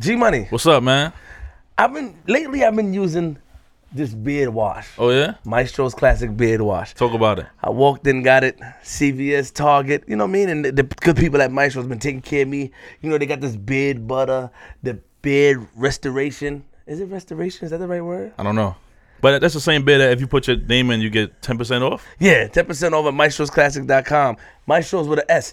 G Money. What's up, man? I've been lately. I've been using this beard wash. Oh yeah, Maestro's classic beard wash. talk about it. I walked in, got it. CVS, Target. You know what I mean? And the, the good people at Maestro's been taking care of me. You know they got this beard butter, the beard restoration. Is it restoration? Is that the right word? I don't know, but that's the same bid that if you put your name in, you get ten percent off. Yeah, ten percent off at maestrosclassic.com. Maestros with an S.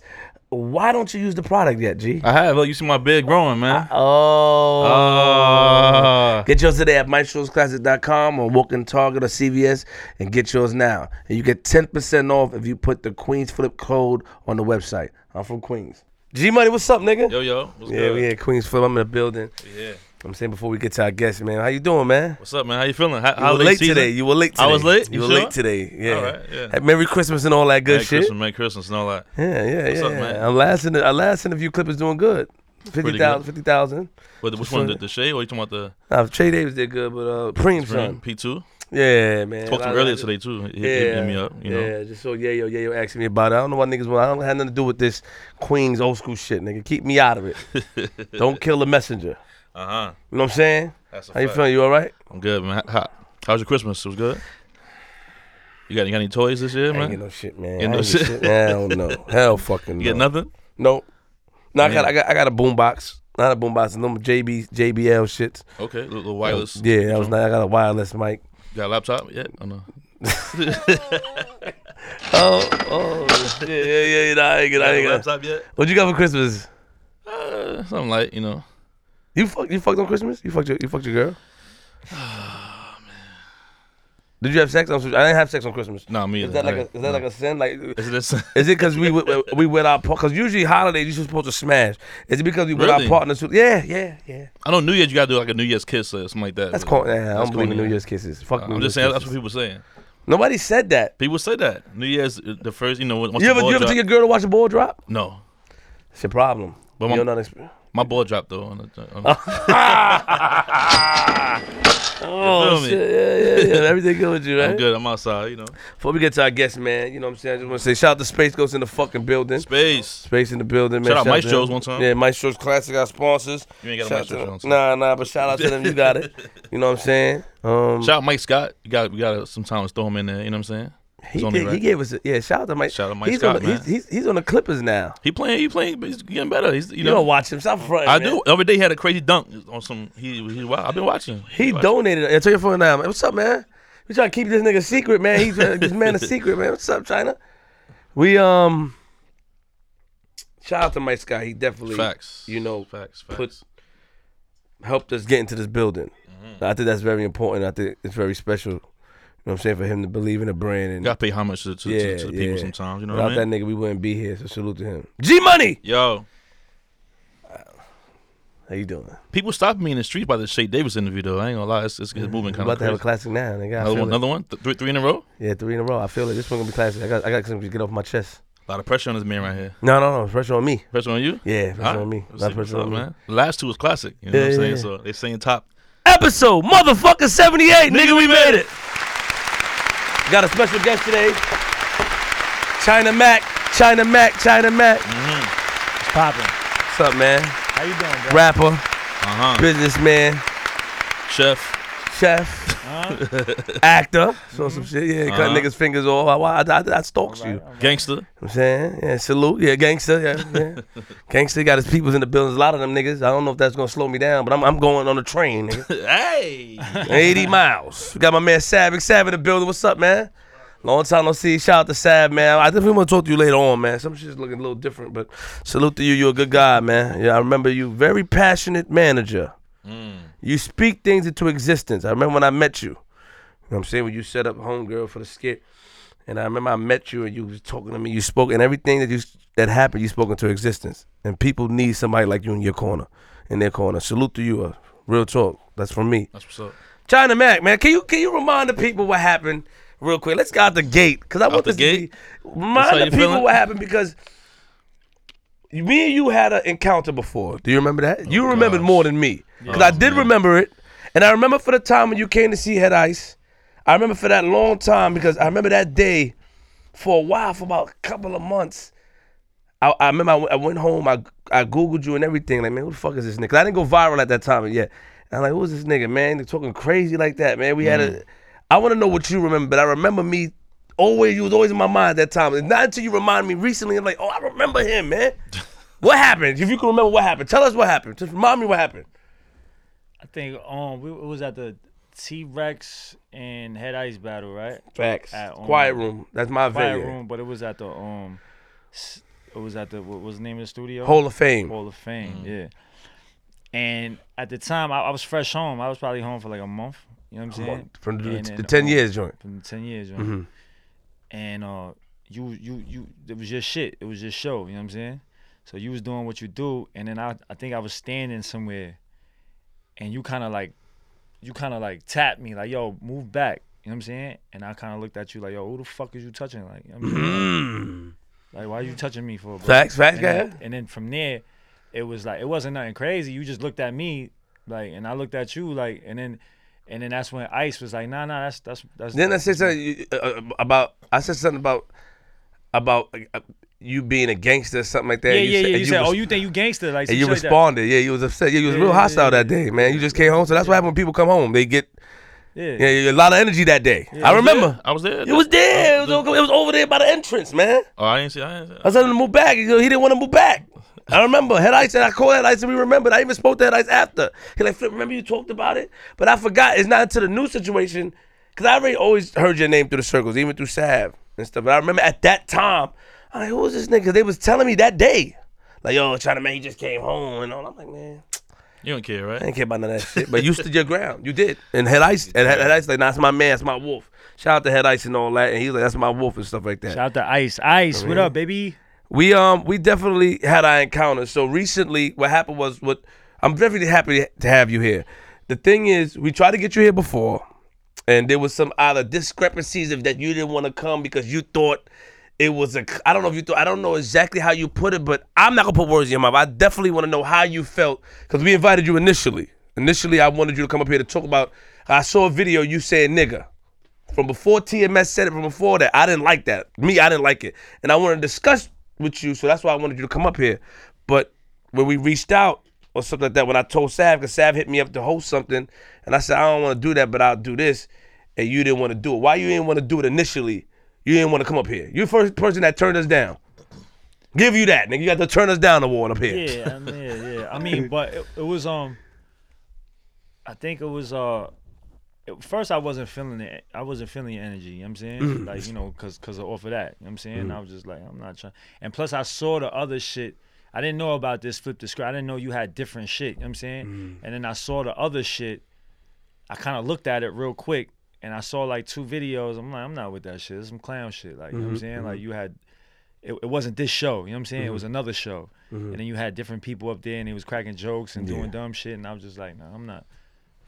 Why don't you use the product yet, G? I have. Look, you see my beard growing, man. Oh. Ah. Get yours today at maestrosclassic.com or walk in Target or CVS and get yours now. And you get 10% off if you put the Queens Flip code on the website. I'm from Queens. G Money, what's up, nigga? yo, yo. What's yeah, good? we had Queens Flip. I'm in the building. Yeah. I'm saying before we get to our guest, man, how you doing, man? What's up, man? How you feeling? How, You were late season? today. You were late today. I was late? You, You were sure? late today. Yeah. All right, yeah. Had Merry Christmas and all that good Merry shit. Christmas, Merry Christmas, and all that. Yeah, yeah, What's yeah. up, man? Our last, in our last interview clip is doing good. Pretty 50,000. good. 50,000. Which Just one? so- The, the shade or you talking about Nah, Trey Davis did good, but uh, Preem the son. P two? Yeah, man. Talked to him earlier today too. He, he Yeah, hit me up. You know. yeah, just so yeah, yo, yeah, yo, asking me about it. I don't know why niggas want. I don't have nothing to do with this Queens old school shit, nigga. Keep me out of it. don't kill the messenger. Uh huh. You know what I'm saying? That's a How you fact. feeling? You all right? I'm good, man. Hot. How, how's your Christmas? It was good. You got you got any toys this year, I ain't man? get no shit, man. Get I no ain't get shit? shit. Hell no. Hell fucking you get no. nothing? Nope. No, I Man. got, I got, I got a boombox. Not a boombox. No JB, JBL shit. Okay, little, little wireless. Yeah, that was. Nice. I got a wireless mic. Got a laptop? Yeah. Oh no. Oh, oh, yeah, yeah, yeah. Nah, I ain't get, I Got a ain't get. laptop yet? What you got for Christmas? Uh, something like you know. You fuck, you fucked on Christmas? You fucked your, you fucked your girl? Did you have sex on? I didn't have sex on Christmas. No, me. Is that like I- a, is that like a sin? Like, Is it this? is it because we we, we with our because usually holidays you're supposed to smash? Is it because we with our partners? Who, yeah, yeah, yeah. I know New Year's you gotta do like a New Year's kiss or something like that. That's cool. I That's don't believe in. New Year's kisses. Fuck New I'm Year's just saying that's what people saying. Nobody said that. People say that New Year's uh, the first, you know, once You ever you ever drop- take your girl to watch a ball drop? No, It's your problem. But you my- don't my ball dropped though. On the, on Oh shit! Yeah, yeah, yeah. Everything good with you, right? I'm good. I'm outside. You know, Before we get to our guest, man, you know what I'm saying? I just want to say shout out to Space Ghost in the fucking building. space. Space in the building, man. Shout out to Maestro's one time. Yeah, Maestro's Classic, our sponsors. You ain't got a Shout out Maestro to Jones. Nah, nah, but shout out to them. You got it. You know what I'm saying? Um, Shout out Mike Scott. You got we got to sometimes throw him in there. You know what I'm saying? He, did, he gave us, a, yeah, shout out to Mike. Shout out to Mike he's Scott, on the, man. He's, he's, he's on the Clippers now. He playing. He playing. He's getting better. He's you You know. don't watch him. Stop fronting. I man. do. Every day he had a crazy dunk on some. He he. I've been watching. He Watching. donated. I tell your phone now. Man. What's up, man? We trying to keep this nigga secret, man. He's trying this man a secret, man. What's up, China? We um. Shout out to Mike Scott. He definitely Facts. you know, Facts. Facts. put- helped us get into this building. Mm-hmm. I think that's very important. I think it's very special. You know what I'm saying for him to believe in a brand and Got to pay homage to, to, yeah, to, to the people yeah. sometimes. You know Without what I mean? that nigga, we wouldn't be here. So salute to him. G Money. Yo, How you doing? people stopping me in the street by the Shay Davis interview though. I ain't gonna lie, it's, it's, it's moving kind about of to have a classic now, nigga. I Another one, another one, Th- three, three in a row. Yeah, three in a row. I feel it. This one gonna be classic. I got, I got something to get off my chest. A lot of pressure on this man right here. No, no, no. Pressure on me. Pressure on you. Yeah, pressure Alright, on me. Not pressure up, on me. man. The last two was classic. You know Yeah, what I'm saying? yeah. So they saying top. Episode motherfucker 78. Nigga, we made it. Got a special guest today. China Mac. China Mac. China Mac. Mm-hmm. Popping. What's up, man? How you doing, bro? Rapper, Uh huh. businessman, Chef. chef? Actor. So some shit. Yeah, cut Uh-huh. niggas' fingers off. I, I, I, I stalks you. Alright, alright. Gangster. You know what I'm saying? Yeah, salute. Yeah, gangster. Yeah, yeah. gangster got his peoples in the buildings. A lot of them niggas. I don't know if that's gonna slow me down, but I'm, I'm going on the train, nigga. hey. 80 miles. We got my man Sav, Sav in the building. What's up, man? Long time no see. Shout out to Sav, man. I definitely want to talk to you later on, man. Some shit's looking a little different, but salute to you. You're a good guy, man. Yeah, I remember you. Very passionate manager. Mm. You speak things into existence. I remember when I met you. You know what I'm saying? When you set up Homegirl for the skit. And I remember I met you and you was talking to me. You spoke and everything that you that happened, you spoke into existence. And people need somebody like you in your corner, in their corner. Salute to you. Uh, real talk. That's from me. That's what's up. China Mac, man, can you can you remind the people what happened real quick? Let's go out the gate because I want the this gate? to be remind the people feeling? what happened because me and you had an encounter before. Do you remember that? you remembered Oh, gosh. more than me because Oh, I did man. remember it, and I remember for the time when you came to see Head Ice. I remember for that long time because I remember that day for a while, for about a couple of months. I, I remember I went, home. I I googled you and everything. Like man, who the fuck is this nigga? I didn't go viral at that time yet. And I'm like, who's this nigga, man? They're talking crazy like that, man. We had a. Mm. I want to know what you remember, but I remember me. Always, you was always in my mind at that time. And not until you remind me recently. I'm like, oh, I remember him, man. what happened? If you can remember what happened, tell us what happened. Just remind me what happened. I think um we it was at the T Rex and Head Ice battle, right? Facts. At, um, Quiet room. That's my Quiet venue. room, but it was at the um it was at the what was the name of the studio? Hall of Fame. Hall of Fame, yeah. And at the time, I, I was fresh home. I was probably home for like a month. You know what I'm saying? From the, And the ten um, years joint. From the ten years, right? Mhm. And uh, you you you it was your shit. It was your show. You know what I'm saying? So you was doing what you do, and then I I think I was standing somewhere, and you kind of like, you kind of like tapped me like, yo, move back. You know what I'm saying? And I kind of looked at you like, yo, who the fuck is you touching? Like, you know what I'm saying? Mm. like, why are you touching me for? Bro? Facts, facts, and then, and then from there, it was like it wasn't nothing crazy. You just looked at me like, and I looked at you like, and then, and then that's when Ice was like, nah, nah, that's that's that's. Then I said something uh, about. I said something about about uh, you being a gangster, or something like that. Yeah, You yeah, said- yeah. and You said, res- "Oh, you think you gangster?" Like, and you shit like that. responded. Yeah, you was upset. Yeah, you was Yeah, real yeah, hostile yeah, that day, man. You just came home, so that's what happened when people come home. They get Yeah. yeah, a lot of energy that day. I remember. I was there. It was there. It was, it was over there by the entrance, man. Oh, I didn't see. I didn't see. I was telling him to move back. He, didn't want to move back. I remember. Head Ice said, I called Head Ice and we remembered. I even spoke to Head Ice after. He like, Flip, remember you talked about it? But I forgot. It's not until the new situation, because I already always heard your name through the circles, even through Sav and stuff. But I remember at that time, I'm like, who was this nigga? They was telling me that day. Like, yo, China Man, he just came home and all. I'm like, man, You don't care, right? I right? didn't care about none of that shit. But you stood your ground. You did. And Head Ice, and Head, Head Ice like, nah, that's my man, that's my wolf. Shout out to Head Ice and all that. And he was like, that's my wolf and stuff like that. Shout out to Ice. Ice, what up, baby? We um we definitely had our encounter. So recently, what happened was what I'm definitely happy to have you here. The thing is, we tried to get you here before, and there was some either discrepancies of that you didn't want to come because you thought it was a. I don't know if you thought. I don't know exactly how you put it, but I'm not gonna put words in your mouth. I definitely want to know how you felt because we invited you initially. Initially, I wanted you to come up here to talk about. I saw a video you saying nigga from before TMS said it, from before that, I didn't like that. Me, I didn't like it. And I wanted to discuss with you, so that's why I wanted you to come up here. But when we reached out or something like that, when I told Sav, because Sav hit me up to host something, and I said, I don't want to do that, but I'll do this. And you didn't want to do it. Why you didn't want to do it initially? You didn't want to come up here. You're the first person that turned us down. Give you that, nigga. You got to turn us down award up here. Yeah, I mean, yeah, yeah. I mean, but it, it was um. I think it was uh. First, I wasn't feeling it. I wasn't feeling your energy. You know what I'm saying? Mm. Like you know, cause cause of off of that. You know what I'm saying? I was just like, I'm not trying. And plus, I saw the other shit. I didn't know about this flip the script. I didn't know you had different shit. You know what I'm saying? Mm. And then I saw the other shit. I kind of looked at it real quick, and I saw like two videos. I'm like, I'm not with that shit. It's some clown shit. Like you know what I'm mm-hmm, saying? Like mm-hmm. you had it, it wasn't this show. You know what I'm saying? It was mm-hmm. another show. And then you had different people up there and he was cracking jokes and doing dumb shit. And I was just like, no, I'm not.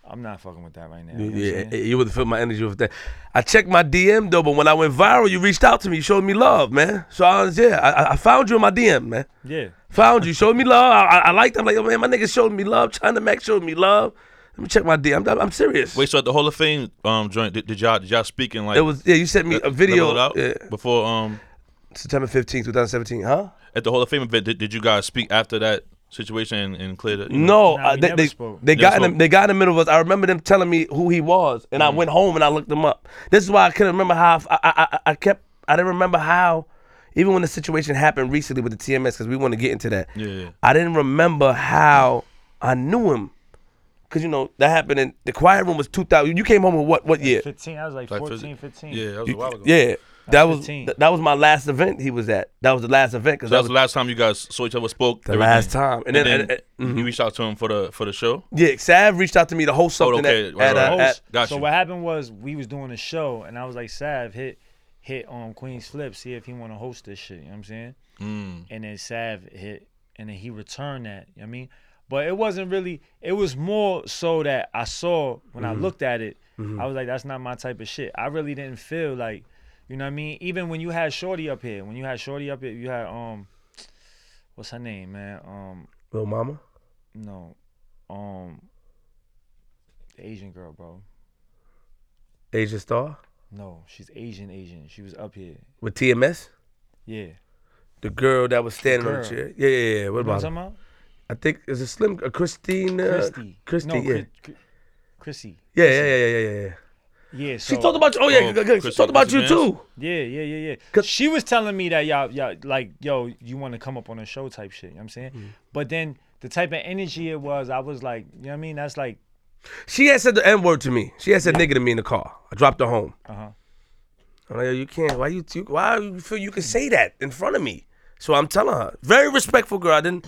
I'm not fucking with that right now. You know Yeah, you would feel my energy with that. I checked my DM though, but when I went viral, you reached out to me, you showed me love, man. So I was yeah, I, I- found you in my DM, man. yeah. Found you, showed me love. I, I, liked. I'm like, oh, man, my nigga showed me love. China Mac showed me love. Let me check my DM. I'm, I'm serious. Wait, so at the Hall of Fame um joint, did, did y'all did y'all speak in like it was yeah. You sent me a level video it out yeah, before um September 15, 2017, huh? at the Hall of Fame event? Did, did you guys speak after that situation and, and clear the? you No, know? Nah, uh, we they never they, spoke. they got in the, spoke. they got in the middle of us. I remember them telling me who he was, and Mm. I went home and I looked him up. This is why I couldn't remember how I I, I, I kept I didn't remember how even when the situation happened recently with the TMS because we want to get into that. Yeah, yeah. I didn't remember how I knew him because you know that happened in the quiet room was 2000. You came home in what what year? 15. I was like, Like 14, 15. Yeah, that was a while ago. Yeah, that was 15. th- that was my last event he was at. That was the last event because So that that was the last time you guys saw each other, spoke. the everything. last time. And And, then, then and- and- you reached out to him for the for the show. yeah, Sav reached out to me to host Oh, okay. at, Right, at, right, uh, right. at Got so you. what happened was we was doing a show and I was like, Sav, hit hit on Queen's Flip, see if he want to host this shit. You know what I'm saying? Mm. and then Sav hit, and then he returned that. You know what I mean, but it wasn't really. It was more so that I saw when I looked at it, I was like, that's not my type of shit. I really didn't feel like, you know what I mean. Even when you had Shorty up here, when you had Shorty up here, you had um, what's her name, man? Um, Little Mama. no, um, the Asian girl, bro. Asian Star No, she's Asian, Asian. She was up here. with TMS. Yeah. The girl that was standing on the chair. Yeah, yeah, yeah. What You know what about? I'm her? talking about? I think it's a slim, uh, Christine. Uh, Christy. Christy. No, yeah. Chris- Chris- Chrissy. yeah, yeah, yeah, yeah, yeah, yeah. Yeah. So, She talked about you. Oh yeah, Oh, good, good. she Chrissy- talked about you too. Yeah, yeah, yeah, yeah. 'Cause- She was telling me that y'all, y'all, like, yo, you want to come up on a show type shit. You know what I'm saying? Mm. But then the type of energy it was, I was like, you know what I mean? That's like, She had said the N word to me. She had said nigga to me in the car. I dropped her home. uh huh. I'm like, yo, you can't. Why you? you why you feel you can say that in front of me? So I'm telling her, very respectful girl. I didn't,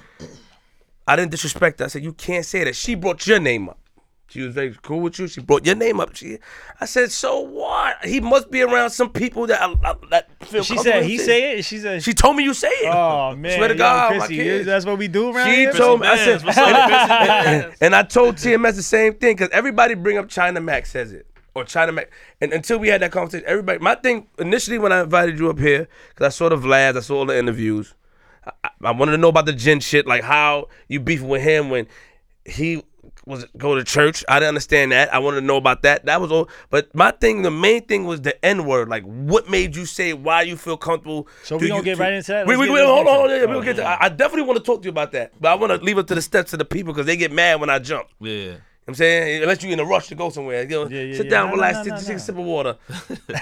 I didn't disrespect her. I said you can't say that. She brought your name up. She was very cool with you. She brought your name up. She, I said, so what? He must be around some people that I, that feel. She said, he say it. She said, She told me you say it. oh man, Swear to God, my kids. that's what we do around She here. told me. I said, Bands, what's up, Chrissy Bands? and I told TMS the same thing because everybody bring up China Mac says it or China Mac, and until we had that conversation, everybody. My thing initially when I invited you up here because I saw the Vlad, I saw all the interviews. I, I- I wanted to know about the Jin shit, like how you beefing with him when he was go to church. I didn't understand that. I wanted to know about that. That was all. But my thing, the main thing was the N word. Like, what made you say? Why you feel comfortable? So Do we gonna get right into that? We, Let's we, get- we, hold get on, to hold on. Yeah, we'll get to, I, I definitely want to talk to you about that. But I want to leave it to the steps of the people because they get mad when I jump. Yeah. You know what I'm saying, unless you're in a rush to go somewhere, you know, Yeah, yeah, sit yeah. down, No, no, relax, no, take, no, take a sip of water.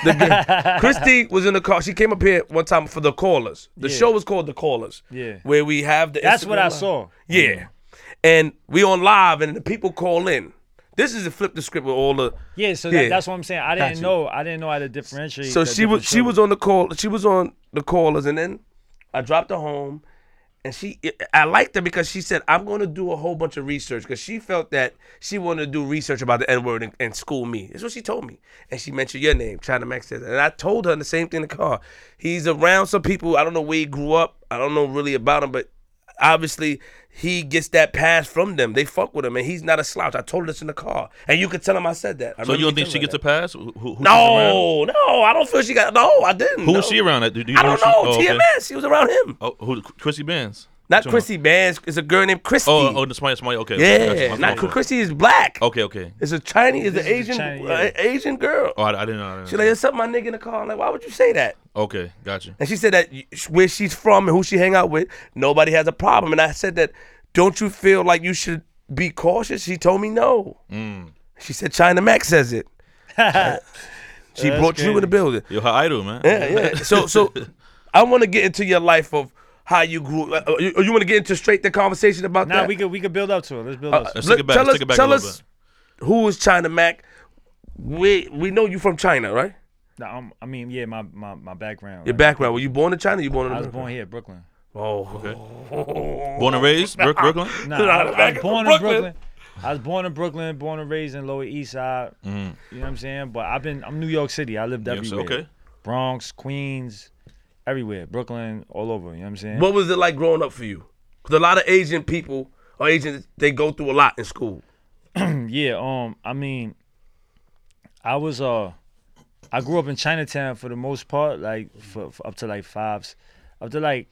The Christy was in the car. She came up here one time for the callers. The Yeah. show was called the callers. Yeah. where we have the. That's what I live. saw. Yeah, and we on live, and the people call in. This is a flip the script with all the. Yeah, so Yeah. that, that's what I'm saying. I didn't you. know. I didn't know how to differentiate. So she was different she was on the call. She was on the callers, and then I dropped her home, and she I liked her because she said I'm going to do a whole bunch of research because she felt that she wanted to do research about the N word and, and school me. That's what she told me, and she mentioned your name, China Max that. and I told her the same thing in the car. He's around some people. I don't know where he grew up. I don't know really about him, but obviously he gets that pass from them. They fuck with him, and he's not a slouch. I told her this in the car, and you could tell him I said that. I So you don't think she gets her a pass? Who, who, no, no, I don't feel she got. No, I didn't. Who no. was she around? At? Do, do you I know don't who she- know. oh, okay. TMS. He was around him. Oh, who? Chrissy Benz. Not Which one? Chrissy Bands. It's a girl named Christy. Oh, oh, the somebody, somebody. Okay. okay, yeah. gotcha. My Not fault. Christy is black. Okay, okay. It's a Chinese. It's This an is a Asian, Chinese, uh. Asian girl. Oh, I, I didn't know. I didn't She know. like, there's something my nigga in the car. I'm like, why would you say that? Okay, gotcha. And she said that y- where she's from and who she hang out with, nobody has a problem. And I said that, don't you feel like you should be cautious? She told me no. Mm. She said China Max says it. she That's brought you in the building. You're her idol, man. Yeah, yeah. So, so I want to get into your life of how you grew. Uh, you, you want to get into straight the conversation about Nah, that? we could we could build up to it. Let's build Uh, up. To it. Let's let- take it back. Tell Let's us, take it back a tell little us who is China Mac. We we know you from China, right? Nah, I'm- I mean, yeah, my my, my background. Your right? background. Were you born in China? You born in I was America? born here, Brooklyn. Oh, okay. Born and raised, Brook, Brooklyn. Nah, Nah, I, I was born in Brooklyn. I was born in Brooklyn, born and raised in Lower East Side. Mm. You know what I'm saying? But I've been I'm New York City. I lived Yes, everywhere. okay. Bronx, Queens, everywhere. Brooklyn, all over. You know what I'm saying? What was it like growing up for you? Because a lot of Asian people or Asians, they go through a lot in school. yeah, um, I mean, I was uh, I grew up in Chinatown for the most part, like for, for up to like five, up to like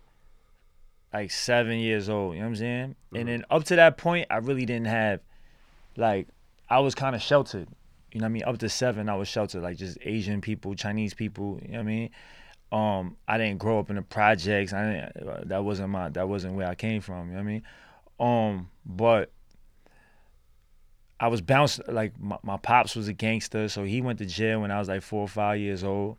like seven years old. You know what I'm saying? And then up to that point, I really didn't have like I was kind of sheltered. You know what I mean? Up to seven, I was sheltered, like just Asian people, Chinese people. You know what I mean? Um, I didn't grow up in the projects. I didn't. uh, That wasn't my. That wasn't where I came from. You know what I mean? Um, but I was bounced like my, my pops was a gangster, so he went to jail when I was like four or five years old,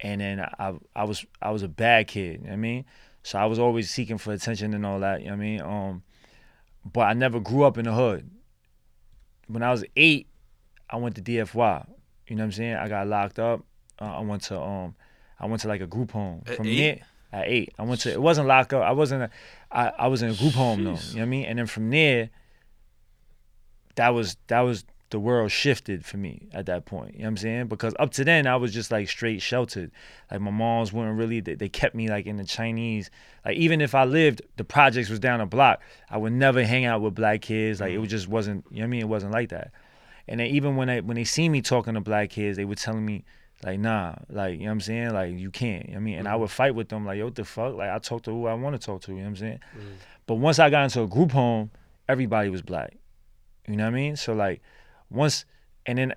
and then I I was I was a bad kid. You know what I mean, so I was always seeking for attention and all that. You know what I mean, um, but I never grew up in the hood. When I was eight, I went to DFY. You know what I'm saying? I got locked up. Uh, I went to um, I went to like a group home. At From eight? there, at eight, I went to. It wasn't locked up. I wasn't. A, I I was in a group home though. You know what I mean? And then from there, that was that was the world shifted for me at that point. You know what I'm saying? Because up to then I was just like straight sheltered. Like my moms weren't really they, they kept me like in the Chinese. Like even if I lived, the projects was down a block, I would never hang out with black kids. Like it mm-hmm. was just wasn't you know what I mean? It wasn't like that. And then even when I when they see me talking to black kids, they were telling me like nah, like you know what I'm saying? Like you can't. You know what I mean? And I mm-hmm. would fight with them like yo what the fuck? Like I talk to who I want to talk to, you know what I'm saying? Mm-hmm. But once I got into a group home, everybody was black. You know what I mean? So like once and then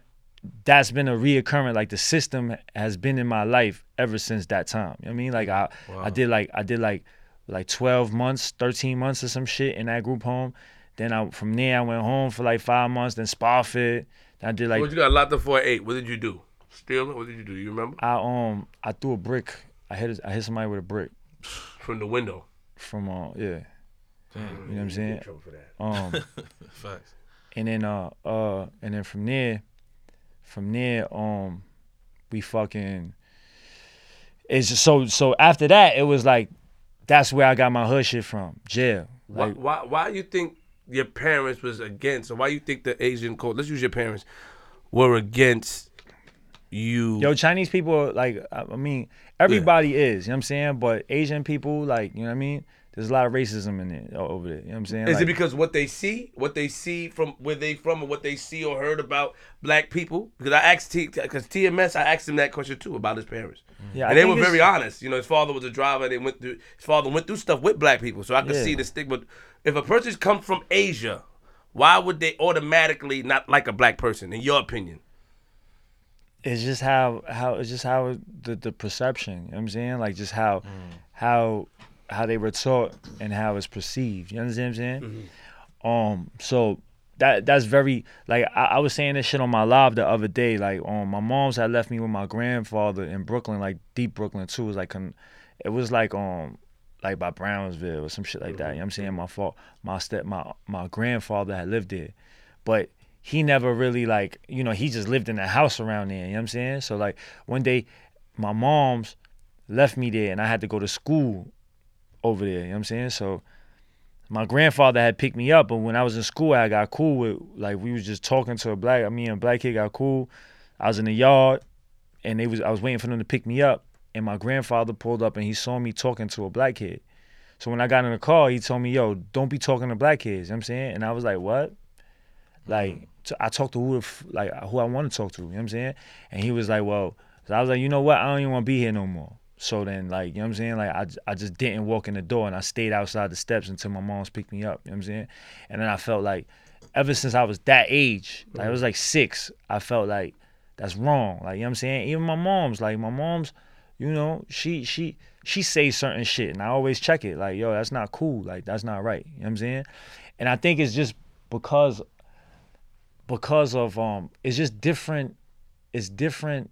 that's been a reoccurring. Like the system has been in my life ever since that time. You know what I mean? Like I I did like I did like like 12 months, 13 months or some shit in that group home. Then I from there I went home for like five months. Then Spofford. Then I did like what you got locked up for eight? What did you do? Stealing? What did you do? You remember? I um I threw a brick. I hit I hit somebody with a brick From the window. from uh yeah. You know what I'm saying? for that. Um Facts. and then uh uh and then from there from there um we fucking it's just so so after that it was like that's where I got my hood shit from jail Why, like why, why you think your parents was against, or why you think the Asian code, let's use your parents, were against you? yo Chinese people like I I mean everybody is you know what I'm saying but Asian people like you know what I mean there's a lot of racism in it over there you know what I'm saying Is Like, it because what they see, what they see from where they from, or what they see or heard about black people? Because I asked T, because TMS, I asked him that question too about his parents, mm-hmm. yeah I and they were very honest. You know, his father was a driver. They went through his father went through stuff with black people, so I could Yeah. see the stigma. If a person's come from Asia, why would they automatically not like a black person? In your opinion, it's just how how it's just how the the perception. You know what I'm saying like just how how how they were taught and how it's perceived. You understand what I'm saying? Um, so that that's very like I, I was saying this shit on my live the other day. Like, um, my mom's had left me with my grandfather in Brooklyn, like deep Brooklyn too. It was like it was like um like by Brownsville or some shit like that. You know what I'm saying? My fault my step my my grandfather had lived there. But he never really like, you know, he just lived in a house around there, you know what I'm saying? So like one day my mom's left me there and I had to go to school over there, you know what I'm saying? So my grandfather had picked me up, but when I was in school, I got cool with like we was just talking to a black. I mean, a black kid got cool. I was in the yard, and they was I was waiting for them to pick me up, and my grandfather pulled up and he saw me talking to a black kid. So when I got in the car, he told me, "Yo, don't be talking to black kids." You know what I'm saying, and I was like, "What?" Like so I talked to who like who I want to talk to. You know what I'm saying? And he was like, "Well," so I was like, "You know what? I don't even want to be here no more." So then, like, you know what I'm saying? Like, I, I just didn't walk in the door and I stayed outside the steps until my mom's picked me up. You know what I'm saying? And then I felt like, ever since I was that age, like, I was like six, I felt like that's wrong. Like, you know what I'm saying? Even my mom's, like, my mom's, you know, she, she, she says certain shit and I always check it. Like, yo, that's not cool. Like, that's not right. You know what I'm saying? And I think it's just because, because of, um, it's just different, it's different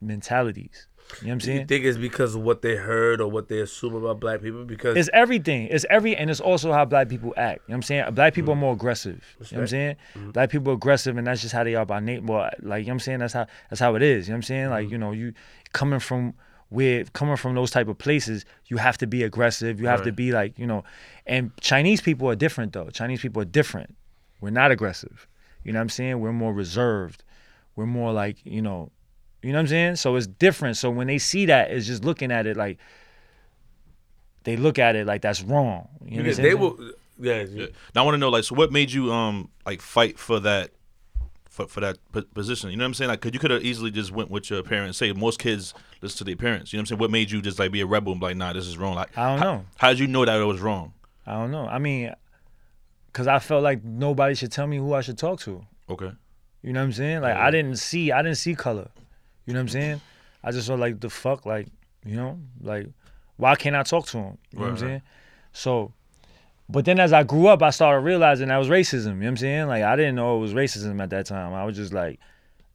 mentalities. You know what I'm do you think it's because of what they heard or what they assume about black people? Because It's everything. It's every and it's also how black people act. You know what I'm saying? Black people are mm. more aggressive. You know what I'm saying? Mm-hmm. Black people are aggressive and that's just how they are by nature. Well, like you know what I'm saying? That's how that's how it is. You know what I'm saying? Like, mm-hmm. you know, you coming from where coming from those type of places, you have to be aggressive. You have to be like, you know, and Chinese people are different though. Chinese people are different. We're not aggressive. You know what I'm saying? We're more reserved. We're more like, you know, you know what I'm saying? So it's different. So when they see that, it's just looking at it like they look at it like that's wrong. You know because what I'm they saying? will. Yeah, Yeah. Now I want to know, like, so what made you um like fight for that for, for that p- position? You know what I'm saying? Like, 'cause you could have easily just went with your parents. Say most kids listen to their parents. You know what I'm saying? What made you just like be a rebel and be like, nah, this is wrong? Like, I don't how, know. How did you know that it was wrong? I don't know. I mean, cause I felt like nobody should tell me who I should talk to. Okay. You know what I'm saying? Like I didn't see, I didn't see color. You know what I'm saying? I just felt like the fuck, like you know, like why can't I talk to him? You know what I'm right. saying? So, but then as I grew up, I started realizing that was racism. You know what I'm saying? Like I didn't know it was racism at that time. I was just like,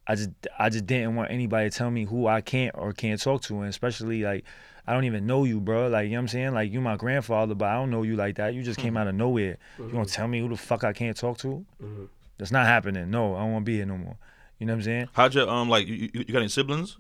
I just, I just didn't want anybody to tell me who I can't or can't talk to, and especially like. I don't even know you, bro. Like, you know what I'm saying? Like, you my grandfather, but I don't know you like that. You just came mm-hmm. out of nowhere. You gonna mm-hmm. tell me who the fuck I can't talk to? Mm-hmm. That's not happening. No, I don't want to be here no more. You know what I'm saying? How'd you um like you, you you got any siblings?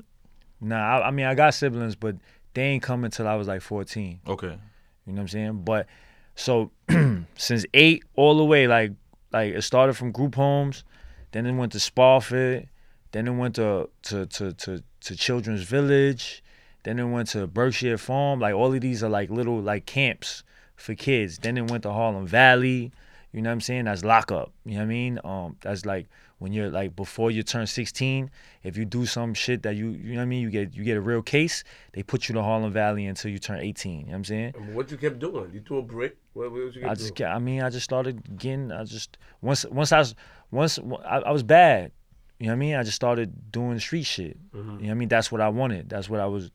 Nah, I, I mean, I got siblings, but they ain't come until I was like 14. Okay. You know what I'm saying? But so since eight all the way, like like it started from group homes, then it went to Spofford, then it went to to to to, to Children's Village, then it went to Berkshire Farm. Like all of these are like little like camps for kids. Then it went to Harlem Valley. You know what I'm saying? That's lockup. You know what I mean? Um, that's like when you're like before you turn 16. If you do some shit that you you know what I mean, you get you get a real case. They put you to Harlem Valley until you turn 18. You know what I'm saying? What you kept doing? You threw a brick. What, what you I just doing? I mean, I just started getting. I just once once I was once I, I was bad. You know what I mean? I just started doing street shit. Mm-hmm. You know what I mean? That's what I wanted. That's what I was.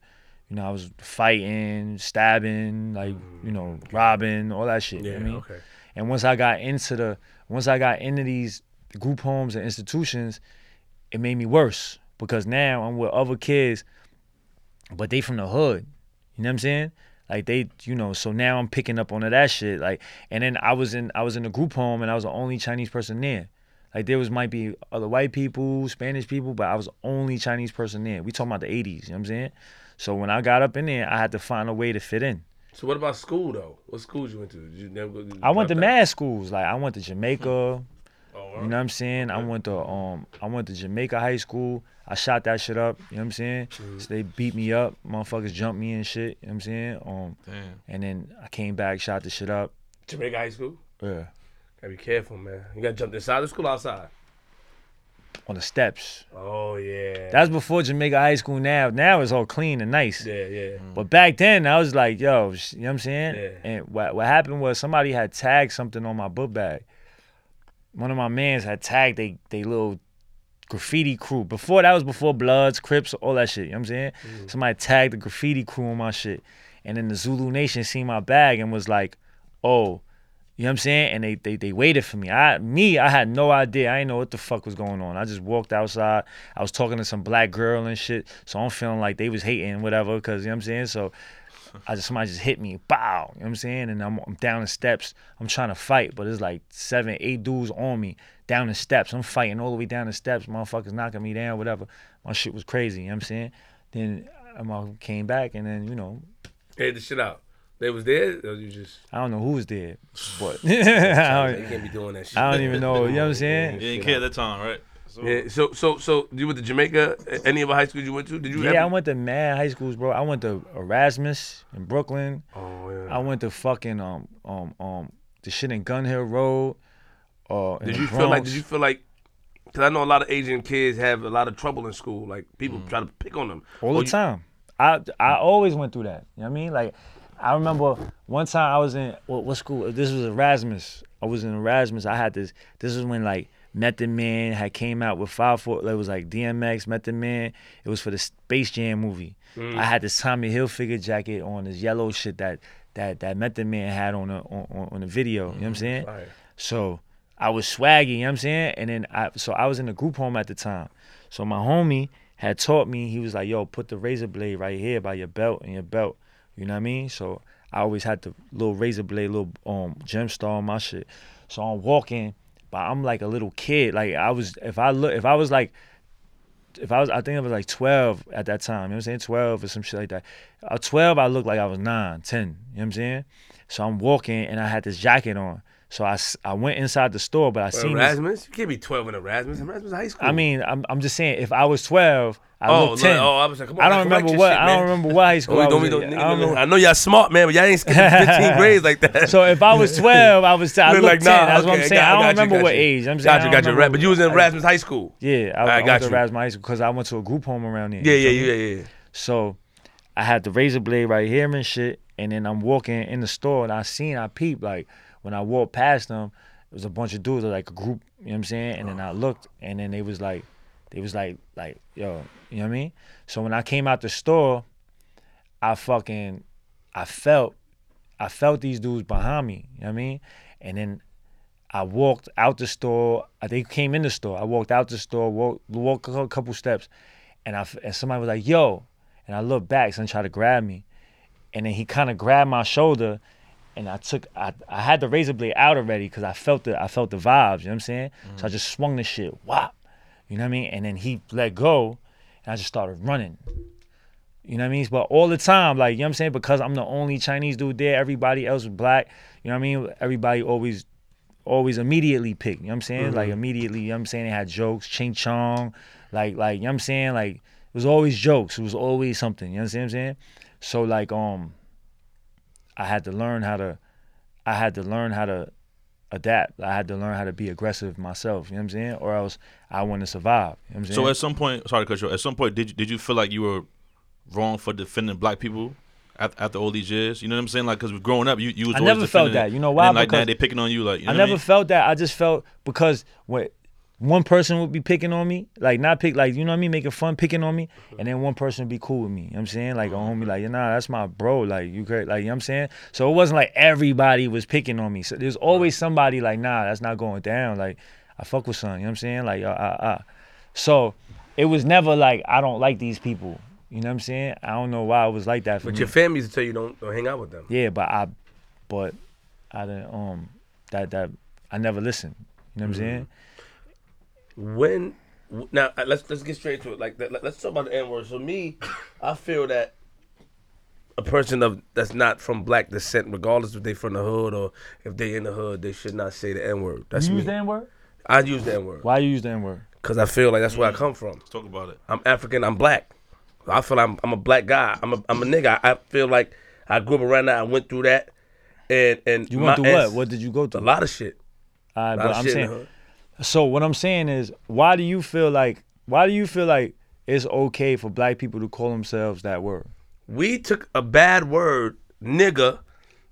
You know, I was fighting, stabbing, like you know, mm, robbing, all that shit. Yeah, you know what I mean? okay. And once I got into the, once I got into these group homes and institutions, it made me worse because now I'm with other kids, but they from the hood. You know what I'm saying? Like they, you know, so now I'm picking up on that shit. Like, and then I was in, I was in a group home, and I was the only Chinese person there. Like there was might be other white people, Spanish people, but I was the only Chinese person there. We talking about the 80s. You know what I'm saying? So when I got up in there, I had to find a way to fit in. So what about school though? What schools you went to? Did you never go? did you I went to drop mad schools. Like I went to Jamaica. Oh, right. You know what I'm saying? I went to um I went to Jamaica High School. I shot that shit up, you know what I'm saying? So they beat me up, motherfuckers jumped me and shit, you know what I'm saying? Um Damn. and then I came back, shot the shit up. Jamaica High School. Yeah. Gotta be careful, man. You gotta jump inside the school, outside. On the steps. Oh yeah. That's before Jamaica High School now. Now it's all clean and nice. yeah, yeah. Mm. But back then I was like, yo, you know what I'm saying? Yeah. And what what happened was somebody had tagged something on my book bag. One of my mans had tagged they they little graffiti crew. Before that was before Bloods, Crips, all that shit. You know what I'm saying? Mm. Somebody tagged the graffiti crew on my shit. And then the Zulu Nation seen my bag and was like, oh, you know what I'm saying? And they they they waited for me. I me, I had no idea. I didn't know what the fuck was going on. I just walked outside. I was talking to some black girl and shit. So I'm feeling like they was hating, whatever, because you know what I'm saying? So I just somebody just hit me, bow. You know what I'm saying? And I'm, I'm down the steps. I'm trying to fight, but it's like seven, eight dudes on me down the steps. I'm fighting all the way down the steps. Motherfuckers knocking me down, whatever. My shit was crazy. You know what I'm saying? Then um, I came back, and then you know Hey, the shit out. They was dead, or you just I don't know who was there, but I they don't, can't be doing that shit. I don't even know. You know what I'm saying? You didn't care at that time, right? So, Yeah. So so so you went to Jamaica? Any of the high schools you went to? Did you? Yeah, I went to mad high schools, bro. I went to Erasmus in Brooklyn. Oh yeah. I went to fucking um um um the shit in Gun Hill Road. Uh, Did the you feel like? Did you feel like? Because I know a lot of Asian kids have a lot of trouble in school. Like people try to pick on them all Or the you- time. I I always went through that. You know what I mean? Like I remember one time I was in what, what school? This was Erasmus. I was in Erasmus. I had this. This was when like Method Man had came out with five four. It was like DMX, Method Man. It was for the Space Jam movie. Mm. I had this Tommy Hilfiger jacket on, this yellow shit that that that Method Man had on the on, on- the video. You know what I'm mm, saying? Fire. So I was swaggy, you know what I'm saying? And then I so I was in a group home at the time. So my homie had taught me, he was like, yo, put the razor blade right here by your belt and your belt. You know what I mean? So I always had the little razor blade, little um gem star on my shit. So I'm walking, but I'm like a little kid. Like I was if I look if I was like if I was I think I was like 12 at that time, you know what I'm saying? 12 or some shit like that. At 12 I looked like I was 9, 10, you know what I'm saying? So I'm walking and I had this jacket on. So I, I went inside the store, but I seen this, Erasmus? You can't be 12 in Erasmus. Erasmus high school. I mean, I'm, I'm just saying, if I was 12, I oh, looked 10. look, oh, I was like, come on, I don't remember what shit, I don't remember what high oh, school Don't, I don't be, don't, I don't know. I know y'all smart, man, but y'all ain't skipping 15 grades like that. So if I was 12, I was I looked 10. That's what okay, I'm saying. got- I don't you, remember got what you. age. I'm saying Got you, got you. Right, but you was in Erasmus High School. Yeah, I, I I got went to you. Erasmus High School because I went to a group home around there. Yeah, yeah, yeah, yeah. So I had the razor blade right here and shit, and then I'm walking in the store and I seen I peeped like when I walked past them, it was a bunch of dudes like a group, you know what I'm saying? And then I looked and then they was like they was like like, yo, you know what I mean? So when I came out the store, I fucking I felt I felt these dudes behind me, you know what I mean? And then I walked out the store. uh, They came in the store. I walked out the store, walked, walked a couple steps, and I and somebody was like, "Yo," and I looked back, son tried to grab me, and then he kind of grabbed my shoulder, and I took I, I had the razor blade out already because I felt the I felt the vibes. You know what I'm saying? So I just swung the shit, whop, you know what I mean? And then he let go, and I just started running. You know what I mean? But all the time, like, you know what I'm saying? Because I'm the only Chinese dude there, everybody else was black. You know what I mean? Everybody always always immediately picked. You know what I'm saying? Like immediately, you know what I'm saying? They had jokes, ching chong, like like you know what I'm saying? Like it was always jokes. It was always something. You know what I'm saying? So like um I had to learn how to I had to learn how to adapt. I had to learn how to be aggressive myself, you know what I'm saying? Or else I wouldn't survive. You know what I'm saying? So at some point, sorry to cut you. off, At some point, did you, did you feel like you were wrong for defending black people after, all these years? You know what I'm saying? Like, because growing up, you you was I always never felt that. You know why? like now they picking on you. Like, you know I never mean? felt that. I just felt because what one person would be picking on me, like not pick, like you know what I mean, making fun, picking on me, and then one person would be cool with me. You know what I'm saying, like a homie, like nah, that's my bro, like you like you know what I'm saying. So it wasn't like everybody was picking on me. So there's always somebody like nah, that's not going down. Like I fuck with son, you know what I'm saying, like uh, uh, uh. So it was never like I don't like these people. You know what I'm saying? I don't know why it was like that for But me. your family used to tell you don't, don't hang out with them. Yeah, but I, but I didn't um that that I never listened. You know what I'm saying? When now uh, let's let's get straight to it. Like let- let's talk about the N word. So me, I feel that a person of that's not from black descent, regardless if they from the hood or if they in the hood, they should not say the N word. That's You me. use the N word? I use the N word Why you use the N word? because I feel like that's where I come from. Let's talk about it. I'm African. I'm black. I feel I'm I'm a black guy. I'm a I'm a nigga. I feel like I grew up around that. I went through that, and and You went through what? What did you go through? A lot of shit. All right, A lot but of I'm shit in the saying. So what I'm saying is, why do you feel like? Why do you feel like it's okay for black people to call themselves that word? we took a bad word, nigga,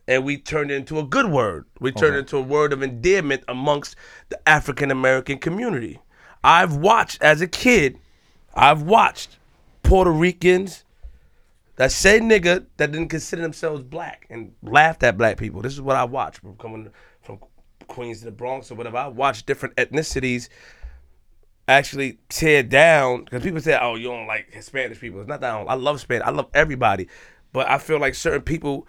and we turned it into a good word. We turned it into a word of endearment amongst the African American community. I've watched as a kid, I've watched Puerto Ricans that say nigga that didn't consider themselves black and laughed at black people. This is what I watched from coming Queens to the Bronx or whatever. I watch different ethnicities actually tear down because people say, "Oh, you don't like Hispanic people." It's not that I, don't, I love Spanish. I love everybody, but I feel like certain people,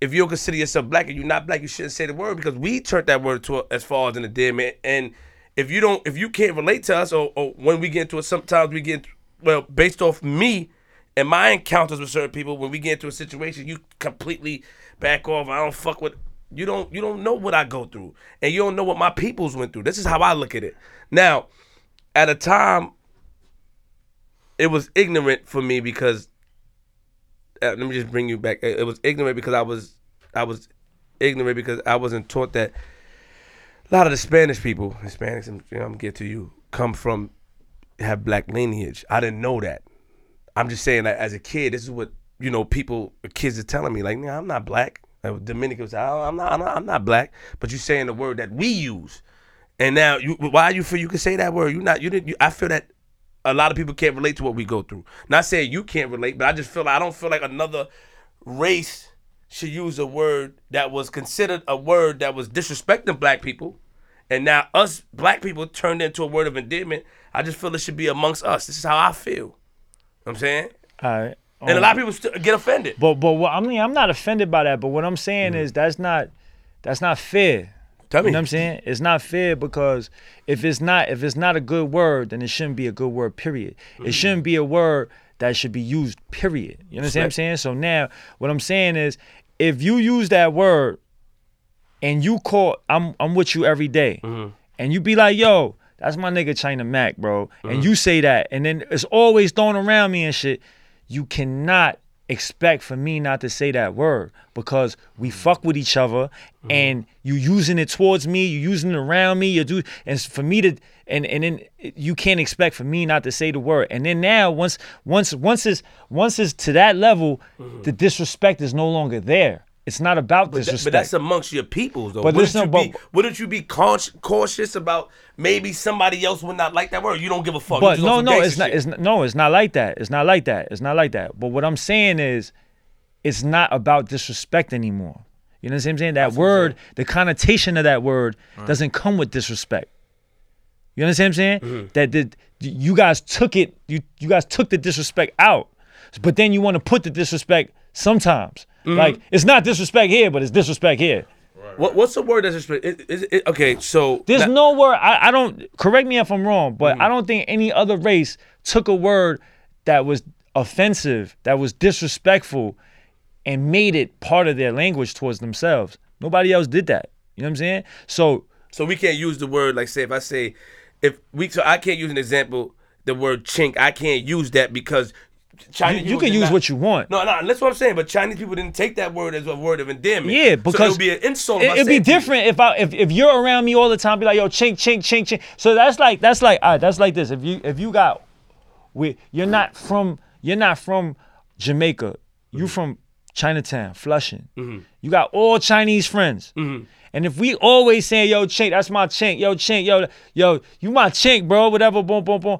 if you don't consider yourself black and you're not black, you shouldn't say the word because we turned that word to a, as far as an endearment. And if you don't, if you can't relate to us, or, or when we get into it, sometimes we get well based off me and my encounters with certain people. When we get into a situation, you completely back off. I don't fuck with. You don't. You don't know what I go through, and you don't know what my peoples went through. This is how I look at it. Now, at a time it was ignorant for me because uh, let me just bring you back it was ignorant because i was i was ignorant because i wasn't taught that a lot of the spanish people hispanics and you know, i'm get to you come from have black lineage i didn't know that i'm just saying that as a kid this is what you know people kids are telling me like "Nah, i'm not black say, "Oh, I'm, not, I'm not i'm not black but you're saying the word that we use and now you why you feel you can say that word? You not you didn't you, I feel that a lot of people can't relate to what we go through. Not saying you can't relate, but I just feel I don't feel like another race should use a word that was considered a word that was disrespecting black people. And now us black people turned into a word of endearment. I just feel it should be amongst us. This is how I feel. You know what I'm saying? All right. And a Um, lot of people still get offended. But but what, I mean, I'm not offended by that. But what I'm saying mm. is that's not that's not fair. Tell me. You know what I'm saying? It's not fair because if it's not if it's not a good word, then it shouldn't be a good word. Period. It mm-hmm. shouldn't be a word that should be used. Period. You understand what I'm saying? So now what I'm saying is, if you use that word and you call, I'm I'm with you every day, mm-hmm. and you be like, yo. That's my nigga China Mac, bro. And mm-hmm. you say that, and then it's always thrown around me and shit. You cannot expect for me not to say that word because we mm. fuck with each other mm-hmm. and you using it towards me, you using it around me, you do and for me to and and then you can't expect for me not to say the word. And then now once once once it's once it's to that level, mm-hmm. the disrespect is no longer there. It's not about But, that- disrespect. but that's amongst your peoples, though. But wouldn't, there's you no- be, but- wouldn't you be cautious, about maybe somebody else would not like that word? You don't give a fuck. But no, no, it's not. It's not, no, it's not like that. It's not like that. It's not like that. But what I'm saying is, it's not about disrespect anymore. You know what I'm saying? That what I'm word, the connotation of that word, doesn't come with disrespect. You understand what I'm saying? Mm-hmm. That the, you guys took it. You you guys took the disrespect out, but then you want to put the disrespect sometimes. Mm-hmm. Like it's not disrespect here, but it's disrespect here. What, what's the word that's respect? Is, is, okay, so There's now- no word. I, I don't correct me if I'm wrong, but Mm-hmm. I don't think any other race took a word that was offensive, that was disrespectful, and made it part of their language towards themselves. Nobody else did that. You know what I'm saying? So So we can't use the word like say if I say if we so I can't use an example the word chink I can't use that because you, Chinese you people can use not- what you want. No, no, that's what I'm saying. But Chinese people didn't take that word as a word of endearment. Yeah, so because it would be an insult. It, would be you. different if I if, if you're around me all the time, be like, yo, chink, chink, chink, chink. So that's like that's like all right, that's like this. If you if you got we you're not from you're not from Jamaica, you from Chinatown, Flushing. Mm-hmm. You got all Chinese friends. And if we always saying, yo, chink, that's my chink, yo, chink, yo, yo, you my chink, bro, whatever, boom, boom, boom.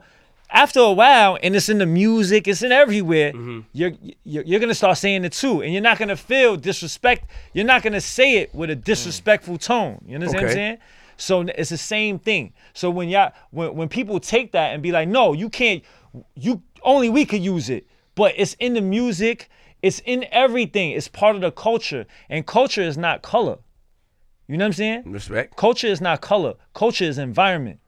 After a while, and it's in the music, it's in everywhere, Mm-hmm. you're, you're you're gonna start saying it too. And you're not gonna feel disrespect. You're not gonna say it with a disrespectful tone. You understand what I'm Okay. saying? So it's the same thing. So when y'all when, when people take that and be like, no, you can't you only we could use it. But it's in the music, it's in everything. It's part of the culture. And culture is not color. You know what I'm saying? Respect. Culture is not color. Culture is environment.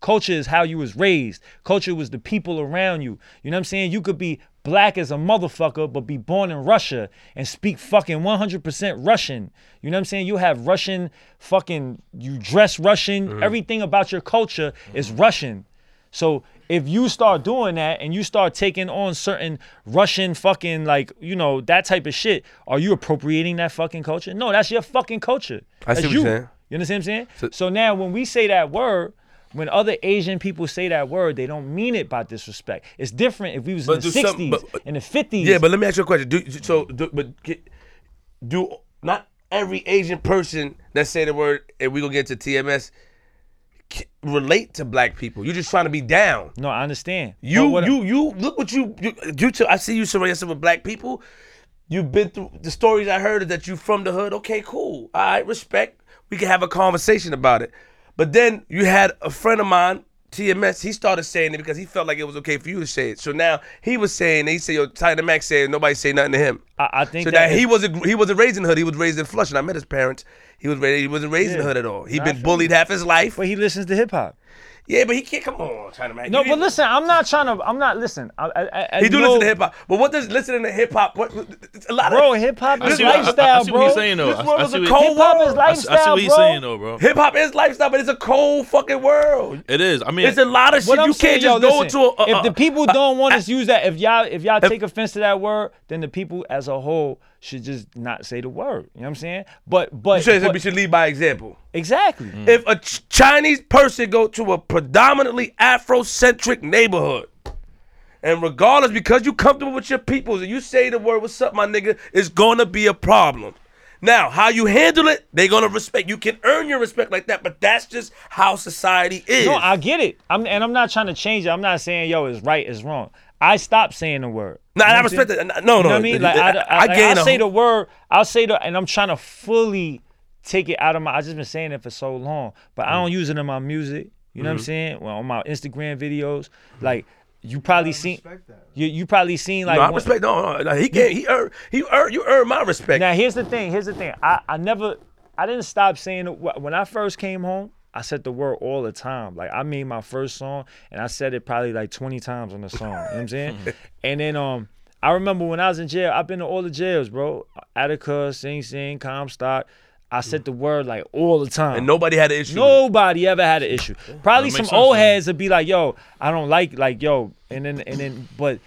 Culture is how you was raised. Culture was the people around you. You know what I'm saying? You could be black as a motherfucker, but be born in Russia and speak fucking 100% Russian. You know what I'm saying? You have Russian fucking, you dress Russian. Mm-hmm. Everything about your culture is Russian. So if you start doing that and you start taking on certain Russian fucking like you know that type of shit, are you appropriating that fucking culture? No, that's your fucking culture. I see That's what you. you're saying. You understand what I'm saying? So- So, now when we say that word, when other Asian people say that word, they don't mean it by disrespect. It's different if we was But in the 60s, but- in the 50s. Yeah, but let me ask you a question. Do so? Do, but get- do not every Asian person that say the word, and we gonna get to TMS, relate to black people? You just trying to be down. no, I understand. You, what- you, you. Look what you, you, you. I see you surround yourself with black people. You've been through the stories I heard is that you from the hood. Okay, cool. All right, respect. We can have a conversation about it. But then you had a friend of mine, TMS. He started saying it because he felt like it was okay for you to say it. So now he was saying, he said, "Yo, Tyler Max said nobody say nothing to him." I, I think So that that he wasn't he wasn't raised in hood. He was raised in Flushing. I met his parents. He was raised, he wasn't raised in Yeah. hood at all. He'd been bullied half his life. but he listens to hip hop. Yeah, but he can't come on, China Mac. No, You but need- listen, I'm not trying to. I'm not listen. I, I, I, He do know- listen to hip hop, but what does listening to hip hop? What a lot of bro. of Hip hop I is see, what, I- lifestyle, I, see bro. what he's saying though. This I, world is see a what, cold Hip hop is world. I, I see lifestyle, what he's bro. saying though, bro. hip hop is lifestyle, but it's a cold fucking world. It is. I mean, It's a lot of shit. What I'm you saying, can't just yo, go listen, into a. a- if the people a- don't want us to use that, if y'all if y'all take offense to that word, then the people as a whole should just not say the word. You know what I'm saying? But but, You but- we should lead by example. exactly. Mm. If a Ch- Chinese person go to a predominantly Afrocentric neighborhood, and regardless, because you comfortable with your peoples and you say the word "What's up, my nigga," it's gonna be a problem. Now, how you handle it, they gonna respect. You can earn your respect like that, but that's just how society is. No, I get it. I'm and I'm not trying to change it. I'm not saying yo it's right, it's wrong. I stopped saying the word. Nah, You I respect saying? that. No, no, You know I mean? Like I, I, like, I'll say the word. I'll say the, and I'm trying to fully take it out of my. I just been saying it for so long, but I Mm. don't use it in my music. You know what I'm Mm-hmm. saying? Well, on my Instagram videos, like you probably seen. that. You you probably seen like. No, I one- respect. No, no, no, he can't. He earned He earn. You earned my respect. Now here's the thing. Here's the thing. I, I never I didn't stop saying it when I first came home. I said the word all the time. Like I made my first song and I said it probably like 20 times on the song. You know what I'm saying? and then um I remember when I was in jail, I've been to all the jails, bro. Attica, Sing Sing, Comstock. I said the word like all the time. and nobody had an issue. Nobody ever had an issue. Probably some sense, old man. heads would be like, "Yo, I don't like like yo," and then and then but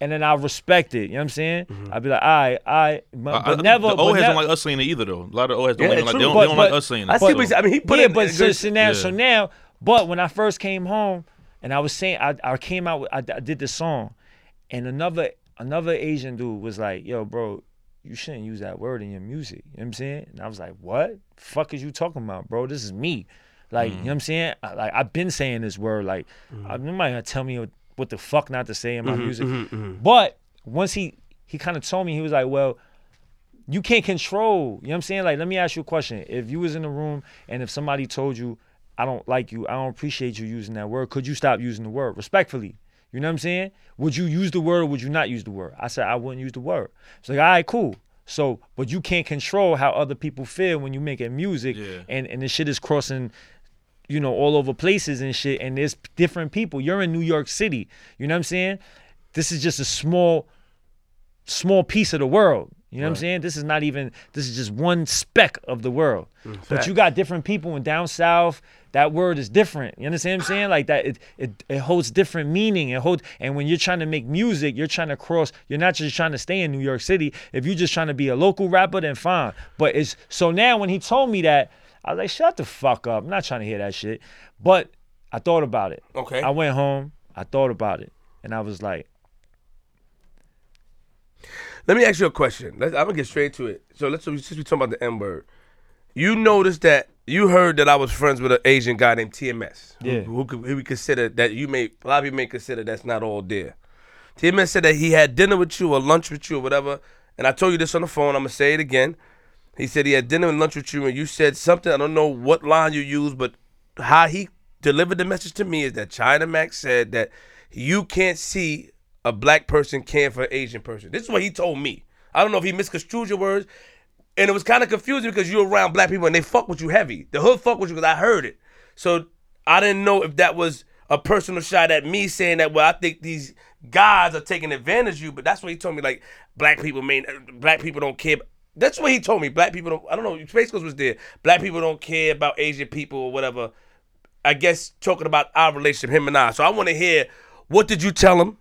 and then I respect it. You know what I'm saying? Mm-hmm. I'd be like, "All right, all right," but, I- I- but never. the but old heads nev- don't like us saying it either, though. A lot of old heads don't Yeah, like, like true. they don't, But- they don't like us saying it. I see But- what he's- I mean, he put yeah, in but a so, so now, yeah. so now, but when I first came home and I was saying, I, I came out, with, I, I did this song, and another another Asian dude was like, "Yo, bro, you shouldn't use that word in your music." You know what I'm saying? And I was like, "What? Fuck is you talking about, bro? This is me." Like, you know mm. what I'm saying? I, like I've been saying this word. Like, I'm nobody gonna tell me what, the fuck not to say in my mm-hmm, music. Mm-hmm, mm-hmm. But once he he kind of told me, he was like, "Well." you can't control. You know what I'm saying? Like, let me ask you a question. If you was in the room and if somebody told you, I don't like you, I don't appreciate you using that word, could you stop using the word respectfully? You know what I'm saying? Would you use the word or would you not use the word? I said I wouldn't use the word. It's like, all right, cool. So, but you can't control how other people feel when you're making music Yeah. and, and the shit is crossing you know, all over places and shit. And there's different people. You're in New York City. You know what I'm saying? This is just a small, small piece of the world. You know what I'm saying? This is not even. This is just one speck of the world. Mm, but you got different people in down south. That word is different. You understand what I'm saying? Like that, it it, it holds different meaning. It holds, and when you're trying to make music, you're trying to cross. You're not just trying to stay in New York City. If you're just trying to be a local rapper, then fine. But it's so now when he told me that, I was like, shut the fuck up. I'm not trying to hear that shit. But I thought about it. Okay. I went home. I thought about it, and I was like, Let me ask you a question. Let's, I'm gonna get straight to it. So let's since we talking about the N word. You noticed that you heard that I was friends with an Asian guy named TMS. Yeah. Who, who, could- who we consider that you may a lot of people may consider that's not all there. TMS said that he had dinner with you or lunch with you or whatever. And I told you this on the phone. I'm gonna say it again. He said he had dinner and lunch with you, and you said something. I don't know what line you used, but how he delivered the message to me is that China Max said that you can't see a black person caring for an Asian person. This is what he told me. I don't know if he misconstrued your words, and it was kind of confusing because you're around black people and they fuck with you heavy. The hood fuck with you because I heard it. So I didn't know if that was a personal shot at me saying that. Well, I think these guys are taking advantage of you, but that's what he told me. Like black people mean black people don't care. That's what he told me. Black people don't. I don't know. Space Ghost was there. Black people don't care about Asian people or whatever. I guess talking about our relationship, him and I. So I want to hear what did you tell him,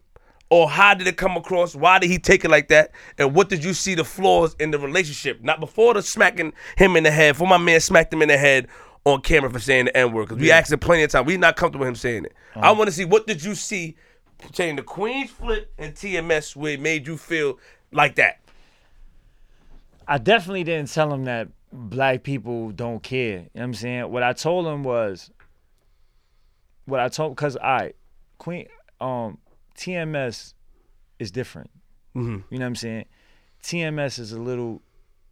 or how did it come across? Why did he take it like that? And what did you see the flaws in the relationship? Not before the smacking him in the head. For my man smacked him in the head on camera for saying the N word. Because we asked him plenty of time. We not comfortable with him saying it. I uh-huh. want to see what did you see saying the Queens Flip and TMS where it made you feel like that. I definitely didn't tell him that black people don't care. You know what I'm saying? What I told him was what I told cuz I Queen um TMS is different. Mm-hmm. You know what I'm saying? TMS is a little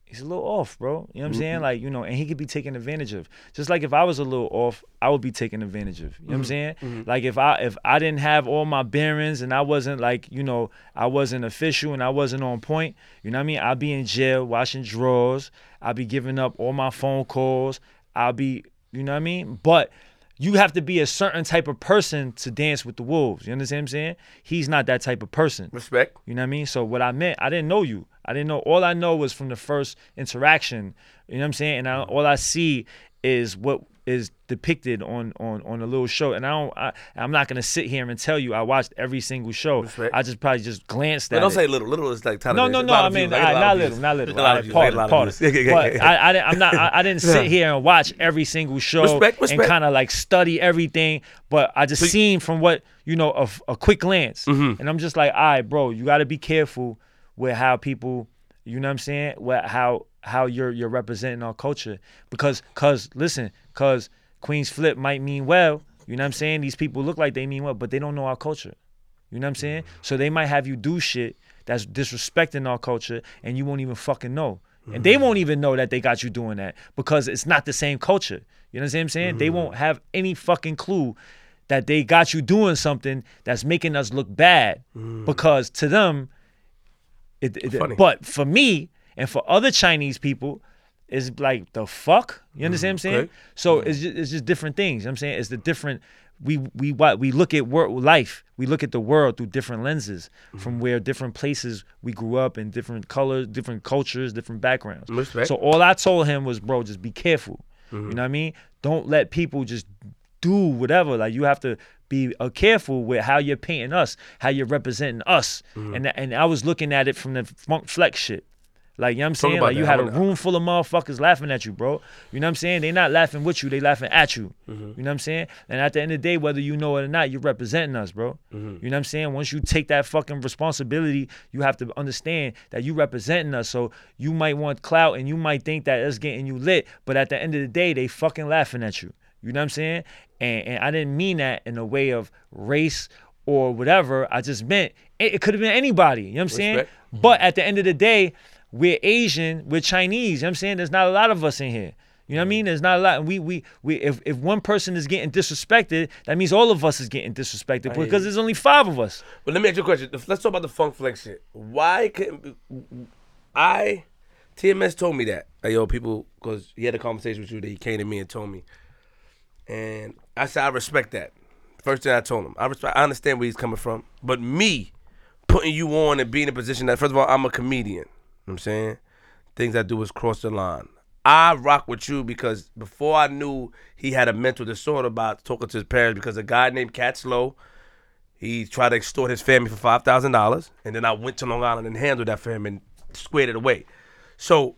he's a little off, bro. You know what I'm mm-hmm. saying? Like, you know, and he could be taken advantage of. Just like if I was a little off, I would be taken advantage of. You know what I'm mm-hmm. saying? Mm-hmm. Like if I if I didn't have all my bearings and I wasn't like, you know, I wasn't official and I wasn't on point, you know what I mean? I'd be in jail washing drawers. I'd be giving up all my phone calls. I'll be, you know what I mean? But you have to be a certain type of person to dance with the wolves. You understand what I'm saying? He's not that type of person. Respect. You know what I mean? So what I meant, I didn't know you. I didn't know. All I know was from the first interaction. You know what I'm saying? And I, all I see is what is depicted on on on a little show. And I don't. I, I'm not gonna sit here and tell you I watched every single show. Respect. I just probably just glanced at it. But don't it. say little. Little is like No, television. no, no. I mean, views. I get a I, lot not little, not little. A lot I, of views. I part get a lot it, of part. But I, I, didn't- I'm not. I, I didn't sit here and watch every single show Respect, Respect. and kind of like study everything. But I just seen from what you know a, a quick glance, Mm-hmm. and I'm just like, all right, bro, you got to be careful with how people. You know what I'm saying? What how how you're you're representing our culture because cause listen cause Queens Flip might mean well. You know what I'm saying? These people look like they mean well, but they don't know our culture. You know what I'm saying? Mm-hmm. So they might have you do shit that's disrespecting our culture and you won't even fucking know. And they mm-hmm. won't even know that they got you doing that because it's not the same culture. You know what I'm saying? They won't mm-hmm. have any fucking clue that they got you doing something that's making us look bad because to them, it, it- but for me and for other Chinese people, it's like the fuck. You understand what I'm saying? okay. So it's just, it's just different things. You know what I'm saying it's the different. We we what we look at world life. We look at the world through different lenses from where different places we grew up in, different colors, different cultures, different backgrounds. Respect. So all I told him was, bro, just be careful. You know what I mean? Don't let people just do whatever. Like you have to be uh, careful with how you're painting us, how you're representing us. And that- and I was looking at it from the Funk Flex shit. Like, you know what I'm saying? Like, you that. had a room full of motherfuckers laughing at you, bro. You know what I'm saying? They're not laughing with you, they laughing at you. You know what I'm saying? And at the end of the day, whether you know it or not, you're representing us, bro. You know what I'm saying? Once you take that fucking responsibility, you have to understand that you representing us. So you might want clout and you might think that it's getting you lit, but at the end of the day, they fucking laughing at you. You know what I'm saying? And and I didn't mean that in a way of race or whatever. I just meant it, it could have been anybody. You know what I'm saying? Respect. But mm-hmm. at the end of the day, we're Asian, we're Chinese. You know what I'm saying? There's not a lot of us in here. You know what I mean? Mm-hmm. There's not a lot. And we we we if, if one person is getting disrespected, that means all of us is getting disrespected hear because there's only five of us. But let me ask you a question. Let's talk about the Funk Flex shit. Why can't I? TMS told me that. Yo, people, because he had a conversation with you that he came to me and told me, and I said I respect that. First thing I told him, I respect. I understand where he's coming from, but me putting you on and being in a position that, first of all, I'm a comedian. You know what I'm saying things I do is cross the line. I rock with you because before I knew he had a mental disorder about talking to his parents because a guy named Cat Slow he tried to extort his family for five thousand dollars, and then I went to Long Island and handled that for him and squared it away. So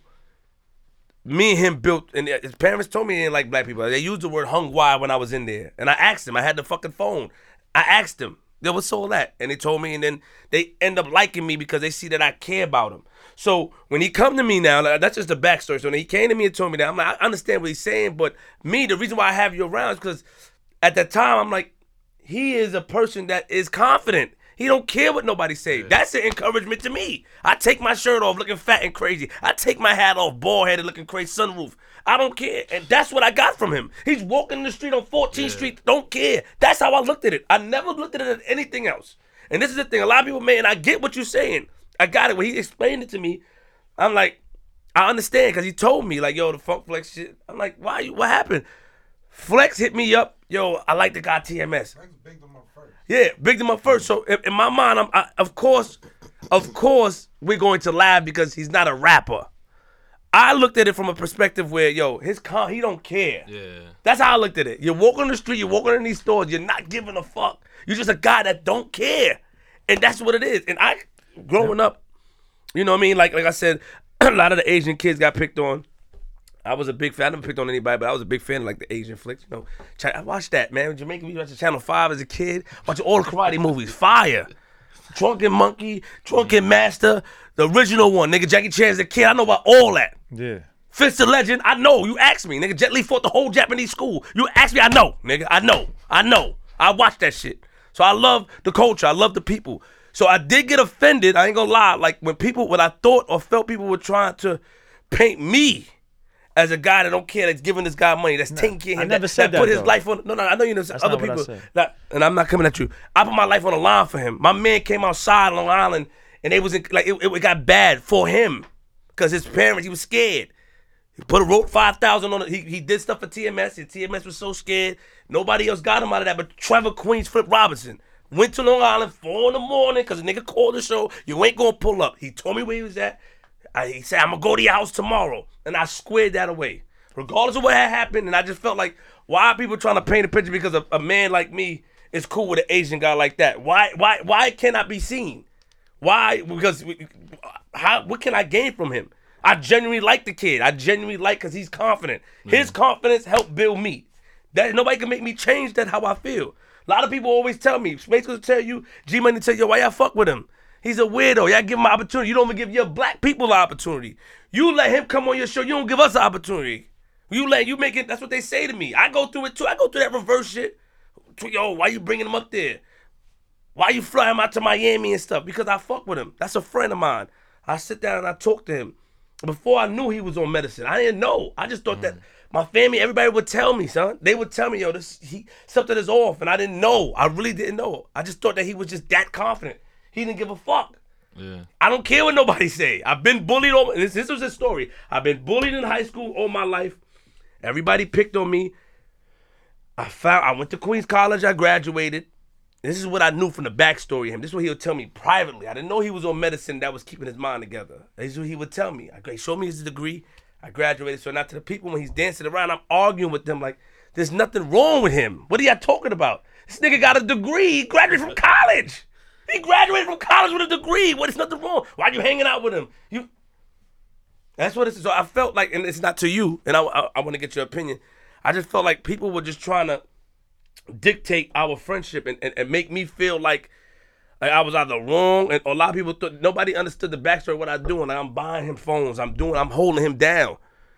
me and him built, and uh, his parents told me they didn't like black people. They used the word hung wide when I was in there, and I asked him. I had the fucking phone. I asked him. Yo, what's all that? And they told me, and then they end up liking me because they see that I care about them. So when he come to me now, like, that's just the backstory. So when he came to me and told me that, I'm like, I understand what he's saying, but me, the reason why I have you around is because at that time, I'm like, he is a person that is confident. He don't care what nobody say. That's an encouragement to me. I take my shirt off looking fat and crazy. I take my hat off bald headed looking crazy sunroof. I don't care. And that's what I got from him. He's walking the street on 14th Street, don't care. That's how I looked at it. I never looked at it as anything else. And this is the thing. A lot of people, man, I get what you're saying. I got it. When he explained it to me, I'm like, I understand because he told me, like, yo, the Funk Flex shit. I'm like, why? What happened? Flex hit me up. Yo, I like the guy TMS. Yeah, bigged him up first. So in, in my mind, I'm I, of course, of course, we're going to laugh because he's not a rapper. I looked at it from a perspective where, yo, his con, he don't care. Yeah. That's how I looked at it. You're walking on the street, you're walking in these stores, you're not giving a fuck. You're just a guy that don't care, and that's what it is. And I, growing up, you know what I mean? Like like I said, a lot of the Asian kids got picked on. I was a big fan. I never picked on anybody, but I was a big fan of like the Asian flicks. You know, I watched that man. Jamaica, we watched Channel Five as a kid. Watching all the karate movies. Fire. Drunken Monkey, Drunken Master, the original one. Nigga, Jackie Chan's a kid. I know about all that. Yeah. Fist of Legend, I know. You asked me, nigga. Jet Li fought the whole Japanese school. You asked me, I know, nigga. I know. I know. I watched that shit. So I love the culture. I love the people. So I did get offended. I ain't gonna lie. Like when people, when I thought or felt people were trying to paint me as a guy that don't care, that's giving this guy money, that's taking care of I never that, said that put that, his though. life on. No, no, I know you know. Other what I people, that, and I'm not coming at you. I put my life on the line for him. My man came outside Long Island, and they was in, like it, it got bad for him because his parents. He was scared. He put a wrote five thousand on it. He he did stuff for TMS, and TMS was so scared. Nobody else got him out of that, but Trevor Queens Flip Robinson went to Long Island four in the morning because a nigga called the show. You ain't gonna pull up. He told me where he was at. I, he said I'm gonna go to your house tomorrow, and I squared that away, regardless of what had happened. And I just felt like why are people trying to paint a picture because a, a man like me is cool with an Asian guy like that? Why why why can I be seen? Why? Because we, how? What can I gain from him? I genuinely like the kid. I genuinely like because he's confident. His mm. confidence helped build me. That nobody can make me change that how I feel. A lot of people always tell me, Space will tell you, G Money tell you, why y'all fuck with him? He's a weirdo. Y'all give him an opportunity. You don't even give your black people an opportunity. You let him come on your show. You don't give us an opportunity. You let you make it. That's what they say to me. I go through it too. I go through that reverse shit. Yo, why you bringing him up there? Why you flying him out to Miami and stuff? Because I fuck with him. That's a friend of mine. I sit down and I talk to him. Before I knew he was on medicine, I didn't know. I just thought that mm. my family, everybody would tell me, son. They would tell me, yo, this he something is off, and I didn't know. I really didn't know. I just thought that he was just that confident. He didn't give a fuck. Yeah. I don't care what nobody say. I've been bullied. All, this, this was his story. I've been bullied in high school all my life. Everybody picked on me. I found. I went to Queens College. I graduated. This is what I knew from the backstory of him. This is what he would tell me privately. I didn't know he was on medicine that was keeping his mind together. This is what he would tell me. I, he showed me his degree. I graduated. So now to the people when he's dancing around, I'm arguing with them like, there's nothing wrong with him. What are y'all talking about? This nigga got a degree. He graduated from college. He graduated from college with a degree. What is nothing wrong? Why are you hanging out with him? You. That's what it's. So I felt like, and it's not to you, and I, I, I want to get your opinion. I just felt like people were just trying to dictate our friendship and, and, and make me feel like, I was either wrong, and a lot of people thought nobody understood the backstory of what I'm doing. Like I'm buying him phones. I'm doing. I'm holding him down.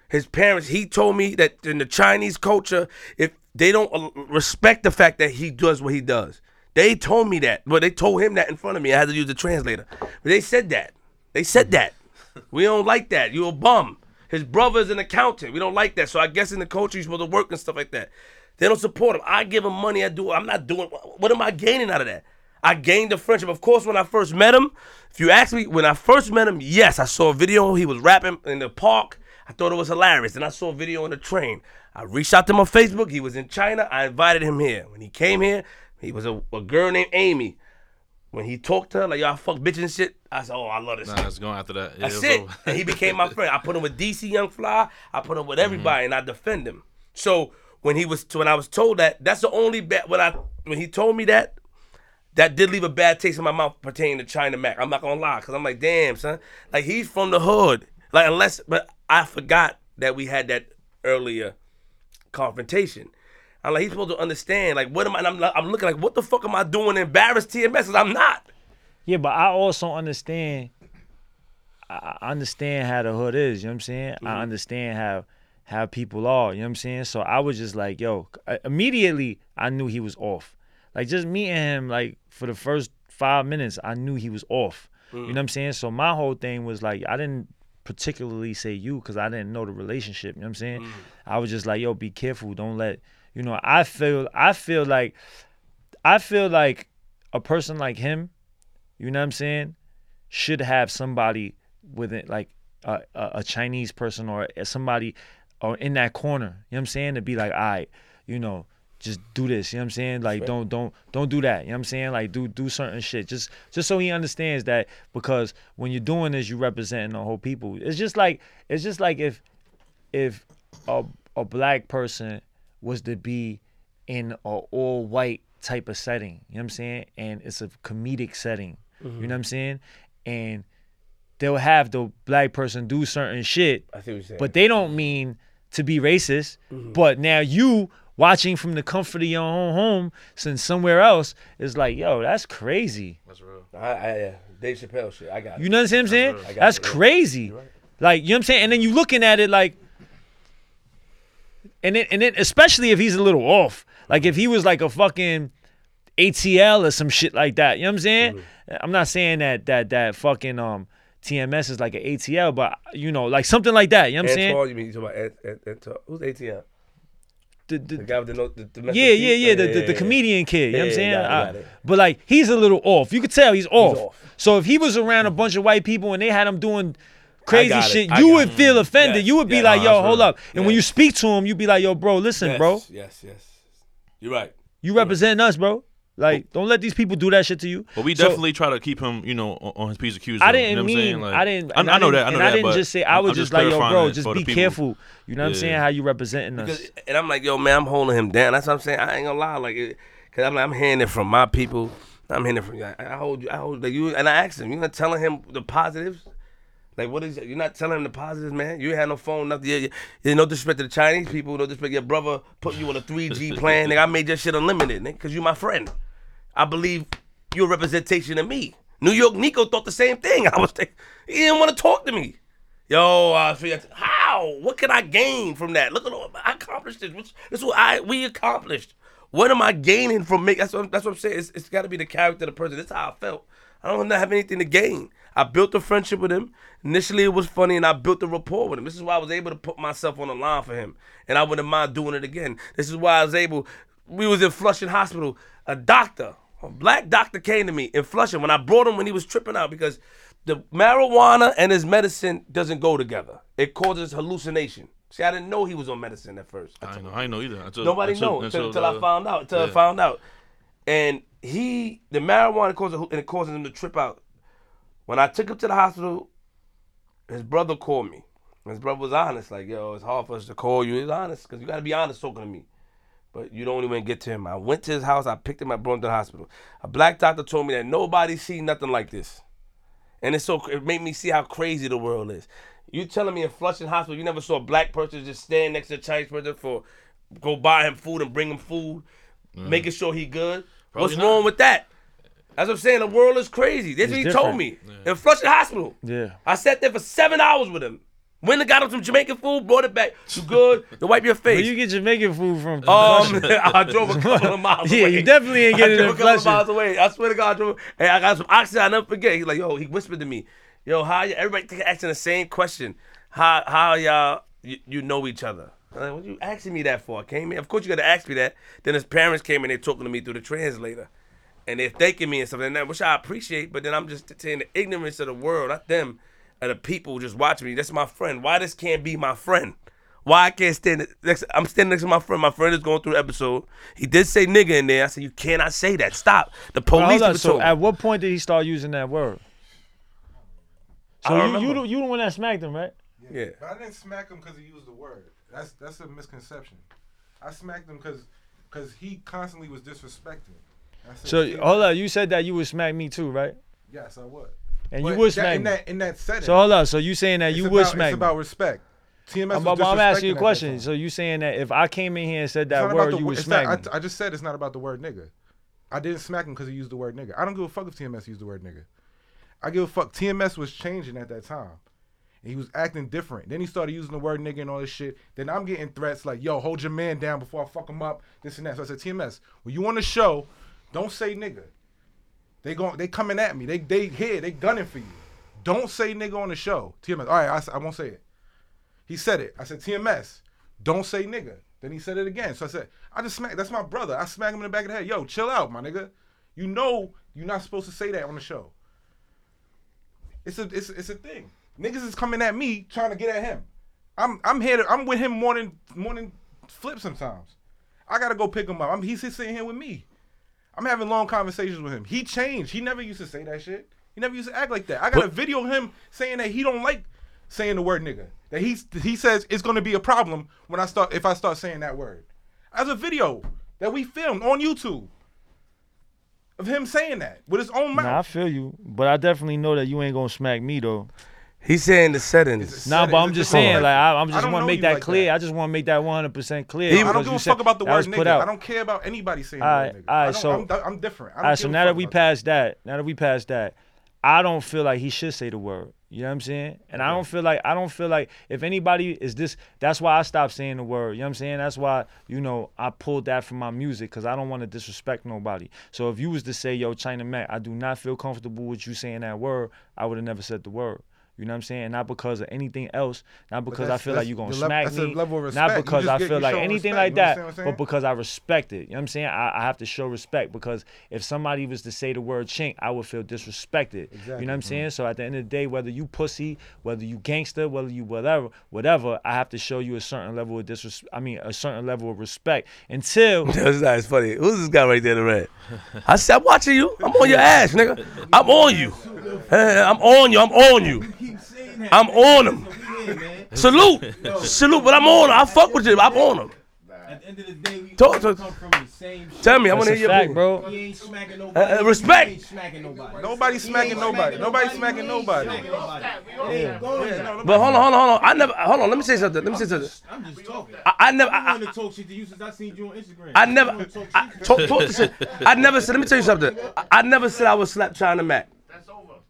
His parents. He told me that in the Chinese culture, if they don't uh, respect the fact that he does what he does, they told me that. But they told him that in front of me. I had to use the translator. But they said that. They said that. We don't like that. You a bum. His brother's an accountant. We don't like that. So I guess in the culture, you're supposed to work and stuff like that. They don't support him. I give him money. I do. I'm not doing. What am I gaining out of that? I gained a friendship. Of course, when I first met him, if you ask me, when I first met him, yes, I saw a video. He was rapping in the park. I thought it was hilarious. And I saw a video on the train. I reached out to him on Facebook. He was in China. I invited him here. When he came here, he was a, a girl named Amy. When he talked to her, like, y'all fuck bitch and shit, I said, oh, I love this. Nah, it's going after that. That's it. And he became my friend. I put him with DC Young Fly. I put him with everybody, mm-hmm. and I defend him. So when he was when I was told that, that's the only bad when I when he told me that, that did leave a bad taste in my mouth pertaining to China Mac. I'm not gonna lie, cause I'm like, damn, son, like he's from the hood. Like unless, but I forgot that we had that earlier confrontation. I'm like, he's supposed to understand. Like, what am I? And I'm, I'm looking like, what the fuck am I doing? to Embarrass TMS? I'm not. Yeah, but I also understand. I understand how the hood is. You know what I'm saying? Mm-hmm. I understand how how people are. You know what I'm saying? So I was just like, yo. Immediately, I knew he was off. Like just meeting him, like for the first five minutes, I knew he was off. You know what I'm saying? So my whole thing was like, I didn't particularly say you because I didn't know the relationship. You know what I'm saying? I was just like, yo, be careful. Don't let you know. I feel. I feel like. I feel like a person like him you know what I'm saying, should have somebody with it, like a, a, a Chinese person or somebody or in that corner. You know what I'm saying? To be like, all right, you know, just do this. You know what I'm saying? Like, don't don't don't do that. You know what I'm saying? Like, do do certain shit. Just just so he understands that because when you're doing this, you're representing the whole people. It's just like it's just like if if a a black person was to be in a all white type of setting, you know what I'm saying? And it's a comedic setting. You know mm-hmm. what I'm saying? And they'll have the black person do certain shit, I see what you're but they don't mean to be racist. Mm-hmm. But now you watching from the comfort of your own home since somewhere else is like, yo, that's crazy. That's real. I, I, yeah, Dave Chappelle shit. I got it. You know what I'm saying? I got That's it, crazy. right. Like, you know what I'm saying? And then you looking at it like and then and then especially if he's a little off. Like if he was like a fucking ATL or some shit like that. You know what I'm saying? Mm-hmm. I'm not saying that that that fucking um TMS is like an ATL, but you know, like something like that. You know what I'm saying? You mean you talking about Ant, Ant, Antoine? Who's ATM? The- The the- guy with the, the yeah, yeah, yeah, the, the, the comedian kid. You know what I'm saying? it, I- but like he's a little off. You could tell he's off. off. So if he was around a bunch of white people and they had him doing crazy shit, you would it. feel mm-hmm. offended. Yes, you would be yes. like, yo, hold up. And when you speak to him, you'd be like, yo, bro, listen, Yes, bro. Yes, yes. You're right. You representing us, bro. Like, don't let these people do that shit to you. But we So- definitely try to keep him, you know, on, his piece of cues. I didn't you know what I'm mean? Like, I didn't. I, I know that. I know and that. I didn't just say. I was just just like, yo, bro, just be careful. You know what I'm saying? How you representing us? And I'm like, yo, man, I'm holding him down. That's what I'm saying. I ain't gonna lie, like, it, cause I'm like, I'm hearing it from my people. I'm hearing it from you. I, I hold you. I hold like you. And I asked him, you not telling him the positives? Like, what is? You're not telling him the positives, man. You had no phone, nothing. You, you, no disrespect to the Chinese people. No disrespect. Your brother put you on a 3G plan. Nigga, I made your shit unlimited, nigga, cause you my friend. I believe you're a representation of me. New York Nico thought the same thing. I was like, he didn't want to talk to me. Yo, I figured, how? What can I gain from that? Look at all I accomplished this. This is what I we accomplished. What am I gaining from making? That's what, that's what I'm saying. It's, it's got to be the character of the person. That's how I felt. I don't have anything to gain. I built a friendship with him. Initially, it was funny, and I built a rapport with him. This is why I was able to put myself on the line for him, and I wouldn't mind doing it again. This is why I was able. We was in Flushing Hospital. A doctor, a black doctor, came to me in Flushing when I brought him when he was tripping out because the marijuana and his medicine doesn't go together. It causes hallucination. See, I didn't know he was on medicine at first. I know. I didn't know either. Until, Nobody until, know until, until I uh, found out. Until I found out. And he, the marijuana causes and it causes him to trip out. When I took him to the hospital, his brother called me. His brother was honest, like, yo, it's hard for us to call you. He's honest, because you got to be honest talking to me. But you don't even get to him. I went to his house, I picked him, I brought him to the hospital. A black doctor told me that nobody seen nothing like this. And it's so it made me see how crazy the world is. You telling me in Flushing Hospital you never saw a black person just stand next to a Chinese person for go buy him food and bring him food, mm. making sure he good. What's Probably wrong with that? That's what I'm saying. The world is crazy. That's what he told me in Flushing Hospital. Yeah. I sat there for seven hours with him. Went and got him some Jamaican food, brought it back. You good? To wipe your face. Where you get Jamaican food from? Um, I drove a couple of miles Yeah, away. you definitely ain't getting I it drove in a couple of miles away. I swear to God, I drove. Hey, I got some oxygen. I never forget. He's like, yo, he whispered to me, yo, how y- everybody think- asking the same question. How how y'all you, you know each other? I'm like, what you asking me that for? I came in. Of course you got to ask me that. Then his parents came in. They talking to me through the translator, and they're thanking me and something like that, which I appreciate. But then I'm just saying the ignorance of the world, not them, of the people just watching me. That's my friend. Why this can't be my friend? Why I can't stand next? I'm standing next to my friend. My friend is going through the episode. He did say nigga in there. I said you cannot say that. Stop. The police hold on, even so at what point did he start using that word? I So don't you you remember. the, you the one that smacked him, right? Yeah. But I didn't smack him because he used the word. That's that's a misconception. I smacked him because because he constantly was disrespecting. So hold up, you said that you would smack me too, right? Yes, I would. And But you would that- smack in me. that in that setting. So hold up, so you saying that it's you about, would smack It's me? about respect. TMS I'm, was I'm asking you a that question. So you saying that if I came in here and said It's that not about word, the you wo- would it's smack not- me? I, I just said it's not about the word nigga. I didn't smack him because he used the word nigga. I don't give a fuck if TMS used the word nigga. I give a fuck. TMS was changing at that time. And he was acting different. Then he started using the word nigga and all this shit. Then I'm getting threats like, yo, hold your man down before I fuck him up, this and that. So I said, TMS, when you on the show, don't say nigga. They go, they coming at me. They they here, they gunning for you. Don't say nigga on the show. TMS, All right, I, I won't say it. He said it. I said, TMS, don't say nigga. Then he said it again. So I said, I just smack. That's my brother. I smack him in the back of the head. Yo, chill out, my nigga. You know you're not supposed to say that on the show. It's a it's it's a thing. Niggas is coming at me trying to get at him. I'm I'm here. To, I'm with him more than flip sometimes. I gotta go pick him up. I'm he's sitting here with me. I'm having long conversations with him. He changed. He never used to say that shit. He never used to act like that. I got a video of him saying that he don't like saying the word nigga. That he he says it's gonna be a problem when I start if I start saying that word. As a video that we filmed on YouTube of him saying that with his own mouth. Nah, I feel you, but I definitely know that you ain't gonna smack me though. He's saying the settings. It's- Nah, but. I'm just saying, like I, I'm just want to make that like clear. that. I just want to make that 100 percent clear. He- I don't give a said fuck about the word was put nigga. out. I don't care about anybody saying All the right, word nigga. all right, I so- I'm, I'm different. All right, so now that we about passed that, now that we passed that, I don't feel like he should say the word. You know what I'm saying? And I don't feel like I don't feel like if anybody is this, that's why I stopped saying the word. You know what I'm saying? That's why you know I pulled that from my music because I don't want to disrespect nobody. So if you was to say, "Yo, China Mac, I do not feel comfortable with you saying that word," I would have never said the word. You know what I'm saying? Not because of anything else, not because I feel like you're gonna smack me, level of not respect. You because I feel like anything respect. like that, understand what I'm but because I respect it. You know what I'm saying? I, I have to show respect because if somebody was to say the word chink, I would feel disrespected. You know what I'm Exactly. Mm-hmm. saying? So at the end of the day, whether you pussy, whether you gangster, whether you whatever, whatever, I have to show you a certain level of disrespect. I mean, a certain level of respect until. That's not it's funny. Who's this guy right there in the red? I said, I'm watching you. I'm on your ass, nigga. I'm on you. Hey, I'm on you. I'm on you. Keep saying that. I'm on him. We here, man. Salute. Salute, but I'm on him. I fuck with you. I'm on him. At the end of the day, we Talk all to- come from the same. Tell me, I That's want to a hear your fact, opinion. bro. He ain't smacking Uh, nobody. uh, respect. He ain't smacking nobody. Nobody's smacking ain't nobody. smacking Nobody's smacking ain't nobody. smacking nobody. Yeah. Yeah, go Yeah, ahead. no, But hold on, hold on, hold on. I never. Hold on. Let me say something. Let me say something. I'm just talking. I, I never. I I, want to talk shit to you since I seen you on Instagram. I never. wanna I, talk, talk the shit. I never said. Let me tell you something. I, I never said I would slap China Mac.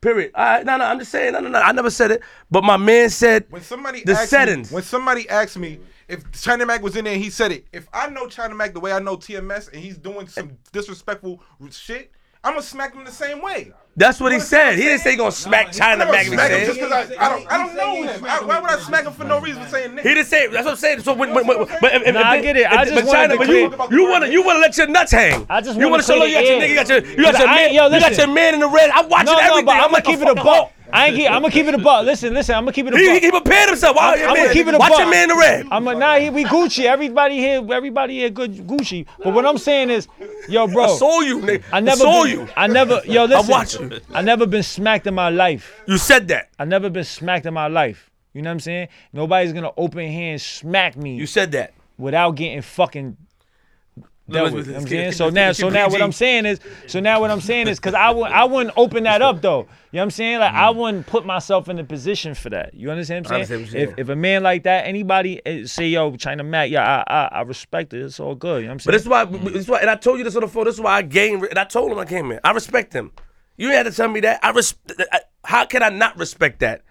Period. All right, no, no. I'm just saying. No, no, no. I never said it. But my man said When somebody the settings. Me, when somebody asked me if China Mac was in there and he said it, if I know China Mac the way I know TMS and he's doing some disrespectful shit, I'm gonna smack him the same way. That's what he said. he didn't say he gonna smack China I'm Mac. He smack him said. just because I, I don't I don't know him. I, why would I smack him for no reason for saying nigga? He didn't say. That's what I'm saying. So when, when, when but if, if, Nah, I if- get it. I if- just but wanted China, to but you clear- you want to you want to let your nuts hang. I just you wanna want to show clear you got your the nigga, you got your you air. got your I man, yo, you got listen. your man in the red. I'm watching No, no, everything. but I'm gonna keep it a fucking buck. I ain't keep, I'm gonna keep it a buck. Listen, listen. I'm gonna keep it a He, buck. he prepared himself. Wow, I'm- I'ma keep it a watch buck. your man in the red. I'm like, nah, he, we Gucci. Everybody here, everybody here, good Gucci. But what I'm saying is, yo, bro, I saw you, nigga. I never saw been, you. I never, yo, listen. I watch you. I never been smacked in my life. You said that. I never been smacked in my life. You know what I'm saying? Nobody's gonna open hand smack me You said that. without getting fucking dealt with. You know I'm saying? So now, so now what I'm saying is, so now what I'm saying is, cause I would, I wouldn't open that up though. You know what I'm saying? Like I wouldn't put myself in a position for that. You understand what I'm saying? what If, if a man like that, anybody eh, say, yo, China Mac, yeah, I, I, I respect it. It's all good. You know what I'm saying? But this is why. This is why. And I told you this on the phone. This is why I gained. And I told him I came in. I respect him. You had to tell me that. I res- I- How can I not respect that?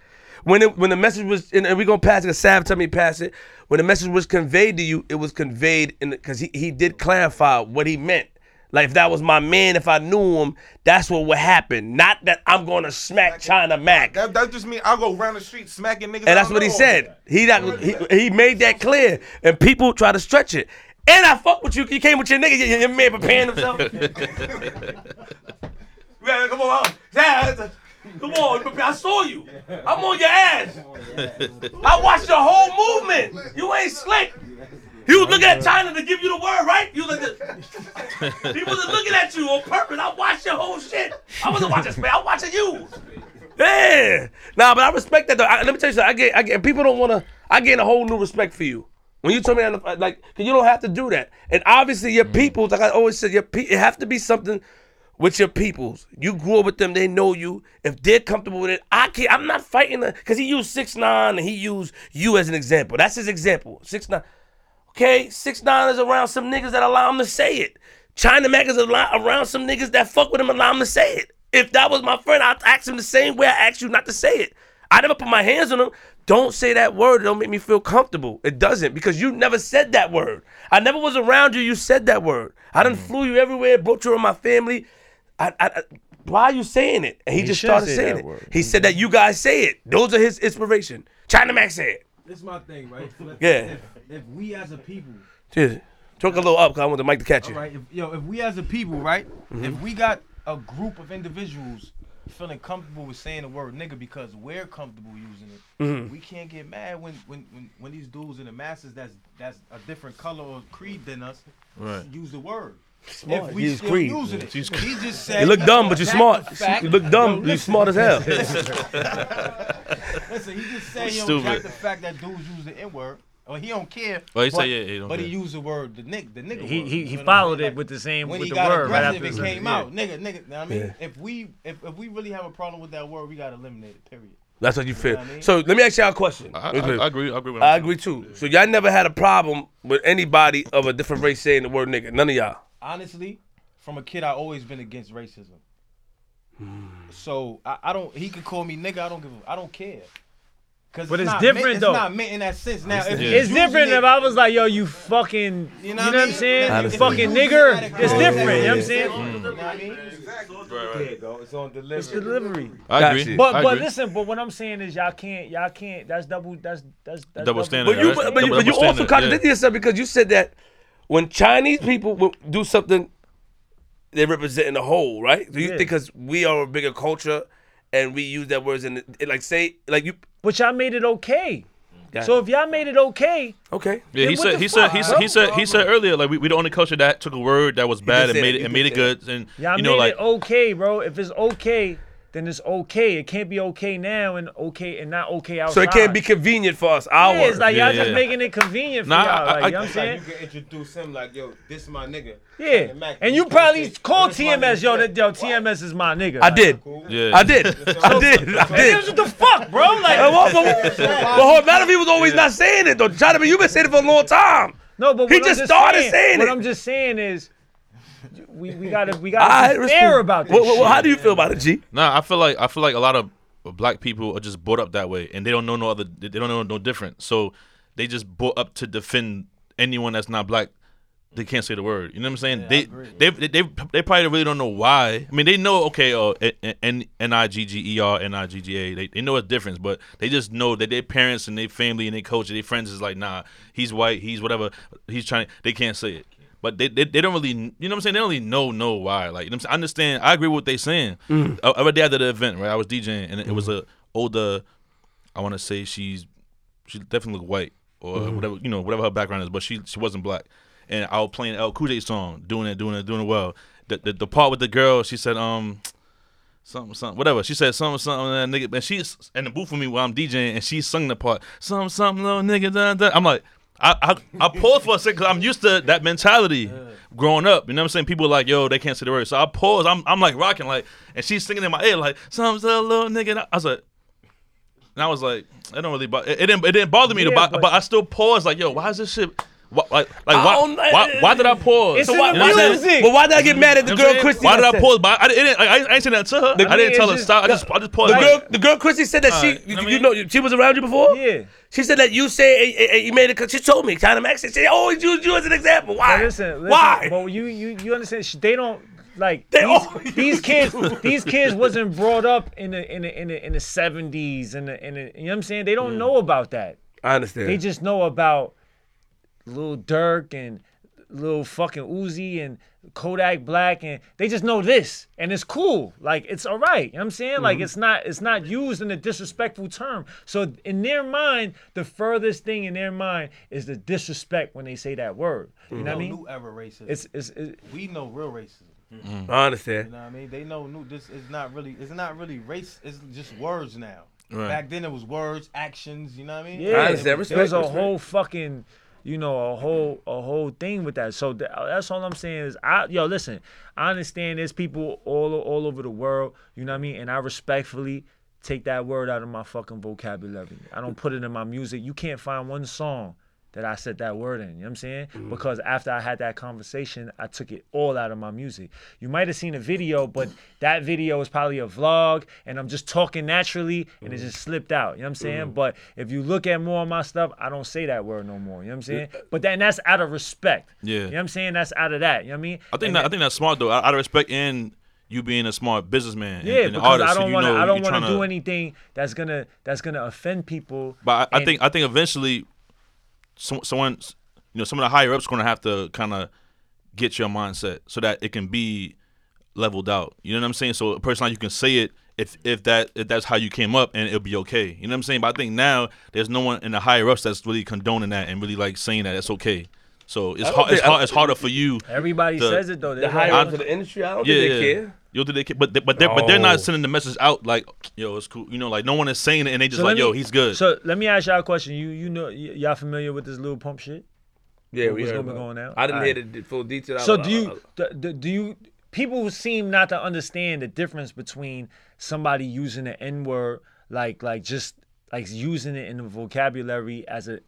When it, when the message was, and we gonna pass it. Sav tell me pass it. When the message was conveyed to you, it was conveyed in because he he did clarify what he meant. Like if that was my man, if I knew him, that's what would happen. Not that I'm gonna smack China Mac. That, that just mean I'll go around the street smacking niggas. And that's what he said. He, that, he he made that clear, and people try to stretch it. And I fuck with you. You came with your nigga. Your, your man preparing himself. Man, come on, yeah, come on. I saw you. I'm on your ass. I watched your whole movement. You ain't slick. He was looking at China to give you the word, right? You was like, he wasn't looking at you on purpose. I watched your whole shit. I wasn't watching man. I'm watching you. Yeah. Nah, but I respect that though. I, let me tell you something. I get, I get. People don't want to. I gain a whole new respect for you. When you told me that, like, 'cause you don't have to do that. And obviously, your mm. people, like I always said, your pe- it have to be something with your peoples. You grew up with them. They know you. If they're comfortable with it, I can't. I'm not fighting because he used six nine and he used you as an example. That's his example. Six nine. Okay, six nine is around some niggas that allow him to say it. China Mac is around some niggas that fuck with him and allow him to say it. If that was my friend, I'd ask him the same way I asked you not to say it. I never put my hands on him. Don't say that word. It don't make me feel comfortable. It doesn't because you never said that word. I never was around you. You said that word. I done mm. flew you everywhere, brought you in my family. I, I, I- why are you saying it? And he, He just started say saying it. word. He said that you guys say it. Those are his inspiration. China Mac said it. This is my thing, right? So if, Yeah. If, if we as a people, Cheers. Talk a little up because I want the mic to catch you. right, if, yo, if we as a people, right? Mm-hmm. If we got a group of individuals feeling comfortable with saying the word nigga because we're comfortable using it, Mm-hmm. we can't get mad when, when when when these dudes in the masses that's that's a different color or creed than us Right. use the word. Smart. If we He's still creed. using it, He's- he just said. You look dumb, but you're smart. fact. You look dumb, Yo, you're smart as hell. Listen, he just said he don't Stupid. jack the fact that dudes use the N word. Or he don't care. Well, he said, but, yeah, he don't but he used the word the nick the nigga He word, he, he know I'm followed saying? it with the same when with he the got word right aggressive, after it came yeah. out. Nigga, nigga. Know what I mean, Yeah. if we if, if we really have a problem with that word, we gotta eliminate it. Period. That's what you feel. what I mean? So let me ask y'all a question. I, I, I agree. I agree. With him. I agree too. So y'all never had a problem with anybody of a different race saying the word nigga. None of y'all. Honestly, from a kid, I always been against racism. Hmm. So I, I don't. He could call me nigga. I don't give. A, I don't care. Cause But it's not different, meant, though. It's not meant in that sense. Now, if It's different it- if I was like, yo, you fucking, you know, what what I I'm saying? I You fucking nigger. It's different, you know what I'm saying? You know what I hmm. mean? Right, right. go. It's on delivery. It's delivery. I agree. you. But I but agree. listen, but what I'm saying is y'all can't y'all can't that's double that's that's, that's Double standard. But you, right? but, but you, Double but you also standard, contradicted yeah. yourself because you said that when Chinese people will do something, they're representing the whole, right? Do you Yeah. think because we are a bigger culture and we use that words in it, like say like you? But y'all made it okay. Got So it. if y'all made it okay, okay, Yeah, he said the he said he said he said he said earlier like we, we the only culture that took a word that was bad and made that. it and made it say good and y'all you know made like it okay, bro. If it's okay, then it's okay. It can't be okay now and okay and not okay outside. so it can't be convenient for us. Our Yeah, it's like Yeah, y'all just making it convenient for Nah, y'all. I- Like, I- you know what I'm saying? can introduce him like, yo, this is my nigga. Yeah. And you probably call TMS, yo, that yo, TMS is my nigga. I did. yeah I did. I did. I Nigga, did. what the fuck, bro? Like, well, but, but hold on, not if he was always not saying it though. China, you've been saying it for a long time. no, but He what I'm just started saying, saying what it. I'm just saying is, we we gotta we gotta be respect- fair about this. What- what- shit. how do you feel about it, G? Nah, I feel like I feel like a lot of black people are just brought up that way, and they don't know no other. They don't know no different. So they just brought up to defend anyone that's not black. They can't say the word. You know what I'm saying? they, they, they, they, they probably really don't know why. I mean, they know okay, uh, N N I G G E R N I G G A. They, they know a difference, but they just know that their parents and their family and their culture, their friends is like, nah, he's white, he's whatever, he's trying. They can't say it. But they, they, they don't really, you know what I'm saying? They don't really know know why. Like, you know? I understand. I agree with what they saying. Mm. Day after the event, right? I was DJing, and it was a older. I want to say she's she definitely looked white or Mm-hmm. whatever you know whatever her background is, but she she wasn't black. And I was playing LL Cool J song, doing it, doing it, doing it well. The, the the part with the girl, she said um something something whatever. She said something something that nigga, and she's in the booth with me while I'm DJing, and she sung the part something something little nigga. Da, da. I'm like. I, I I paused for a second because I'm used to that mentality growing up. You know what I'm saying? People are like, yo, they can't say the word. So I paused. I'm I'm like rocking like, and she's singing in my ear like, some little nigga. I was like, and I was like, it don't really, bo- it, it didn't, it didn't bother me, to, Yeah, but, but- but I still paused. Like, yo, why is this shit? Why, like, like why, why, why did I pause? It's So in why, the you know what saying? But why did I get mad at the You know what girl I'm? Christy? Why did I said- pause? But I, I didn't. I, I ain't saying that to her. I didn't tell her stop. I just, I just paused. The girl, the girl Christy said that she, you, I you mean- know, she was around you before. Yeah. She said that you say eh, eh, eh, you made it. She told me, China Max. She said, always use you as an example. Why? But listen, listen, Why? But you you you understand? They don't like They these, always these kids. These kids wasn't brought up in the in the in the in the seventies and the in the, you know what I'm saying? They don't know about that. I understand. They just know about Lil Durk and Lil fucking Uzi and Kodak Black and they just know this and it's cool. Like it's all right. You know what I'm saying? Like mm-hmm. it's not it's not used in a disrespectful term. So in their mind, the furthest thing in their mind is the disrespect when they say that word. You know mm-hmm. what I mean? New era racism. It's it's, it's we know real racism. Mm-hmm. I You know what I mean? They know new. This is not really. It's not really race. It's just words now. Right. Back then it was words, actions. You know what I mean? yeah. I understand. There's Respect, a respect. whole fucking you know, a whole a whole thing with that. So th- that's all I'm saying is, I yo, listen, I understand there's people all all over the world, you know what I mean, and I respectfully take that word out of my fucking vocabulary. I don't put it in my music. You can't find one song that I said that word in. You know what I'm saying? Mm-hmm. Because after I had that conversation, I took it all out of my music. You might have seen a video, but that video is probably a vlog and I'm just talking naturally and it mm-hmm. just slipped out. You know what I'm saying? Mm-hmm. But if you look at more of my stuff, I don't say that word no more. You know what I'm saying? But then that's out of respect. Yeah. You know what I'm saying? That's out of that. You know what I mean? I think that, I think that's smart though. Out of respect and you being a smart businessman. and- yeah, and an because artist, I don't you want to. know I don't want to do anything that's gonna that's gonna offend people. But I, I think I think eventually, some, someone, you know, some of the higher ups going to have to kind of get your mindset so that it can be leveled out. You know what I'm saying? So a person like you can say it if if that if that's how you came up and it'll be okay. You know what I'm saying? But I think now there's no one in the higher ups that's really condoning that and really like saying that it's okay. So it's hard. It's think- I hard. It's harder for you. Everybody The- says it though. The They're higher like, ups of the industry, I don't Yeah, think yeah. they care. Yo, do they? ca- But they, but they, but they're not sending the message out like, yo, it's cool. You know, like no one is saying it and they just So like, let yo, he's good. So let me ask y'all a question. You you know y- y'all familiar with this little pump shit? Yeah, we was heard gonna be going out? I didn't Alright. hear the full detail. So I- do I- you do, do- do you people seem not to understand the difference between somebody using the N word like like just like using it in the vocabulary as a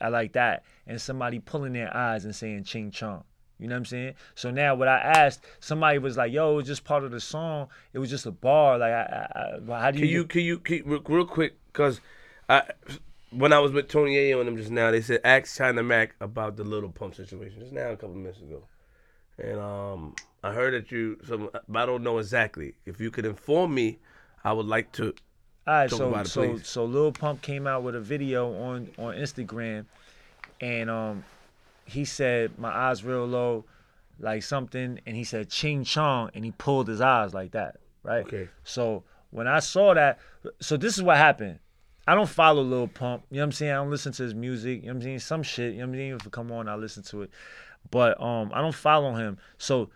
I like that and somebody pulling their eyes and saying ching chong. You know what I'm saying? So now what I asked, somebody was like, "Yo, it was just part of the song. It was just a bar. Like, I, I, I, how do Can you?" can you, can you real, real quick? Cause I when I was with Tony Yayo and them just now, they said ask China Mac about the little pump situation just now a couple minutes ago, and um I heard that you some but I don't know exactly. If you could inform me, I would like to. All right, Talk so it, so please. so Lil Pump came out with a video on on Instagram, and um, he said my eyes real low, like something, and he said ching chong, and he pulled his eyes like that, right? Okay. So when I saw that, so this is what happened. I don't follow Lil Pump. You know what I'm saying? I don't listen to his music. You know what I'm saying? Some shit. You know what I'm saying? If it come on, I listen to it. But um, I don't follow him. So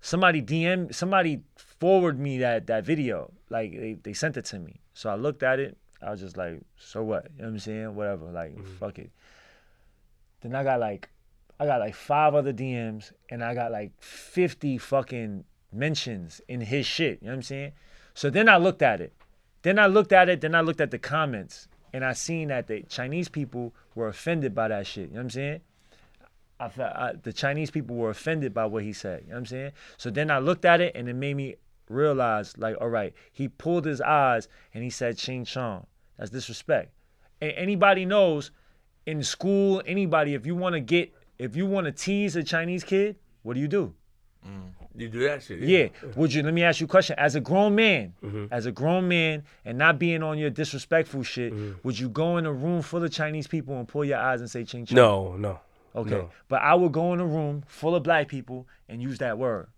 somebody DM somebody forward me that that video. Like they, they sent it to me. So I looked at it. I was just like, so what? You know what I'm saying? Whatever. Like, mm-hmm. fuck it. Then I got like I got like five other DMs and I got like 50 fucking mentions in his shit. You know what I'm saying? So then I looked at it. Then I looked at it, then I looked at the comments and I seen that the Chinese people were offended by that shit. You know what I'm saying? I felt I, the Chinese people were offended by what he said. You know what I'm saying? So then I looked at it and it made me realize, like, all right, he pulled his eyes and he said Ching Chong. That's disrespect. And anybody knows in school, anybody, if you want to get, if you want to tease a Chinese kid, what do you do? Mm. You do that shit. Yeah. Would you? Let me ask you a question. As a grown man, mm-hmm. as a grown man, and not being on your disrespectful shit, mm-hmm. would you go in a room full of Chinese people and pull your eyes and say Ching Chong? No, no. Okay. No. But I would go in a room full of black people and use that word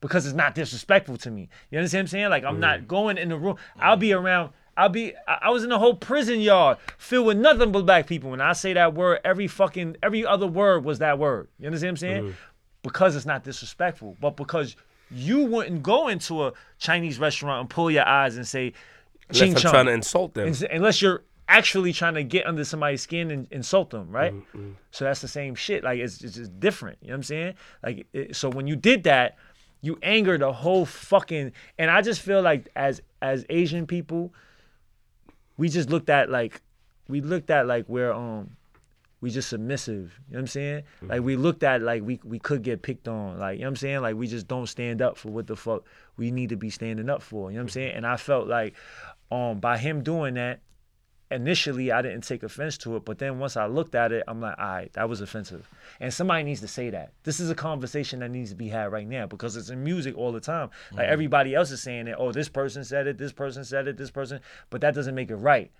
because it's not disrespectful to me. You understand what I'm saying? Like, I'm not going in the room. I'll be around. I'll be. I I was in a whole prison yard filled with nothing but black people. When I say that word, every fucking every other word was that word. You understand what I'm saying? Because it's not disrespectful, but because you wouldn't go into a Chinese restaurant and pull your eyes and say, Unless "Ching I'm chong." trying to insult them. Unless you're actually trying to get under somebody's skin and insult them, right? Mm-hmm, So that's the same shit. Like it's, it's just different. You know what I'm saying? Like it, so when you did that, you angered the whole fucking. And I just feel like as as Asian people, we just looked at like we looked at like we're um we just submissive. You know what I'm saying? Like we looked at like we we could get picked on. Like, you know what I'm saying? Like we just don't stand up for what the fuck we need to be standing up for. You know what I'm saying? And I felt like um by him doing that, initially I didn't take offense to it, but then once I looked at it, I'm like, all right, that was offensive. And somebody needs to say that. This is a conversation that needs to be had right now because it's in music all the time. Like mm-hmm. everybody else is saying it. Oh, this person said it, this person said it, this person, but that doesn't make it right.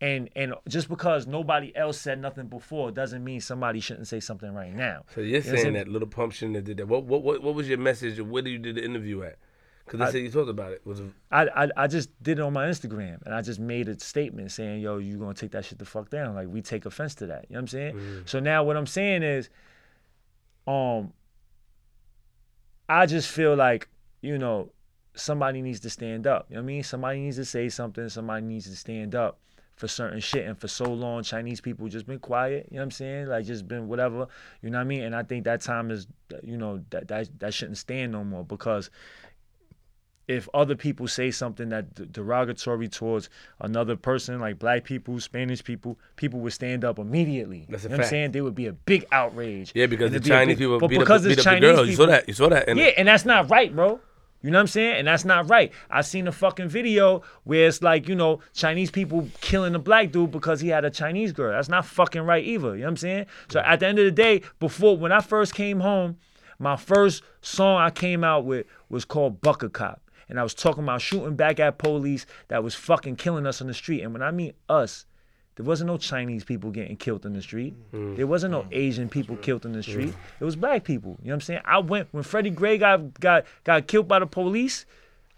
And and just because nobody else said nothing before doesn't mean somebody shouldn't say something right now. So you're You know saying that little pump shouldn't have did that. What what what, what was your message? Where did you do the interview at? Because they said you talked about it. Was it- I, I I just did it on my Instagram and I just made a statement saying, yo, you gonna take that shit the fuck down. Like we take offense to that. You know what I'm saying? So now what I'm saying is, um, I just feel like, you know, somebody needs to stand up. You know what I mean? Somebody needs to say something, somebody needs to stand up for certain shit and for so long Chinese people just been quiet, you know what I'm saying? Like just been whatever, you know what I mean? And I think that time is you know that that that shouldn't stand no more because if other people say something that d- derogatory towards another person, like black people, Spanish people, people would stand up immediately. That's a you know what I'm saying? There would be a big outrage. Yeah, because the be a Chinese big- people but beat because up, it's beat up the Chinese girls. You saw people- that. You saw that. And yeah, and that's not right, bro. You know what I'm saying? And that's not right. I seen a fucking video where it's like, you know, Chinese people killing a black dude because he had a Chinese girl. That's not fucking right either. You know what I'm saying? So at the end of the day, before when I first came home, my first song I came out with was called Bucker Cop. And I was talking about shooting back at police that was fucking killing us on the street. And when I mean us, there wasn't no Chinese people getting killed in the street. Mm. There wasn't no mm. Asian people killed in the street. Mm. It was black people. You know what I'm saying? I went when Freddie Gray got got got killed by the police.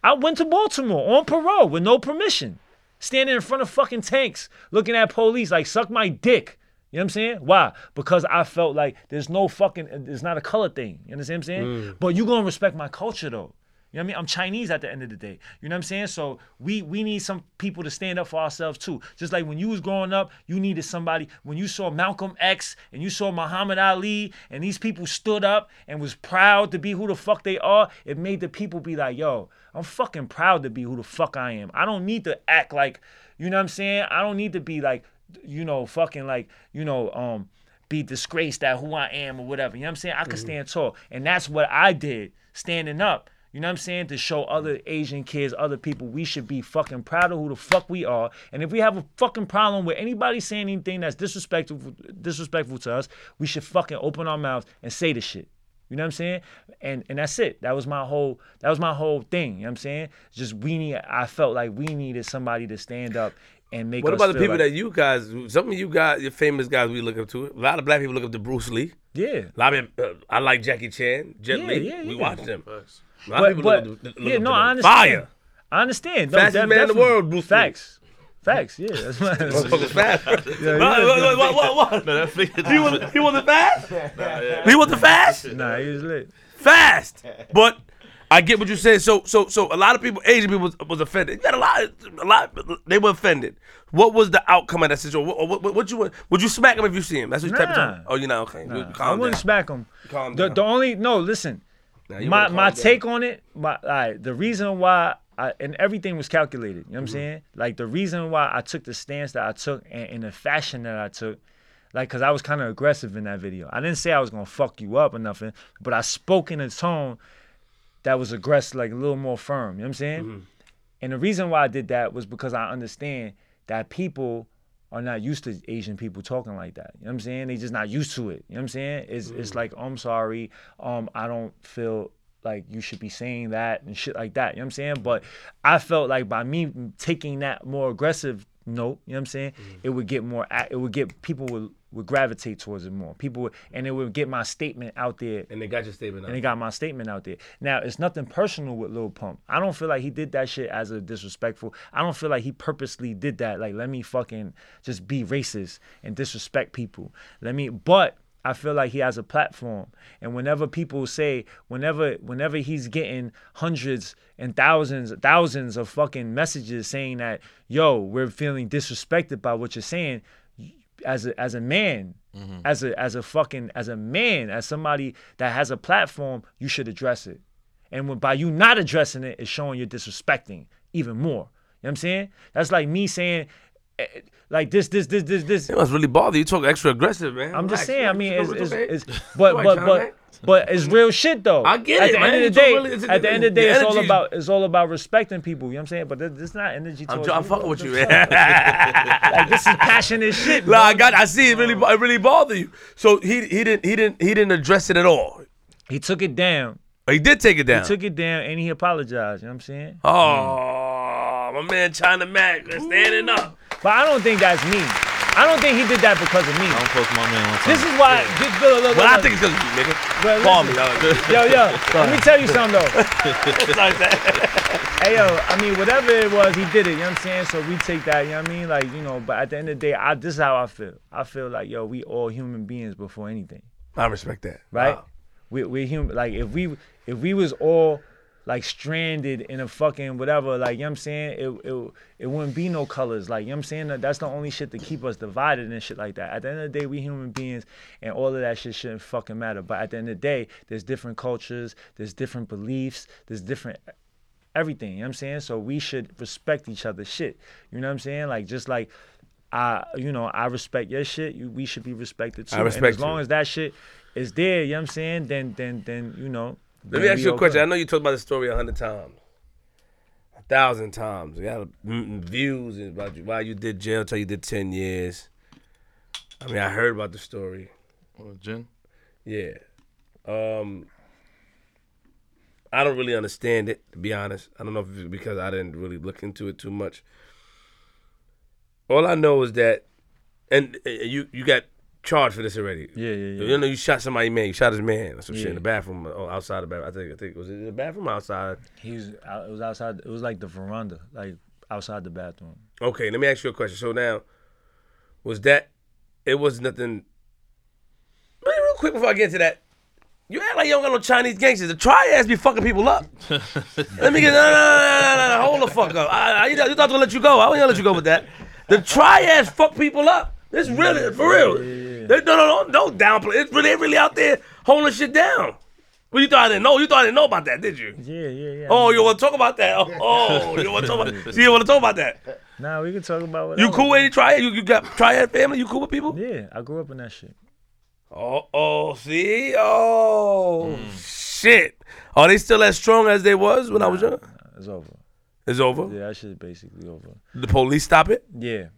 I went to Baltimore on parole with no permission, standing in front of fucking tanks, looking at police like suck my dick. You know what I'm saying? Why? Because I felt like there's no fucking, it's not a color thing. You understand what I'm saying? But you gonna respect my culture though. You know what I mean? I'm Chinese at the end of the day. You know what I'm saying? So we we need some people to stand up for ourselves too. Just like when you was growing up, you needed somebody. When you saw Malcolm X and you saw Muhammad Ali and these people stood up and was proud to be who the fuck they are, it made the people be like, yo, I'm fucking proud to be who the fuck I am. I don't need to act like, you know what I'm saying? I don't need to be like, you know, fucking like, you know, um, be disgraced at who I am or whatever. You know what I'm saying? I could stand tall. And that's what I did, standing up. You know what I'm saying? To show other Asian kids, other people, we should be fucking proud of who the fuck we are. And if we have a fucking problem with anybody saying anything that's disrespectful disrespectful to us, we should fucking open our mouths and say the shit. You know what I'm saying? And and that's it. That was my whole that was my whole thing. You know what I'm saying? Just we need I felt like we needed somebody to stand up and make What about the people like- that you guys? Some of you guys, your famous guys, we look up to. A lot of black people look up to Bruce Lee. Yeah. A lot of uh, I like Jackie Chan, Jet Yeah, Li. yeah, yeah. We watch them. A lot But, of people but to- yeah, no, to I understand. Fire. I understand. No, Fastest def- man in the world, Bruce Lee. Facts. Facts. Yeah. That's my, Motherfucker's fast. Yeah, what, yeah. what, what, what, what? No, that figure. He was he wasn't fast. He wasn't fast. nah, he was lit. Fast. But I get what you said. So so so a lot of people, Asian people, was, was offended. You got a lot, a lot. They were offended. What was the outcome of that situation? What, what, what, what you would would you smack him if you see him? That's what you type of Nah. time. Oh, you know, okay. You- I Calm wouldn't down. smack him. Calm The, down. the only no, listen. My my down. take on it, my right, the reason why I and everything was calculated. You know what I'm Mm-hmm. saying? Like the reason why I took the stance that I took and in the fashion that I took, like because I was kind of aggressive in that video. I didn't say I was gonna fuck you up or nothing, but I spoke in a tone that was aggressive, like a little more firm. You know what I'm saying? Mm-hmm. And the reason why I did that was because I understand that people are not used to Asian people talking like that. You know what I'm saying? They just not used to it. You know what I'm saying? It's it's like I'm sorry. Um, I don't feel like you should be saying that and shit like that. You know what I'm saying? But I felt like by me taking that more aggressive note, you know what I'm saying? It would get more. It would get people would would gravitate towards it more. People would, and it would get my statement out there And they got your statement out. There. And they got my statement out there. Now, it's nothing personal with Lil Pump. I don't feel like he did that shit as a disrespectful. I don't feel like he purposely did that. Like, let me fucking just be racist and disrespect people. Let me, but I feel like he has a platform. And whenever people say, whenever, whenever he's getting hundreds and thousands, thousands of fucking messages saying that, yo, we're feeling disrespected by what you're saying, as a as a man, as a as a fucking as a man, as somebody that has a platform, you should address it. And when by you not addressing it, it's showing you're disrespecting even more. You know what I'm saying? That's like me saying, eh, like this, this, this, this, this. It must really bother you. Talk extra aggressive, man. I'm just Relax, saying. I mean, it's, It's it's, it's but but but. But it's real shit though. I get at it, the man. end of the day, really- at the end of the the day, it's all about it's all about respecting people. You know what I'm saying? But it's not energy. I'm, I'm fucking with you, Like man. this is passionate shit. Nah, I got. I see it really. It really bother you. So he he didn't he didn't he didn't address it at all. He took it down. Or he did take it down. He took it down and he apologized. You know what I'm saying? oh, my man China Mac standing up. But I don't think that's me. I don't think he did that because of me. I don't post my man one time. This is why. Look, look, look, Well, I look. think it's because of you, nigga. Well, Call me, dog. Yo, yo, let me tell you something though. Like that. Hey, yo, I mean, whatever it was, he did it. You know what I'm saying? So we take that. You know what I mean? Like, you know. But at the end of the day, I this is how I feel. I feel like, yo, we all human beings before anything, I respect that. right? Wow. We we human. Like if we if we was all like stranded in a fucking whatever. Like you know what I'm saying, it it it wouldn't be no colors. Like you know what I'm saying, that's the only shit to keep us divided and shit like that. At the end of the day, we human beings, and all of that shit shouldn't fucking matter. But at the end of the day, there's different cultures, there's different beliefs, there's different everything. You know what I'm saying? So we should respect each other's shit. You know what I'm saying? Like just like I, you know, I respect your shit. You, we should be respected too. I and respect as long you. as that shit is there, you know what I'm saying? Then, then, then, you know. Let me ask you a question. I know you talked about the story a hundred times, a thousand times. You got views about you, why you did jail till you did ten years. I mean, I heard about the story. Well, Jin. Yeah. Um I don't really understand it, to be honest. I don't know if it's because I didn't really look into it too much. All I know is that and you you got charged for this already. Yeah, yeah, yeah. You know you shot somebody man, you shot his man or some shit in the bathroom or outside the bathroom. I think I think was it in the bathroom or outside? He was, it was outside. It was like the veranda, like outside the bathroom. Okay, let me ask you a question. So now, was that? It was nothing. Wait, real quick before I get into that, you act like you don't got no Chinese gangsters. The triads be fucking people up. let me get no no no no no. Hold the fuck up. I, I, you thought you thought I was gonna let you go. I wasn't gonna let you go with that. The triads fuck people up. This really for real. They, no no no don't downplay. It's really they really out there holding shit down. Well, you thought I didn't know. You thought I didn't know about that, did you? Yeah, yeah, yeah. Oh, you want to talk about that? Oh, oh you want to talk about? So you want to talk about that? Nah, we can talk about whatever. You cool with any triad? You, you got triad family? You cool with people? Yeah, I grew up in that shit. Oh, oh, see, oh, shit. Are they still as strong as they was when I was young? Nah, it's over. It's over. Yeah, that shit's basically over. The police stop it. Yeah.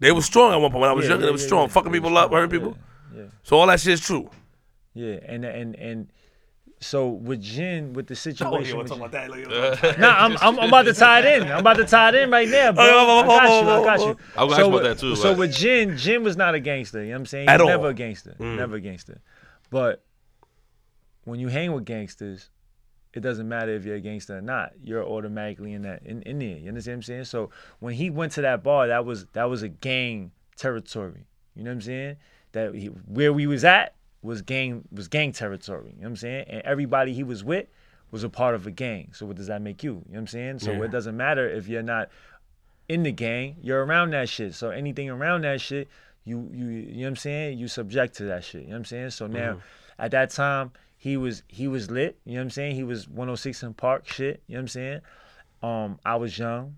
They were strong at one point when I was Yeah, younger. yeah, they were strong, yeah. fucking people was up, hurting people. Yeah. So all that shit's true. Yeah, and and and so with Jin, with the situation. Oh, situation. with Jin- that. Nah, I'm, I'm I'm about to tie it in. I'm about to tie it in right now, bro. I got you. I got you. I was so asking about with, that too, So like- with Jin, Jin was not a gangster. You know what I'm saying? At He all. never a gangster. Mm. Never a gangster. But when you hang with gangsters, it doesn't matter if you're a gangster or not. You're automatically in that in, in there. You understand what I'm saying? So when he went to that bar, that was that was a gang territory. You know what I'm saying? That he, where we was at was gang was gang territory. You know what I'm saying? And everybody he was with was a part of a gang. So what does that make you? You know what I'm saying? So Yeah. it doesn't matter if you're not in the gang, you're around that shit. So anything around that shit, you you you know what I'm saying? You subject to that shit. You know what I'm saying? So now mm-hmm. at that time he was he was lit, you know what I'm saying? He was 106 & Park shit, you know what I'm saying? Um I was young,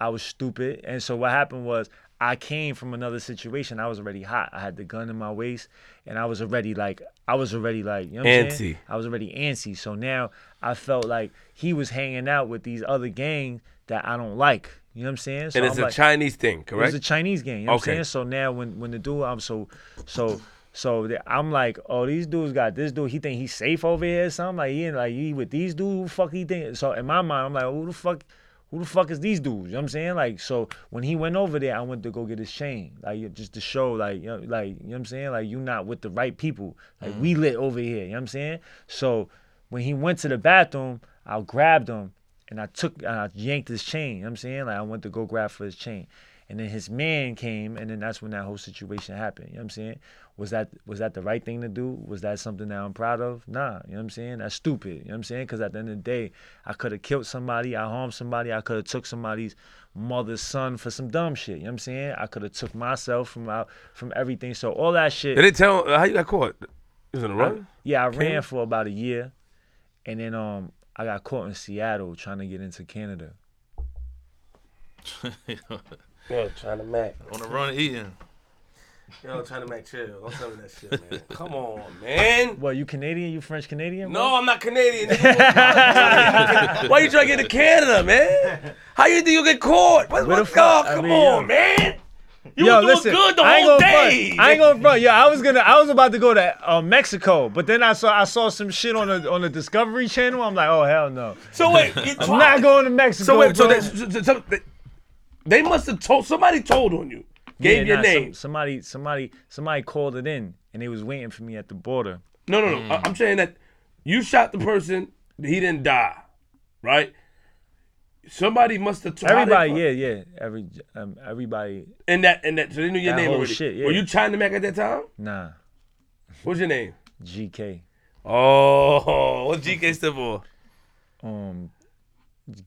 I was stupid, and so what happened was I came from another situation. I was already hot. I had the gun in my waist, and I was already like, I was already like, you know what I'm Antsy. saying? I was already antsy. So now I felt like he was hanging out with these other gangs that I don't like. You know what I'm saying? So And it's I'm a like, Chinese thing, correct? It's a Chinese game. You know what Okay. I'm saying? So now when when the dude, I'm so so so I'm like, oh, these dudes got this dude. He think he's safe over here or something. Like he ain't like he with these dudes. Who the fuck he think? So in my mind, I'm like, who the fuck? Who the fuck is these dudes? You know what I'm saying? Like, so when he went over there, I went to go get his chain. Like, just to show, like, you know, like, you know what I'm saying? Like, you not with the right people. Like, we mm. lit over here. You know what I'm saying? So when he went to the bathroom, I grabbed him and I took, and I yanked his chain. You know what I'm saying? Like, I went to go grab for his chain. And then his man came, and then that's when that whole situation happened. You know what I'm saying? Was that was that the right thing to do? Was that something that I'm proud of? Nah, you know what I'm saying? That's stupid. You know what I'm saying? Because at the end of the day, I could have killed somebody, I harmed somebody, I could have took somebody's mother's son for some dumb shit. You know what I'm saying? I could have took myself from out from everything. So all that shit. Did they tell uh, how you got caught? You was in a I- run? yeah, I Came? ran for about a year, and then um I got caught in Seattle trying to get into Canada. Yo, trying to Mac. On the run eating. Yo, trying to Mac chill. Don't tell me that shit, man. Come on, man. What you Canadian? You French Canadian? No, I'm not Canadian. Why you trying to get to Canada, man? How you think you get caught? What, Where what, the fuck- oh, I come mean, on, yo. man. You Yo, was doing listen, good the I ain't whole gonna day. front. I ain't gonna front. Yeah, I was gonna. I was about to go to uh, Mexico, but then I saw I saw some shit on the on the Discovery Channel. I'm like, oh hell no, so wait, you I'm not going to Mexico. So wait, so bro. they, so, so- so they, they must have told somebody told on you, gave Yeah, your nah, name. some- somebody, somebody, somebody called it in, and they was waiting for me at the border. No, no, no. I- I'm saying that you shot the person, he didn't die, right? Somebody must have told Everybody, yeah, yeah, every um, everybody, And that and that so they knew your That name whole already. shit, yeah. Were you China Mac at that time? nah, What's your name? GK. Oh, what's GK stand for? Um,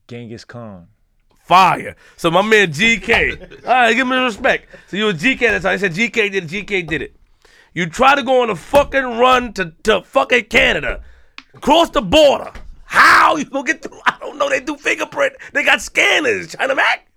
Genghis Khan. Fire. So my man GK. All right, give me respect. So you were GK at the time. I said GK did it, GK did it. You try to go on a fucking run to, to fucking Canada. Cross the border. How you gonna get through? I don't know. They do fingerprint. They got scanners. China Mac.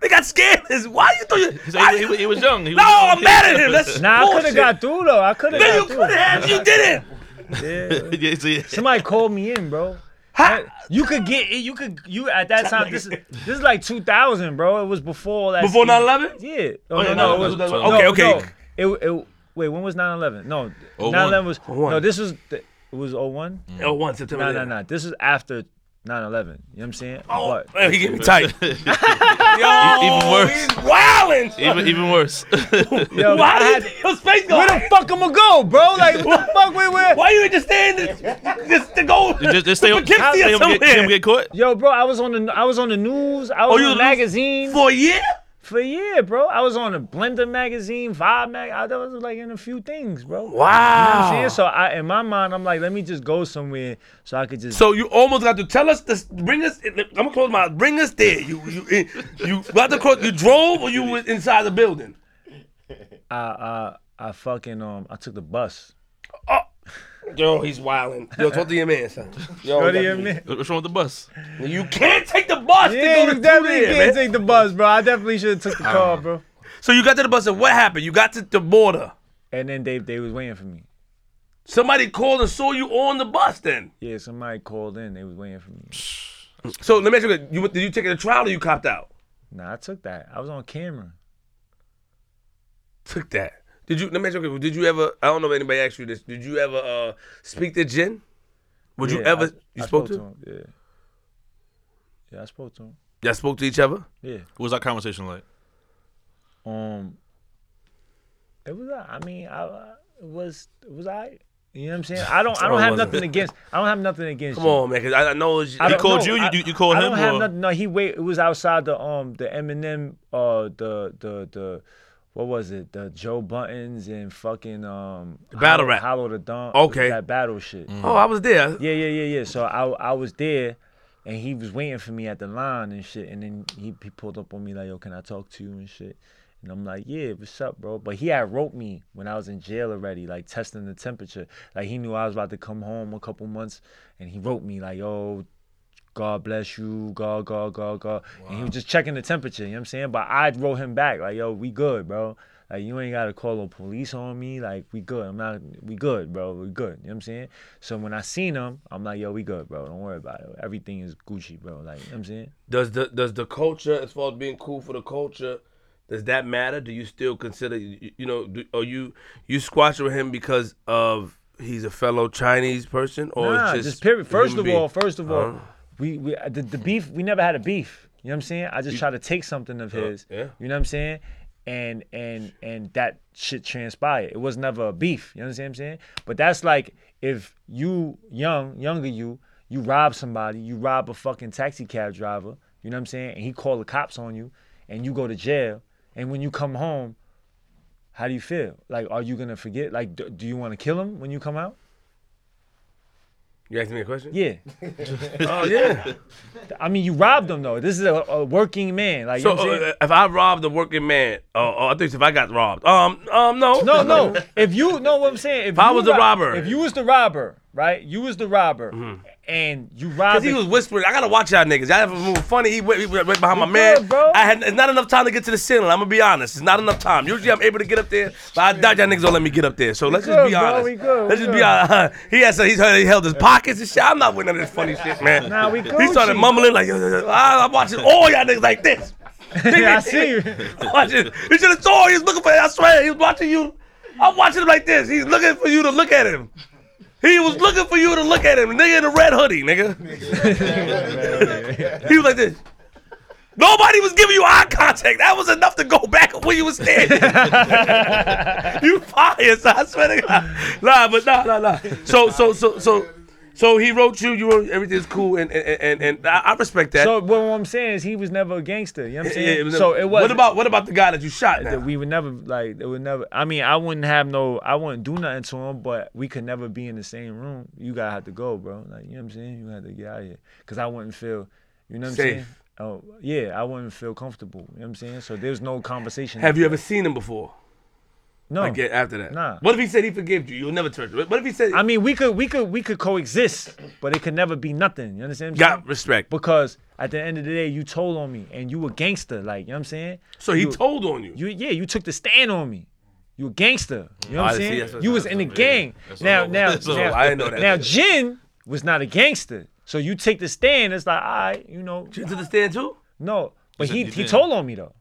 They got scanners. Why you thought you? He, he, he, he was young. He was no, young. I'm mad at him. That's Nah, I could have got through though. I could have Man, you got through. could have. You didn't. Yeah. Yeah, see, Somebody called me in, bro. How? You could get it you could you at that time. This is this is like 2000, bro. It was before all that. Before scheme. 9/11? Yeah. Oh, yeah, no, no, it was, was- no, okay, okay. no. It, it wait. When was 9/11? No, Oh, 9/11 was oh one. no. This was the- it was 01? Oh, one September. No, no, no. This is after 9/11. You know what I'm saying? Oh, But man, he get me tight. Yo, Even worse. He's wildin'. even even worse. yo, Why I did had, your face go? where the fuck I'ma go, bro? Like what the fuck? Where where? Why you ain't just staying just to go? just, just stay on. Poughkeepsie Stay on get, him get caught. Yo, bro, I was on the I was on the news. I was Oh, you on the was- magazine. for a year? For a year, bro. I was on a Blender magazine, Vibe mag. I was like in a few things, bro. Wow. You know what I'm saying? So I, in my mind, I'm like, let me just go somewhere so I could just. So you almost got to tell us this. Bring us. I'm gonna close my. Bring us there. You you you got to cross. You drove or you was inside the building. I, I, I fucking um, I took the bus. Oh, yo, he's wilding. Yo, talk to your man, son. Yo, What do you that- mean? What's wrong with the bus? You can't take the bus Yeah, to go you to definitely there, can't man. take the bus, bro. I definitely should have took the car, bro. So you got to the bus and what happened? You got to the border. And then they they was waiting for me. Somebody called and saw you on the bus. Then. Yeah, somebody called in. They was waiting for me. So let me ask you: you did you take it to trial or you copped out? Nah, I took that. I was on camera. Took that. Did you? Let me ask you: Did you ever? I don't know if anybody asked you this. Did you ever uh, speak to Jin? Would you ever? I- you I spoke, to? him. Yeah. Yeah, I spoke to him. Y'all spoke to each other. Yeah. What was that conversation like? Um, it was. uh, I mean, I it was. It was I. You know what I'm saying? I don't. I Oh, don't have nothing against. I don't have nothing against. Come you. on, man, because I, I know it's, I He called know. you? You- I- you- you called I him, don't have or- nothing. No, he wait. It was outside the um the Eminem uh the the the what was it the Joe Budden's and fucking um battle Hollow- rap. Hollow Da Don Okay. that battle shit. Oh, I was there. Yeah, yeah, yeah, yeah. So I I was there, and he was waiting for me at the line and shit. And then he, he pulled up on me like, "Yo, can I talk to you and shit?" And I'm like, "Yeah, what's up, bro?" But he had wrote me when I was in jail already, like testing the temperature. Like he knew I was about to come home a couple months, and he wrote me like, "Yo." God bless you, God, God, God, God. And he was just checking the temperature, you know what I'm saying? But I wrote him back, like, yo, we good, bro. Like, you ain't gotta call the police on me. Like, we good. I'm not, we good, bro. We good. You know what I'm saying? So when I seen him, I'm like, yo, we good, bro. Don't worry about it. Everything is Gucci, bro. Like, you know what I'm saying? Does the does the culture, as far as being cool for the culture, does that matter? Do you still consider you, you know? Do, are you you squash with him because of he's a fellow Chinese person, or nah, it's just, period. First of all, first of all, Uh-huh. We, we uh, the, the beef, we never had a beef. You know what I'm saying? I just try to take something of his. yeah. You know what I'm saying? And and and that shit transpired. It was never a beef. You know what I'm saying? But that's like if you young, younger you, you rob somebody, you rob a fucking taxi cab driver, you know what I'm saying? And he call the cops on you and you go to jail. And when you come home, how do you feel? Like, are you gonna forget? Like, do, do you want to kill him when you come out? You asking me a question? Yeah. Oh yeah. I mean, you robbed him though. This is a, a working man. Like, you so know what uh, if I robbed a working man, oh, oh, I think if I got robbed, um, um, no, No, no. If you know what I'm saying, if, I you was the rob- robber. if you was the robber, right? You was the robber, and you robbed. Cause he was whispering. I gotta watch y'all niggas. Y'all have a move funny. He went, he went right behind my man. good, bro. I had it's not enough time to get to the ceiling. I'm gonna be honest. It's not enough time. Usually I'm able to get up there, but I doubt y'all niggas don't let me get up there. So let's just good, be bro. honest. We good. Let's We just be honest. he had he's he held his pockets and shit. I'm not with none of this funny shit, man. Nah, we good. He started mumbling like, I'm watching all y'all niggas like this. I see you. watching. He should have saw. He was looking for. I swear, he was watching you. I'm watching him like this. He's looking for you to look at him. He was looking for you to look at him, nigga in a red hoodie, nigga. he was like this. Nobody was giving you eye contact. That was enough to go back where you was standing. you fired, so I swear to God. Nah, but nah, nah, nah. So, so, so, so, So he wrote you. You wrote everything's cool, and and and, and I, I respect that. So what I'm saying is he was never a gangster. You know what I'm Yeah, saying? it was so it was. What about what about the guy that you shot? That we would never like it would never I mean I wouldn't have no I wouldn't do nothing to him but we could never be in the same room you gotta have to go bro like you know what I'm saying you have to get out of here because I wouldn't feel you know what I'm saying Safe. oh yeah I wouldn't feel comfortable you know what I'm saying so there's no conversation Have you ever seen him before? No Like get after that? Nah. What if he said he forgave you? You'll never turn. What if he said I mean we could we could we could coexist but it could never be nothing you understand got saying? respect? because at the end of the day you told on me and you a gangster like you know what I'm saying So he You- told on you. You yeah, you took the stand on me. You a gangster. You know what I I'm see, saying? what- you was in the gang. That's Now, what- now, now, I know that. now, Jin was not a gangster. So you take the stand. It's like, all right, you know, You to the stand too? no. But he he told on me though.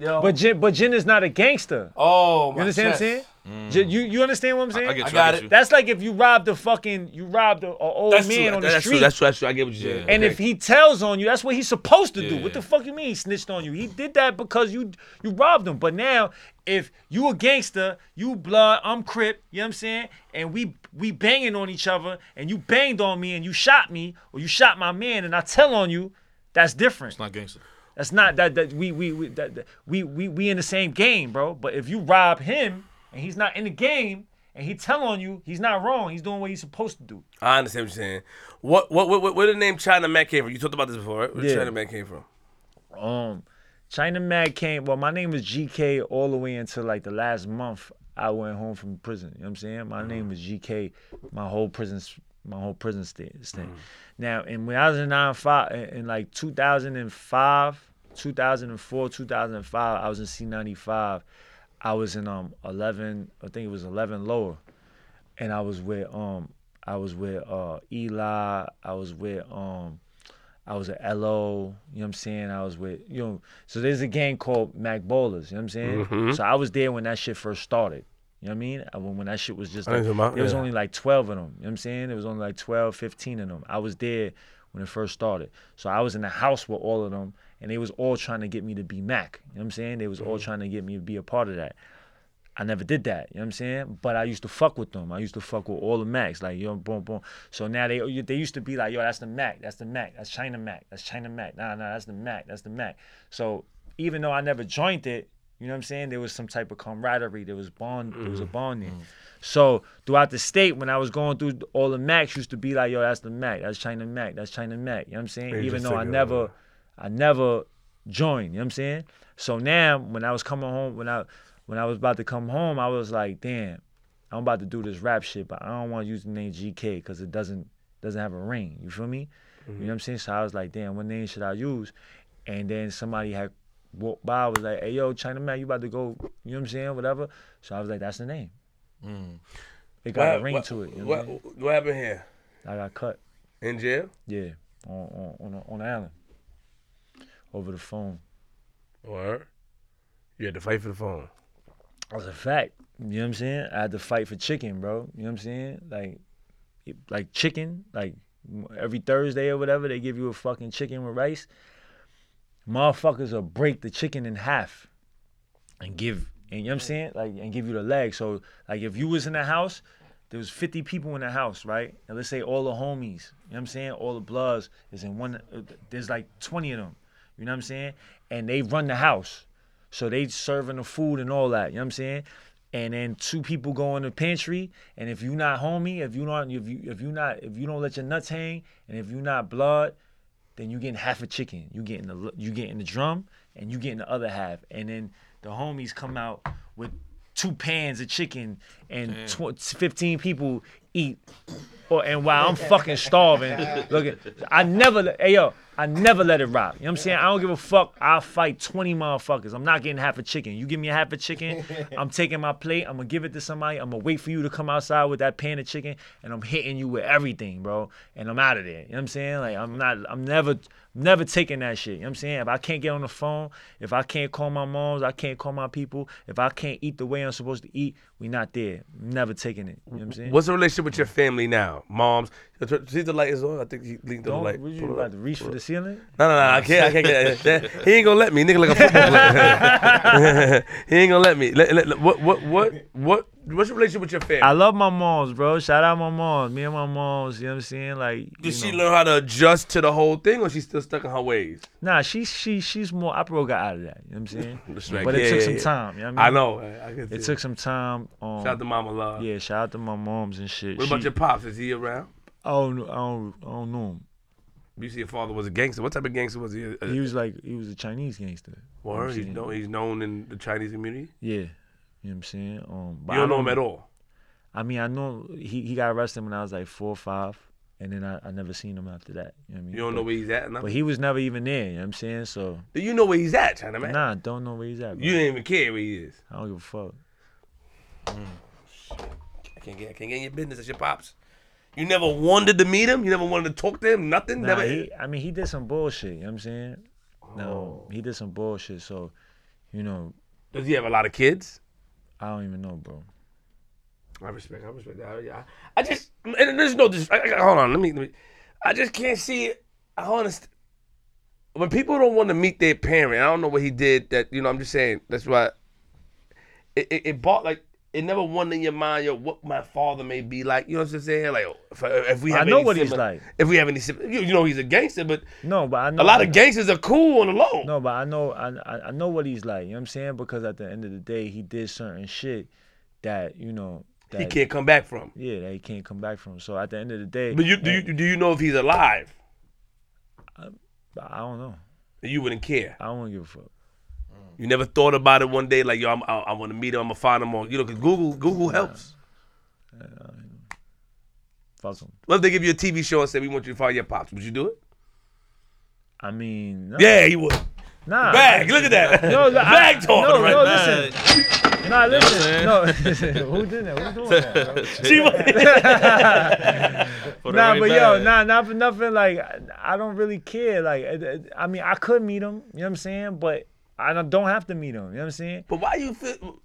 Yo. But Jin, but Jin is not a gangster. oh, You understand what I'm saying? Mm. Jin, you you understand what I'm saying? I get you. I got get it. you. That's like if you robbed a fucking you robbed a, a old That's man true. on the that's street. true. That's true. That's true. I get what you're saying. And Okay. if he tells on you, that's what he's supposed to do. What the fuck you mean he snitched on you? He did that because you you robbed him. But now, if you a gangster, you blood, I'm Crip, you know what I'm saying? And we we banging on each other, and you banged on me, and you shot me, or you shot my man, and I tell on you, that's different. It's not gangster. That's not that that we we we that, that- we we we in the same game, bro. But if you rob him and he's not in the game and he tell on you, he's not wrong. He's doing what he's supposed to do. I understand what you're saying. What what what, what where the name China Mac came from? You talked about this before, right? Where Yeah. China Mac came from? Um, China Mad came. Well, my name was GK all the way until like the last month I went home from prison. You know what I'm saying? My name was GK. My whole prison, my whole prison stay. stay. Now, and when I was in nine five, in like 2005, 2004, 2005, I was in C95. I was in um 11. I think it was 11 lower, and I was with um I was with uh Eli. I was with um. I was at LO, you know what I'm saying? I was with, you know, so there's a gang called Mac Ballers, you know what I'm saying? So I was there when that shit first started. You know what I mean? When, when that shit was just like, what you're talking about, there was yeah. only like 12 of them. You know what I'm saying? There was only like 12, 15 of them. I was there when it first started. So I was in the house with all of them and they was all trying to get me to be Mac. You know what I'm saying? They was all mm-hmm. trying to get me to be a part of that. I never did that, you know what I'm saying? But I used to fuck with them. I used to fuck with all the Macs, like yo, boom, boom. So now they they used to be like, yo, that's the Mac, that's the Mac, that's China Mac, that's China Mac. Nah, nah, that's the Mac, that's the Mac. So even though I never joined it, you know what I'm saying? There was some type of camaraderie. There was bond. There was a bond there. So throughout the state, when I was going through all the Macs, used to be like, yo, that's the Mac, that's China Mac, that's China Mac. You know what I'm saying? They Even though I never, over. I never joined. You know what I'm saying? So now when I was coming home, when I when I was about to come home, I was like, damn, I'm about to do this rap shit, but I don't want to use the name GK because it doesn't doesn't have a ring. You feel me? You know what I'm saying? So I was like, damn, what name should I use? And then somebody had walked by, was like, hey yo, China Man, you about to go? You know what I'm saying? Whatever. So I was like, that's the name. Mm. It got What- a ring what- to it. You know what, what, what happened here? I got cut. In jail? Yeah, on on on, the- on the island, over the phone. Or you had to fight for the phone. That's a fact. You know what I'm saying? I had to fight for chicken, bro. You know what I'm saying? Like, like chicken. Like every Thursday or whatever, they give you a fucking chicken with rice. Motherfuckers will break the chicken in half and give, and you know what I'm saying? Like, and give you the leg. So, like, if you was in the house, there was 50 people in the house, right? And let's say all the homies, you know what I'm saying? All the bloods is in one. uh, There's like 20 of them. You know what I'm saying? And they run the house. So they serving the food and all that. You know what I'm saying? And then two people go in the pantry, and if you not homie, if you not if you if you not if you don't let your nuts hang, and if you not blood, then you getting half a chicken. You getting the you getting the drum, and you getting the other half. And then the homies come out with two pans of chicken, and tw- 15 people eat. Or, and while I'm fucking starving, look at I never let hey yo, I never let it rock. You know what I'm saying? I don't give a fuck. I'll fight 20 motherfuckers. I'm not getting half a chicken. You give me a half a chicken, I'm taking my plate, I'm gonna give it to somebody, I'm gonna wait for you to come outside with that pan of chicken, and I'm hitting you with everything, bro. And I'm out of there. You know what I'm saying? Like I'm not I'm never never taking that shit. You know what I'm saying? If I can't get on the phone, if I can't call my moms, I can't call my people, if I can't eat the way I'm supposed to eat, we not there. Never taking it. You know what I'm saying? What's the relationship with your family now? Moms? See the light is on. I think you linked on the Don't, light. what you about to reach for the it- ceiling? No, no, no. I can't. I can't get that. He ain't gonna let me. Nigga like a football player. he ain't gonna let me. Let, let- let- what, what, what, what? What's your relationship with your family? I love my moms, bro. Shout out my moms. Me and my moms, you know what I'm saying? Like, Did she know. learn how to adjust to the whole thing, or she still stuck in her ways? Nah, she she she's more. I broke out of that. You know what I'm saying? Respect. But it took yeah, some yeah. time. You know what I I know. I, I It took some time. Um, Shout out to Mama Love. yeah, shout out to my moms and shit. What about your pops? Is he around? I don't, I don't, I don't know him. You see, your father was a gangster. What type of gangster was he? A, He was like, he was a Chinese gangster. You know what Word, I'm he's saying? known. He's known in the Chinese community. Yeah, you know what I'm saying. Um, but You don't I know him at all. I mean, I know he, he got arrested when I was like four or five, and then I, I never seen him after that. You know what I mean? You don't know but, where he's at. but Nothing. he was never even there. You know what I'm saying? So Do you know where he's at, China man? nah, don't know where he's at. Bro. You didn't even care where he is. I don't give a fuck. I can't get. I can't get in your business. It's your pops. You never wanted to meet him. You never wanted to talk to him. Nothing. Nah, never. he, I mean, he did some bullshit. You know what I'm saying? No, Oh. he did some bullshit. So, you know, Does he have a lot of kids? I don't even know, bro. I respect. I respect that. Yeah. I just. And there's no. Dis- I, I, hold on. Let me, let me. I just can't see it. I honest. When people don't want to meet their parent, I don't know what he did. That you know. I'm just saying. That's why. It it, it bought like. It never won in your mind, yo, what my father may be like. You know what I'm saying? Like, if, if we I have know any what he's like. If we have any, you, you know, he's a gangster, but No, but I know a lot of gangsters are cool on the low. No, but I know I, I I know what he's like. You know what I'm saying? Because at the end of the day, he did certain shit that you know that he can't come back from. Yeah, that he can't come back from. So at the end of the day, But you do you do you know if he's alive? I don't know. You wouldn't care. I don't give a fuck. You never thought about it one day, like yo, I'm, I, I want to meet him. I'm gonna find him on, you know, because Google Google helps. Fuck him. What if they give you a TV show and say we want you to find your pops? Would you do it? I mean, no, Yeah, he would. nah. Bag, look at that. No, no, Bag I, talking no, right no, now. listen. Nah, listen. No, who did that? Who's doing that? bro? She would- Put it Nah, right but yo, nah, not for nothing. Like, I- I don't really care. Like, it- it- I mean, I could meet him. You know what I'm saying? But I don't- don't have to meet him. You know what I'm saying? but why you feel?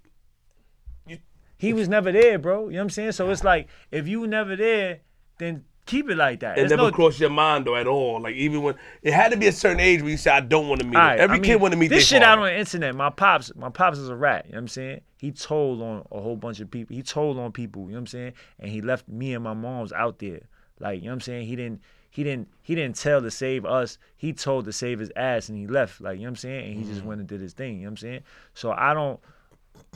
You... He was never there, bro. You know what I'm saying? So it's like, if you never there, then keep it like that. It never no- crossed your mind though at all. Like even when it had to be a certain age where you said I don't want to meet him. Every I kid mean, want to meet this shit out on the internet. My pops, my pops is a rat. You know what I'm saying? He told on a whole bunch of people. He told on people. You know what I'm saying? And he left me and my moms out there. Like you know what I'm saying? He didn't. He didn't. He didn't tell to save us. He told to save his ass, and he left. Like you know what I'm saying? And he just Mm. went and did his thing. You know what I'm saying? So I don't.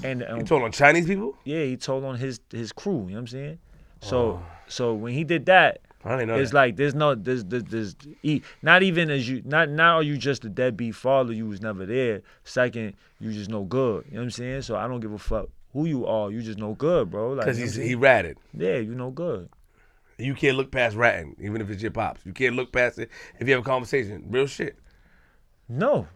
And, You and told on Chinese people? yeah, he told on his his crew. You know what I'm saying? So Oh. so when he did that, I didn't know it's that. like there's no there's there's, there's not even as you not not are you just a deadbeat father you was never there. Second, you just no good. You know what I'm saying? So I don't give a fuck who you are. You just no good, bro. Like Because you know he's he ratted. yeah, you no good. You can't look past ratting, even if it's your pops. You can't look past it if you have a conversation. Real shit. No,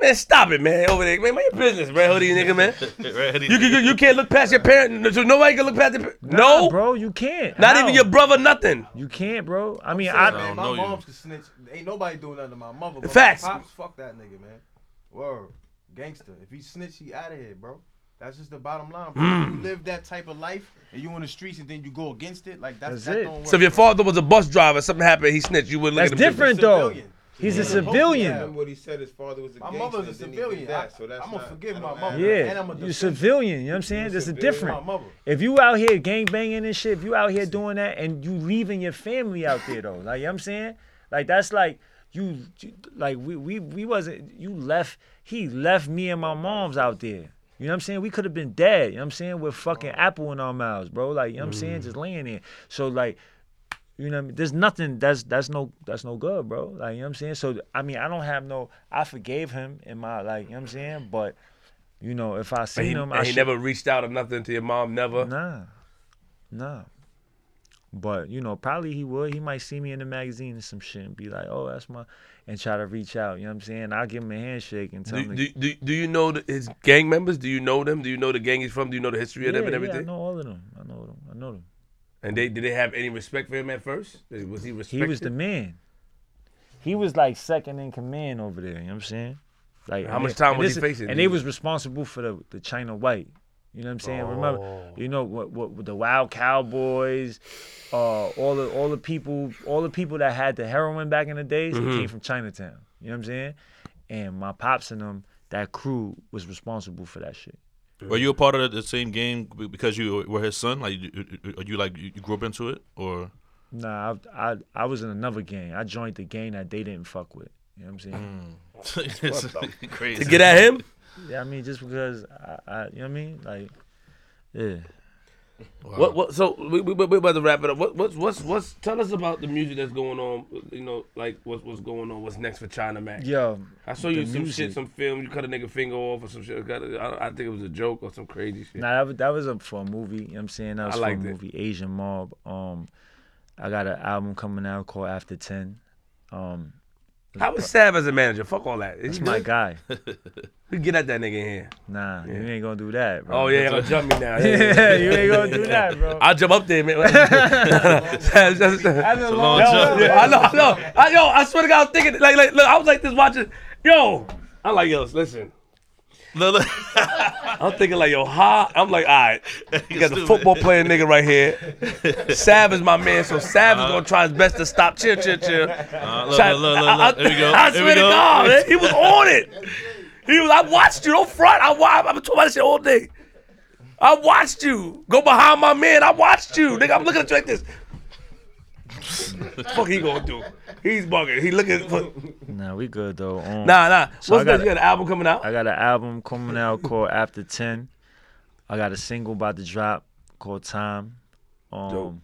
Man, stop it, man. Over there, man. Mind your business, man. Hoodie nigga, man. Right, You, you, you can't look past your parent. So nobody can look past their parent. Nah, No, bro, you can't. not How? even your brother. Nothing. You can't, bro. I mean, Shit, I man, don't my know you. moms can snitch. Ain't nobody doing nothing to my mother. But Facts. My pops, fuck that nigga, man. Word, gangster. If he snitch, he out of here, bro. That's just the bottom line. Bro. Mm. You live that type of life, and you on the streets, and then you go against it. Like that's, That's that it. Don't work, So if your father was a bus driver, something happened, he snitched. You wouldn't That's look at him different, though. Civilian. he's a Yeah. civilian. Remember what he said? His father was a My gangster. mother's a and then he did civilian. That, so that's I'ma forgive my mother. Yeah, And I'm a you defender. civilian. You know what I'm saying? You This is different. If you out here gang banging and shit, if you out here doing that and you leaving your family out there though, like you know what I'm saying? Like that's like you like we we we wasn't you left he left me and my moms out there. You know what I'm saying? We could have been dead, you know what I'm saying, with fucking apple in our mouths, bro. Like, you know what I'm saying? Just mm-hmm. laying there. So like you know what I mean? There's nothing that's that's no that's no good, bro. Like, you know what I'm saying? So I mean, I don't have no I forgave him in my like, you know what I'm saying? But you know, if I seen he, him, and I he should, never reached out or nothing to your mom. Never. Nah, nah. But you know, probably he would. He might see me in the magazine and some shit and be like, "Oh, that's my," and try to reach out. You know what I'm saying? I'll give him a handshake and tell Do, him. do, do, do you know the, his gang members? Do you know them? Do you know the gang he's from? Do you know the history of yeah, them and yeah, everything? I know all of them. I know them. I know them. And they did they have any respect for him at first? Was he respected? He was the man. He was like second in command over there. You know what I'm saying? Like How much time was he facing? And they was responsible for the the China White. You know what I'm saying? Remember, Oh. you know what, what, what the Wild Cowboys, uh, all the all the people, all the people that had the heroin back in the days, they Mm-hmm. came from Chinatown. You know what I'm saying? And my pops and them, that crew was responsible for that shit. Were you a part of the same game because you were his son? Like, are you- you like you grew up into it, or Nah, I, I I was in another gang. I joined the gang that they didn't fuck with. You know what I'm saying? it's crazy To get at him? Yeah, I mean, just because I, I you know what I mean? Like, yeah. What? What? So we we we about to wrap it up. What? What's what's what's? Tell us about the music that's going on. You know, like what's what's going on? What's next for China Mac? Yeah, I saw you some music. shit, some film. You cut a nigga finger off or some shit. I, I think it was a joke or some crazy shit. Nah, that was, that was a, for a movie. You know what I'm saying? That was I for a it. movie, Asian Mob. Um, I got an album coming out called After Ten. Um, How was Sav as a manager? Fuck all that. Is that's he my good? guy. We get at that nigga in here. Nah, you ain't gonna do that, bro. Oh yeah, you're gonna jump me now. yeah, you ain't gonna do that, bro. I'll jump up there, man. Just- That's a long jump. Yeah, I know, I know. I, yo, I swear to God, I was thinking, like, like, look, I was like this watching. Yo, I'm like, yo, listen. I'm thinking like, yo, ha. I'm like, all right. You got the football playing nigga right here. Sav is my man, so Sav is gonna try his best to stop. Chill, chill, chill. Uh, look, Try- look, look, look, I, look. Here we go. I Here swear we to go. God, man, he was on it. He was. I watched you. Don't front. I wa- I've been talking about this shit all day. I watched you go behind my man. I watched you, nigga. I'm looking at you like this. fuck he gonna do? He's bugging. He looking for. Nah, we good though. Um, Nah, nah. So What's good? You got an album coming out? I got an album coming out called After Ten. I got a single about to drop called Time. Um, Dope.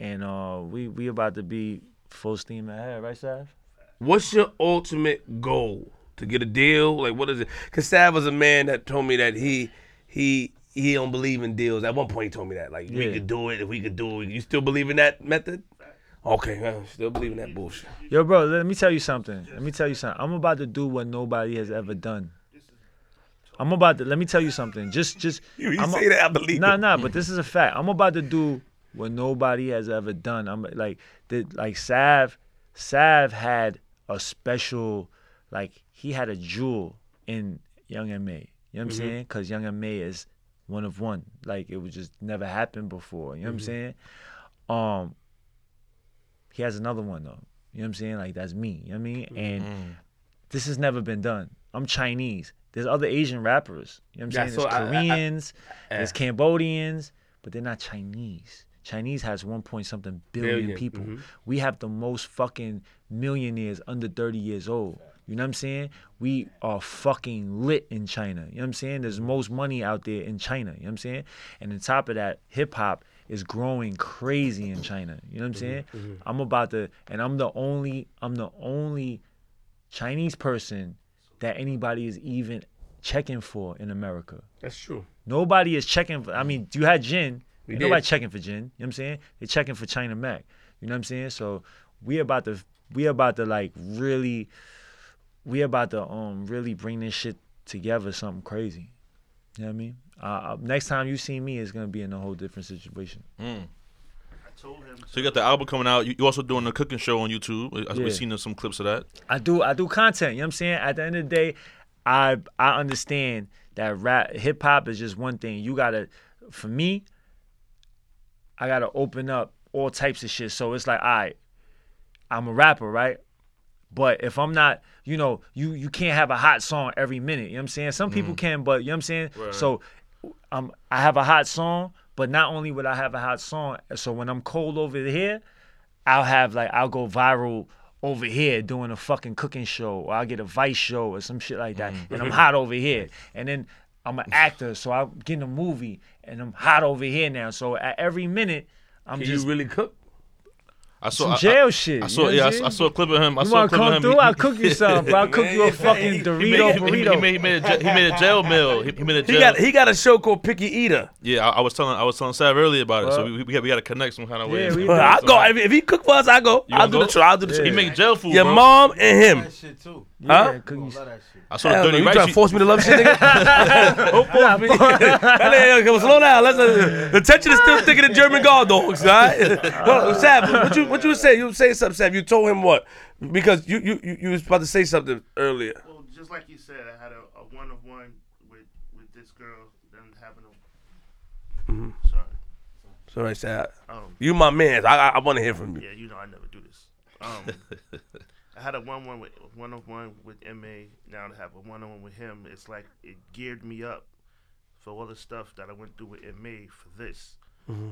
and uh, we we about to be full steam ahead, right, Sav? What's your ultimate goal? To get a deal? Like what is it? Cause Sav was a man that told me that he he he don't believe in deals. At one point he told me that. Like we could do it if we could do it. You still believe in that method? Okay, uh, still believe in that bullshit. Yo, bro, let me tell you something. Let me tell you something. I'm about to do what nobody has ever done. I'm about to let me tell you something. Just just You, you I'm a- say that I believe Nah, nah, but this is a fact. I'm about to do what nobody has ever done. I'm like the like Sav Sav had a special like he had a jewel in Young M.A. You know what I'm saying? Cuz Young M.A is one of one. Like it was just never happened before. You know what I'm saying? Um he has another one though. You know what I'm saying? Like that's me. You know what I mean? And this has never been done. I'm Chinese. There's other Asian rappers. You know what I'm Yeah, saying? so There's I- I- I- Koreans, there's Cambodians, but they're not Chinese. Chinese has one point something billion, Billion, people. mhm. We have the most fucking millionaires under 30 years old. You know what I'm saying? We are fucking lit in China. You know what I'm saying? There's most money out there in China. You know what I'm saying? And on top of that, hip hop is growing crazy in China. You know what I'm saying? I'm about to, and I'm the only, I'm the only Chinese person that anybody is even checking for in America. That's true. Nobody is checking for. I mean, you had Jin. We did. nobody checking for Jin. You know what I'm saying? They're checking for China Mac. You know what I'm saying? So we about to we about to like really we about to um really bring this shit together something crazy. You know what I mean? Uh, uh, next time you see me, it's gonna be in a whole different situation. So you got the album coming out. You you also doing a cooking show on YouTube. I- Yeah. We've seen some clips of that. I do I do content, you know what I'm saying? At the end of the day, I I understand that rap hip hop is just one thing. You gotta for me, I gotta open up all types of shit. So it's like, all right, I'm a rapper, right? But if I'm not, you know, you you can't have a hot song every minute. You know what I'm saying? Some people can, but you know what I'm saying? So um I have a hot song, but not only would I have a hot song, so when I'm cold over here, I'll have like I'll go viral over here doing a fucking cooking show, or I'll get a Vice show or some shit like that, and I'm hot over here. And then I'm an actor, so I get in a movie, and I'm hot over here now. So at every minute, I'm Can just you really cook? I saw some jail I, shit. I you saw yeah. I, I'm saw- I saying? saw a clip of him. I You saw a wanna clip of come him. through? He- I'll cook you some, bro. I'll cook you a fucking Dorito he, made, burrito. he, made, he made a he made a jail meal. He, he made a He got he got a show called Picky Eater. yeah, I, I was telling I was telling Sav earlier about it. So we we, we got to connect some kind of way. Yeah, we- Well, I'll go if, if he cook for us. I go. You I'll gonna do the go? show. I'll do the show. He make jail food, Your bro. mom and him. That shit too. Huh? Yeah, cook Love that shit. I saw Hell the no, dirty you trying to force me to love shit, nigga? Don't force me. Hey, slow down. Let's, uh, the tension is still thicker than German guard dogs, all right? Well, Sav, what you what you say? You say something, Sav. You told him what? Because you you you, was about to say something earlier. Well, just like you said, I had a, a one-on-one with with this girl, then having a Sorry. So I said, Um, you my man. I I, I want to hear from you. yeah, you know I never do this. Um, I had a one one with one on one with Ma. Now to have a one on one with him, it's like it geared me up for all the stuff that I went through with Ma for this.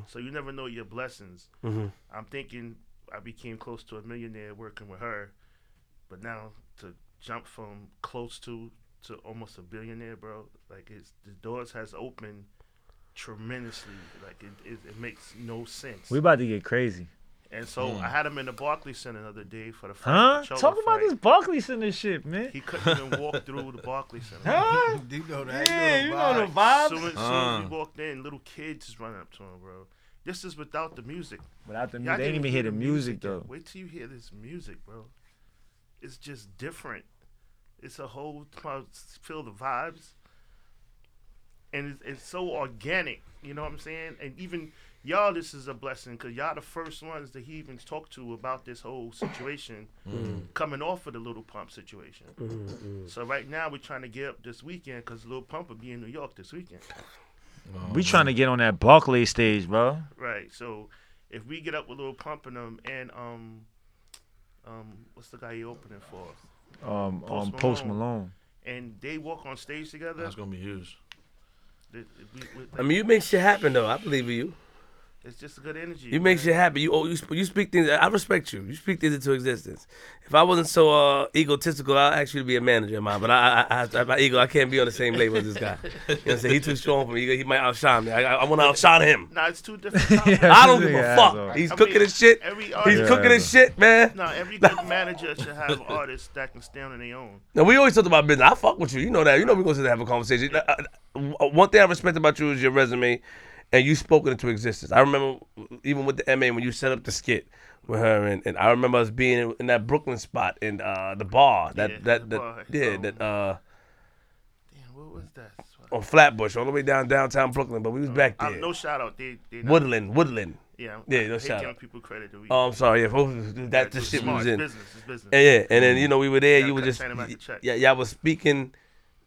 So you never know your blessings. I'm thinking I became close to a millionaire working with her, but now to jump from close to to almost a billionaire, bro. Like it's the doors has opened tremendously. Like it, it, it makes no sense. We about to get crazy. And so I had him in the Barclays Center the other day for the fight. Huh? the Cholo Talk about this Barclays Center shit, man. He couldn't even walk through the Barclays Center. Huh? You know that. Yeah, you know the As vibes. soon as, soon as Uh. we walked in, little kids just running up to him, bro. This is without the music. Without the music, they didn't didn't even hear the music yet. though. Wait till you hear this music, bro. It's just different. It's a whole feel the vibes, and it's, it's so organic. You know what I'm saying? And even y'all, this is a blessing because y'all the first ones that he even talked to about this whole situation mm-hmm. coming off of the Lil Pump situation. Mm-hmm. So right now we're trying to get up this weekend because Lil Pump will be in New York this weekend. We trying to get on that Barclay stage, bro. Right. So if we get up with Lil Pump and them and um um what's the guy you opening for? Um, Post um, Post Malone. Malone. And they walk on stage together. That's gonna be huge. th- we- we- I mean, you make shit happen though. I believe in you. It's just a good energy. You make man. shit happen. You oh, you sp- you speak things. I respect you. You speak things into existence. If I wasn't so uh, egotistical, I'd actually be a manager of mine. But I, I, I, I, my ego, I can't be on the same label as this guy. You know what I'm saying? He's too strong for me. He, he might outshine me. I, I, I want to outshine him. Nah, it's two different. topics. I don't give a fuck. asshole. He's I cooking mean, his shit. Every He's artist, cooking his shit, man. no, every good manager should have artists that can stand on their own. Now we always talk about business. I fuck with you. You know that. You know we're gonna sit and have a conversation. Uh, uh, One thing I respect about you is your resume, and you spoke it into existence. I remember even with the MA when you set up the skit with her, and, and I remember us being in, in that Brooklyn spot in uh, the bar. That Yeah, that the that bar. yeah Um, that uh, Damn, what was that? on Flatbush all the way down downtown Brooklyn. But we was back Uh, there. no shout out. They, they not- Woodland, Woodland. Yeah, Yeah, no shout out. people credit. we- Oh, I'm sorry. Yeah, that the shit was it's in. Business, it's business. Yeah, yeah, and then you know we were there. Gotta You were just back check. yeah, y'all was speaking.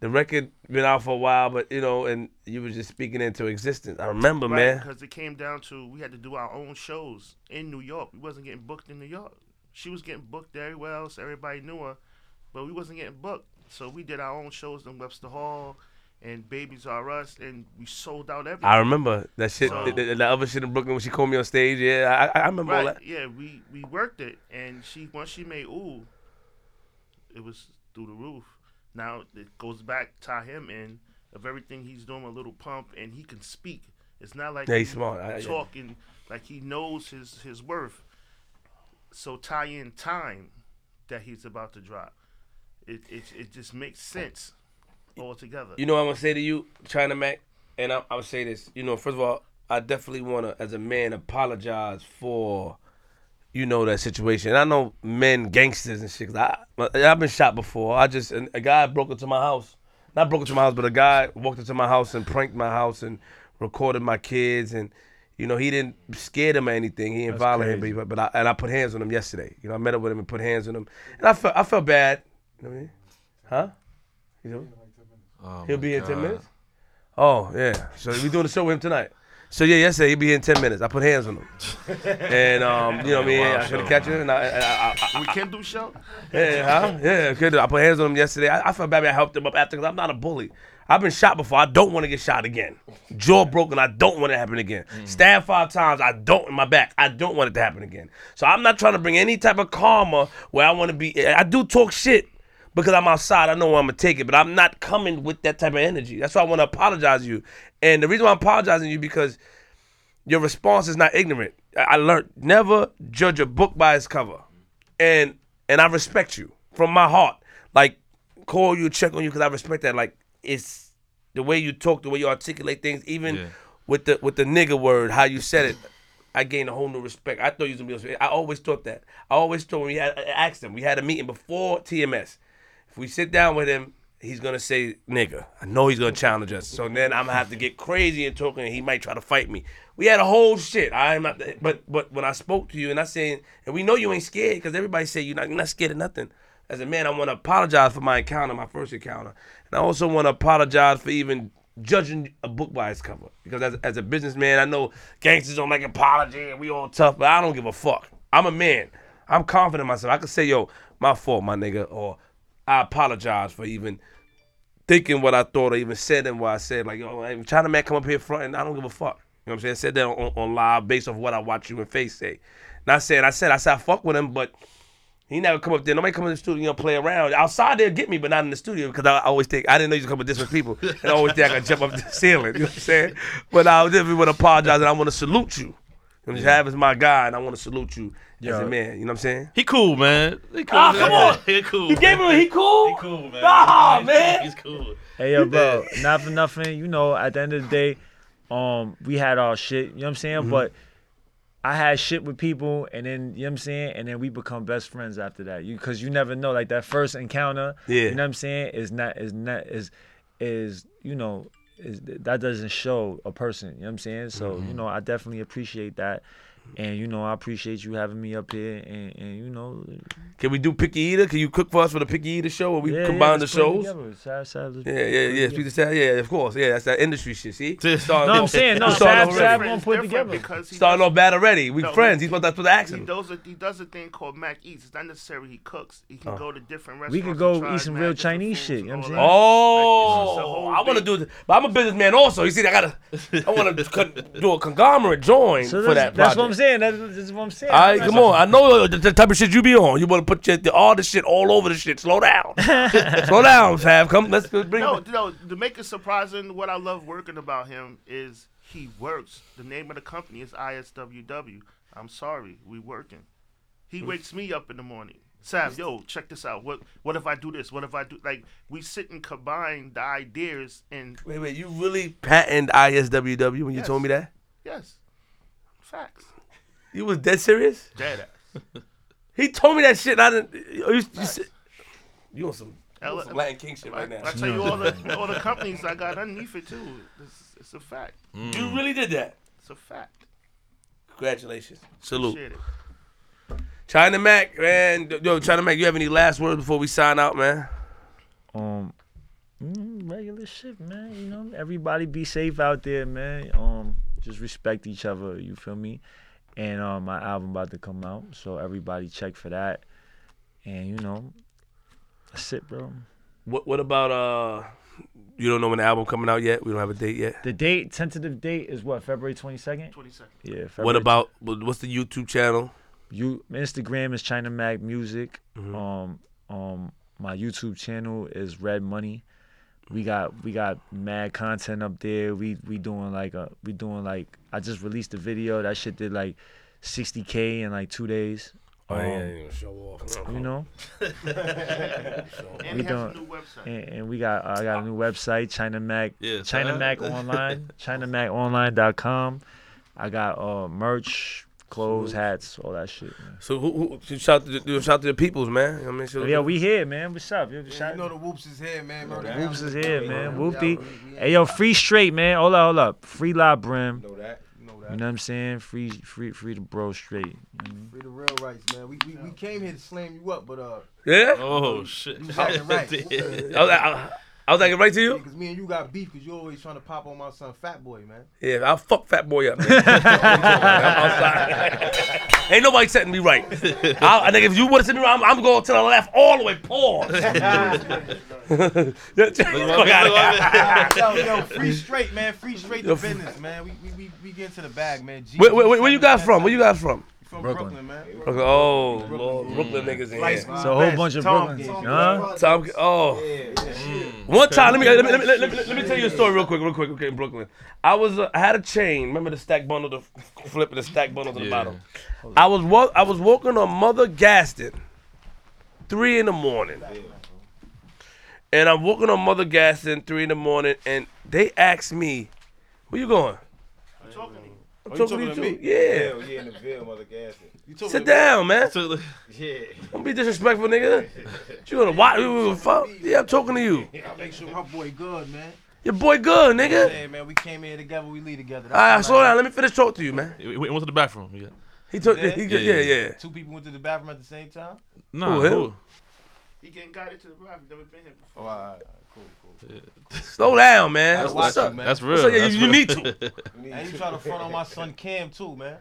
The record been out for a while, but you know, and you were just speaking into existence. I remember, man. Because it came down to we had to do our own shows in New York. We wasn't getting booked in New York. She was getting booked everywhere else. Everybody knew her, but we wasn't getting booked. So we did our own shows in Webster Hall and Baby's All Right, and we sold out everything. I remember that shit. So- the, the- the other shit in Brooklyn when she called me on stage. Yeah, I, I remember all right? that. Yeah, we we worked it, and she once she made ooh, it was through the roof. Now it goes back tie him in of everything he's doing with Lil Pump, and he can speak. It's not like Yeah, he's smart. I- yeah. talking like he knows his his worth. So tie in time that he's about to drop. It it it just makes sense altogether. You know what I'm gonna say to you, China Mac, and I, I would say this. You know, first of all, I definitely wanna, as a man, apologize for, you know, that situation. And I know men gangsters and shit. 'cause I I've been shot before. I just a guy broke into my house, not broke into my house, but a guy walked into my house and pranked my house and recorded my kids and. You know, he didn't scare them or anything. He didn't violate him, but, but I, and I put hands on him yesterday. You know, I met up with him and put hands on him, and I felt I felt bad. You know what I mean? Huh? You know? Oh He'll be here in ten minutes. Oh yeah. So we doing the show with him tonight. So yeah, yesterday he'll be here in ten minutes. I put hands on him, and um, you know what I mean. I couldn't catch him, and I, and I, I, we can do show. yeah, huh? Yeah, good. I put hands on him yesterday. I, I felt bad. I helped him up after because I'm not a bully. I've been shot before. I don't want to get shot again. Jaw broken. I don't want it to happen again. Stabbed five times. I don't in my back. I don't want it to happen again. So I'm not trying to bring any type of karma where I want to be. I do talk shit because I'm outside. I know where I'm gonna take it, but I'm not coming with that type of energy. That's why I want to apologize to you. And the reason why I'm apologizing to you because your response is not ignorant. I I learned never judge a book by its cover, and and I respect you from my heart. Like call you, check on you because I respect that. Like it's the way you talk, the way you articulate things, even Yeah. with the with the nigga word, how you said it. I gained a whole new respect. I thought you was gonna be. I always thought that. I always thought when we had I asked him. We had a meeting before TMS. If we sit down with him, he's gonna say nigga. I know he's gonna challenge us. So then I'm gonna have to get crazy and talking, and he might try to fight me. We had a whole shit. I'm not, but but when I spoke to you and I saying, and we know you ain't scared because everybody say you're not, you're not scared of nothing. As a man, I want to apologize for my encounter, my first encounter, and I also want to apologize for even judging a book by its cover. Because as, as a businessman, I know gangsters don't make apology and we all tough, but I don't give a fuck. I'm a man. I'm confident in myself. I can say, yo, my fault, my nigga, or I apologize for even thinking what I thought or even said and what I said. Like, oh, yo, hey, China man come up here front and I don't give a fuck. You know what I'm saying? I said that on, on live based off what I watch you and Face say. Not saying I said I said I fuck with him, but he never come up there. Nobody come in the studio you know, play around. Outside they'll get me, but not in the studio because I, I always think I didn't know you could come with different people. And I always think I can jump up the ceiling. You know what I'm saying? But I definitely want to apologize and I want to salute you. You know, Have is my guy, and I want to salute you as a man. You know what I'm saying? He cool, man. He cool. Ah, come on. he cool. He gave man. him. He cool. He cool, man. Nah, He's- man. He's cool. Hey yo, bro, not for nothing. You know, at the end of the day, um, we had our shit. You know what I'm saying? But I had shit with people, and then you know what I'm saying, and then we become best friends after that. You because you never know, like that first encounter. Yeah. You know what I'm saying? Is not is not is is you know is that doesn't show a person. You know what I'm saying? So you mm-hmm. know, I definitely appreciate that. And you know, I appreciate you having me up here, and, and you know, Can we do Picky Eater? Can you cook for us for the Picky Eater show where we yeah, combine yeah, the let's put it shows? together. Sad- sad- let's Yeah, yeah, yeah. Speak to Sal. Yeah, of course. Yeah, that's that industry shit. See? Starting No, I'm saying no. we starting Sab, off Sab won't put together. Because he Starting does- off bad already. We No, friends. he- He's supposed to put the He does a he does a thing called Mac Eats. It's not necessarily he cooks. He can oh. go to different restaurants. We could and go try eat some real Chinese shit, you know what I'm saying? that. Like, it's just a Oh, I want to do but I'm a businessman also. You see, I gotta, I want to do a conglomerate join for that. that's what I'm project. saying. That's, that's what I'm saying. All right, come on. I know the, the type of shit you be on. You want to put your, all the shit all over the shit. Slow down. Slow down, Fab. Come, let's, let's bring No, it. no. To make it surprising, what I love working about him is he works. The name of the company is ISWW. I'm sorry, we working. He mm. wakes me up in the morning. Sam, yo, check this out. What what if I do this? What if I do like we sit and combine the ideas and Wait, wait. You really patented ISWW when you Yes. told me that? yes, facts. You was dead serious? Dead ass. He told me that shit. And I didn't. You, you, said- you on some, you on L- some Latin King shit right now. I tell you all the all the companies I got underneath it too. It's, it's a fact. You really did that. It's a fact. Congratulations. Salute. Appreciate it. China Mac, man. Yo, China Mac, you have any last words before we sign out, man? Um, mm, regular shit, man. You know, everybody be safe out there, man. Um, just respect each other. You feel me? And um, my album about to come out, so everybody check for that. And you know, that's it, bro. What What about uh? You don't know when the album coming out yet. We don't have a date yet. The date, tentative date is what February twenty second. Twenty second. Yeah. February What about what's the YouTube channel? you Instagram is China Mac Music. Um, um, my YouTube channel is Red Money. We got we got mad content up there. We we doing like a we doing like I just released a video that shit did like 60k in like two days. Oh, Um, yeah, yeah, show off. You know, And We he has a don't- new website. and, and we got I got a new website, China Mac, Yeah, China so- Mac Online, ChinaMacOnline.com. I got uh merch, clothes, hats, all that shit. Man. So who, who shout to the, shout to the peoples, man. You know what I mean, so, Yeah, we here, man. What's up? Yo, Yeah, shout- you know the whoops is here, man. Know that. Whoops is here, man. Yeah, Whoopty. we- we- Hey, yo, free straight, man. Hold up, hold up. Free La Brim. Know that. You know You that. know what I'm saying? Free, free, free the bro straight. Free the real rights, man. We, we we came here to slam you up, but uh, yeah. Oh shit. you was acting right. I was, I, I was acting right to you. Because me and you got beef because you always trying to pop on my son Fat Boy, man. Yeah, I'll fuck Fat Boy up. Man. I'm outside. Ain't nobody setting me right. I, I think if you would have set me right, I'm, I'm going to the left all the way. Pause. Fuck outta here. yo, yo, free straight, man. Free straight Yo, to business, man. We we we, we get into the bag, man. G- where, where, where you guys from? Where you guys from? From Brooklyn. Brooklyn, man. Brooklyn. Oh, Lord, Brooklyn niggas in Light here. So a whole bunch of Tom Brooklyn. Tom Huh? Tom, oh. One time, let me let me, let, me, let, me, let me tell you a story real quick, real quick. Okay, in Brooklyn, I was uh, I had a chain. Remember the stack bundle, the f- flipping the stack bundle to the Yeah. bottom. I was walk, I was walking on Mother Gaston, three in the morning, and I'm walking on Mother Gaston, three in the morning, and they asked me, "Where you going?" I'm talking Oh, to you. Talking to you talking too. me? Yeah. yeah, in the Ville, Mother Gaston. Sit down, man. So, Yeah. Don't be disrespectful, nigga. You gonna watch? Fuck. Yeah, I'm talking to you. I make sure my boy good, man. Your boy good, nigga. Yeah, man. We came here together. We leave together. That's All right, what slow down. Let me finish talking to you, man. we we went to the bathroom. Yeah. He took. Yeah? He, Yeah, yeah, yeah. yeah. Two people went to the bathroom at the same time. Nah, Who, who? He getting guided to the bathroom. Never been here before. Oh, all right, all right, cool, cool. Slow down, man. That's What's up? you, man. That's real. What's up? Yeah, That's you, real. you need to. And you try to front on my son Cam too, man.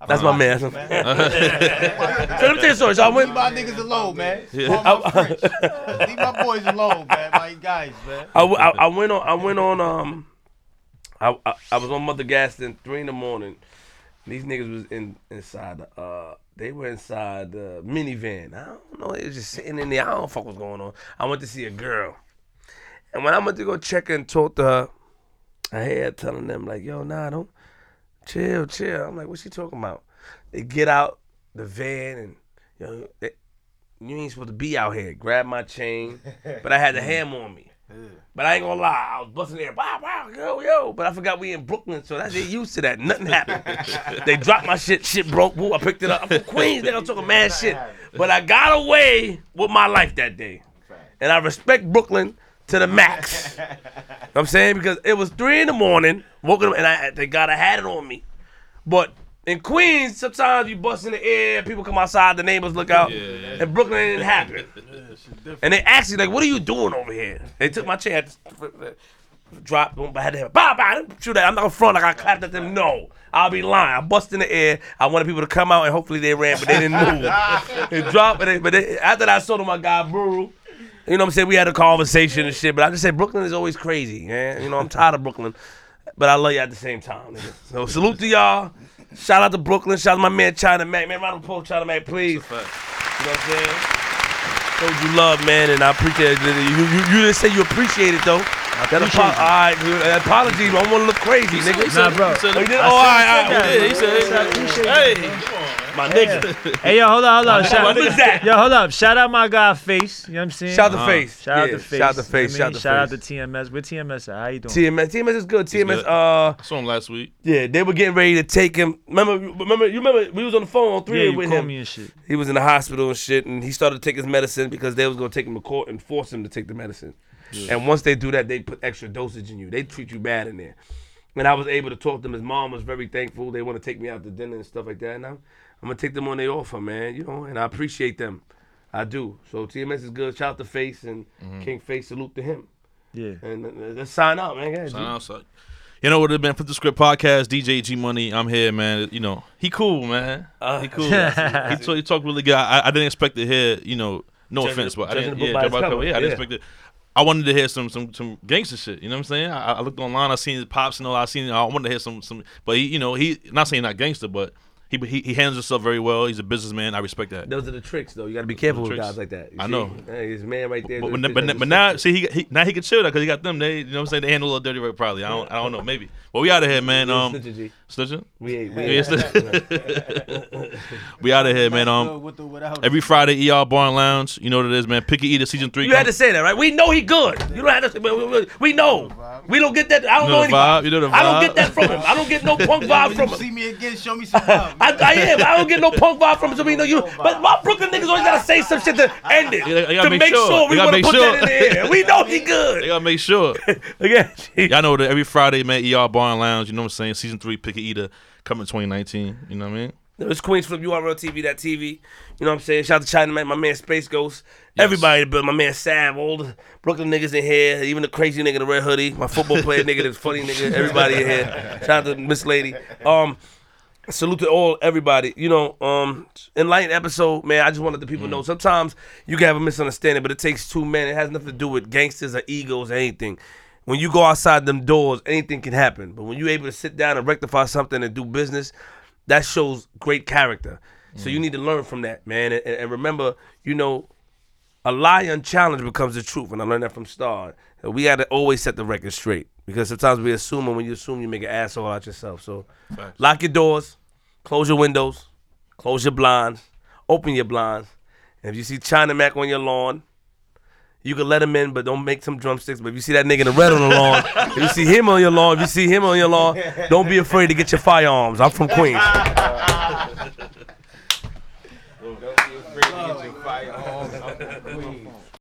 I That's my man. with you, So let me tell you a story. So I went. Leave my niggas alone, man. Yeah. Call. Leave my boys alone, man. My guys, man. I, w- I, I went on. I went on. Um, I, I I was on Mother Gaston three in the morning. These niggas was in inside. the, Uh, they were inside the minivan. I don't know. They was just sitting in there. I don't fuck what's going on. I went to see a girl, and when I went to go check and talk to her, I had telling them like, "Yo, nah, don't chill, chill." I'm like, "What's she talking about?" They get out the van and you know, they, you ain't supposed to be out here. Grab my chain, but I had the ham on me. But I ain't gonna lie, I was busting there, wow, wow, yo, yo. But I forgot we in Brooklyn, so that's they used to that. Nothing happened. they dropped my shit, shit broke, boo. I picked it up. I'm from Queens, they was talking mad shit. But I got away with my life that day. And I respect Brooklyn to the max. I'm saying because it was three in the morning, woken up, and I thank God I had it on me. But in Queens, sometimes you bust in the air, people come outside, the neighbors look out. Yeah. In Brooklyn, it didn't happen. And they asked me like, "What are you doing over here?" They took my chair, dropped, boom, I had to have, bow, bow, I didn't shoot that. I'm not in front, like I clapped at them. No, I'll be lying. I bust in the air. I wanted people to come out, and hopefully they ran, but they didn't move. they dropped, and they, but they, after that, I saw them, my guy Brew. You know what I'm saying? We had a conversation and shit, but I just said Brooklyn is always crazy, man. You know, I'm tired of Brooklyn, but I love you at the same time. Nigga. So salute to y'all. Shout out to Brooklyn. Shout out to my man China Mac. Man, round of applause, China Mac, please. You know what I'm saying? Showed you love, man, and I appreciate it. You, you, you didn't say you appreciate it though. That apo- all right, dude, that apology. I don't want to look crazy, nigga. Nah, bro. Oh, you did? Oh, all right, all right. Yeah, he said, hey, My nigga. Hey, yo, hold on, hold on. Shout, is that? yo, hold up. Shout out my guy Face. You know what I'm saying? Shout out to Uh-huh. face. Shout out Yeah, to Face. Shout out to You know face. Shout mean? out to Shout out face. to TMS. Where TMS at? How you doing? TMS. TMS is good. TMS. good. Uh, I saw him last week. yeah, they were getting ready to take him. Remember, remember, you remember we was on the phone on three yeah, you with call him. me and shit. He was in the hospital and shit, and he started to take his medicine because they was gonna take him to court and force him to take the medicine. And once they do that, they put extra dosage in you. They treat you bad in there. And I was able to talk to him. His mom was very thankful. They want to take me out to dinner and stuff like that. And I'm, I'm gonna take them on their offer, man. You know, and I appreciate them. I do. So TMS is good. Shout out to Face and King Face. Salute to him. Yeah. And uh, let's sign out, man. Sign out, son. You know what it been? Put the script podcast. DJ G Money. I'm here, man. You know he cool, man. Uh, he cool. he, talk, he talk really good. I, I didn't expect to hear. You know, no Judging offense, but I didn't. Yeah, by judge its by the cover. cover. yeah, I didn't expect it. I wanted to hear some some some gangster shit. You know what I'm saying? I, I looked online. I seen his pops and all. I seen. I wanted to hear some some. But he, you know, he not saying not gangster, but he he, he handles himself very well. He's a businessman. I respect that. Those are the tricks, though. You got to be careful with tricks. guys like that. You I see? know. Hey, his man right there. But, but, but, but now, see, he, he now he can chill that because he got them. They, you know what I'm saying? They handle a little dirty work probably. I don't, I don't know, maybe. But we out of here, man. Um, Snitcher, G. Snitcher? We ain't. We ain't. we out of here, man. Um, with the without. every Friday, ER Barn Lounge. You know what it is, man. Picky Eater season three. You had to say that, right? We know he good. You don't have to. we- we- We know. We don't get that. I don't You know, know the vibe? You know the I don't get that from him. I don't get no punk vibe When from you him. see me again, show me some love. I. I am. I don't get no punk vibe from him. So we know you. But my Brooklyn niggas always gotta say some shit to end it. You gotta- you gotta to make make sure. sure, You we gotta want to make put sure. that in the air. We know he good. They good. gotta make sure. Again, Y'all know that every Friday, man. ER Barn Lounge. You know what I'm saying? Season three, Picky Eater coming 2019. You know what I mean? It's Queens Flip URL TV, that TV. You know what I'm saying? Shout out to China Man, my man Space Ghost. Everybody, but my man Sam, all the Brooklyn niggas in here, even the crazy nigga in the red hoodie, my football player nigga, the funny nigga, everybody in here. Shout out to Miss Lady. Um, salute to all everybody. You know, um, enlightened episode, man. I just wanted the people to know. Sometimes you can have a misunderstanding, but it takes two men. It has nothing to do with gangsters or egos or anything. When you go outside them doors, anything can happen. But when you're able to sit down and rectify something and do business, that shows great character. So you mm. need to learn from that, man. And, and remember, you know, a lie unchallenged becomes the truth. And I learned that from Star. We got to always set the record straight because sometimes we assume, and when you assume, you make an asshole out yourself. So Facts. lock your doors, close your windows, close your blinds, open your blinds. And if you see China Mac on your lawn, you can let him in, but don't make some drumsticks. But if you see that nigga in the red on the lawn, if you see him on your lawn, if you see him on your lawn, don't be afraid to get your firearms. I'm from Queens. Don't be afraid to get your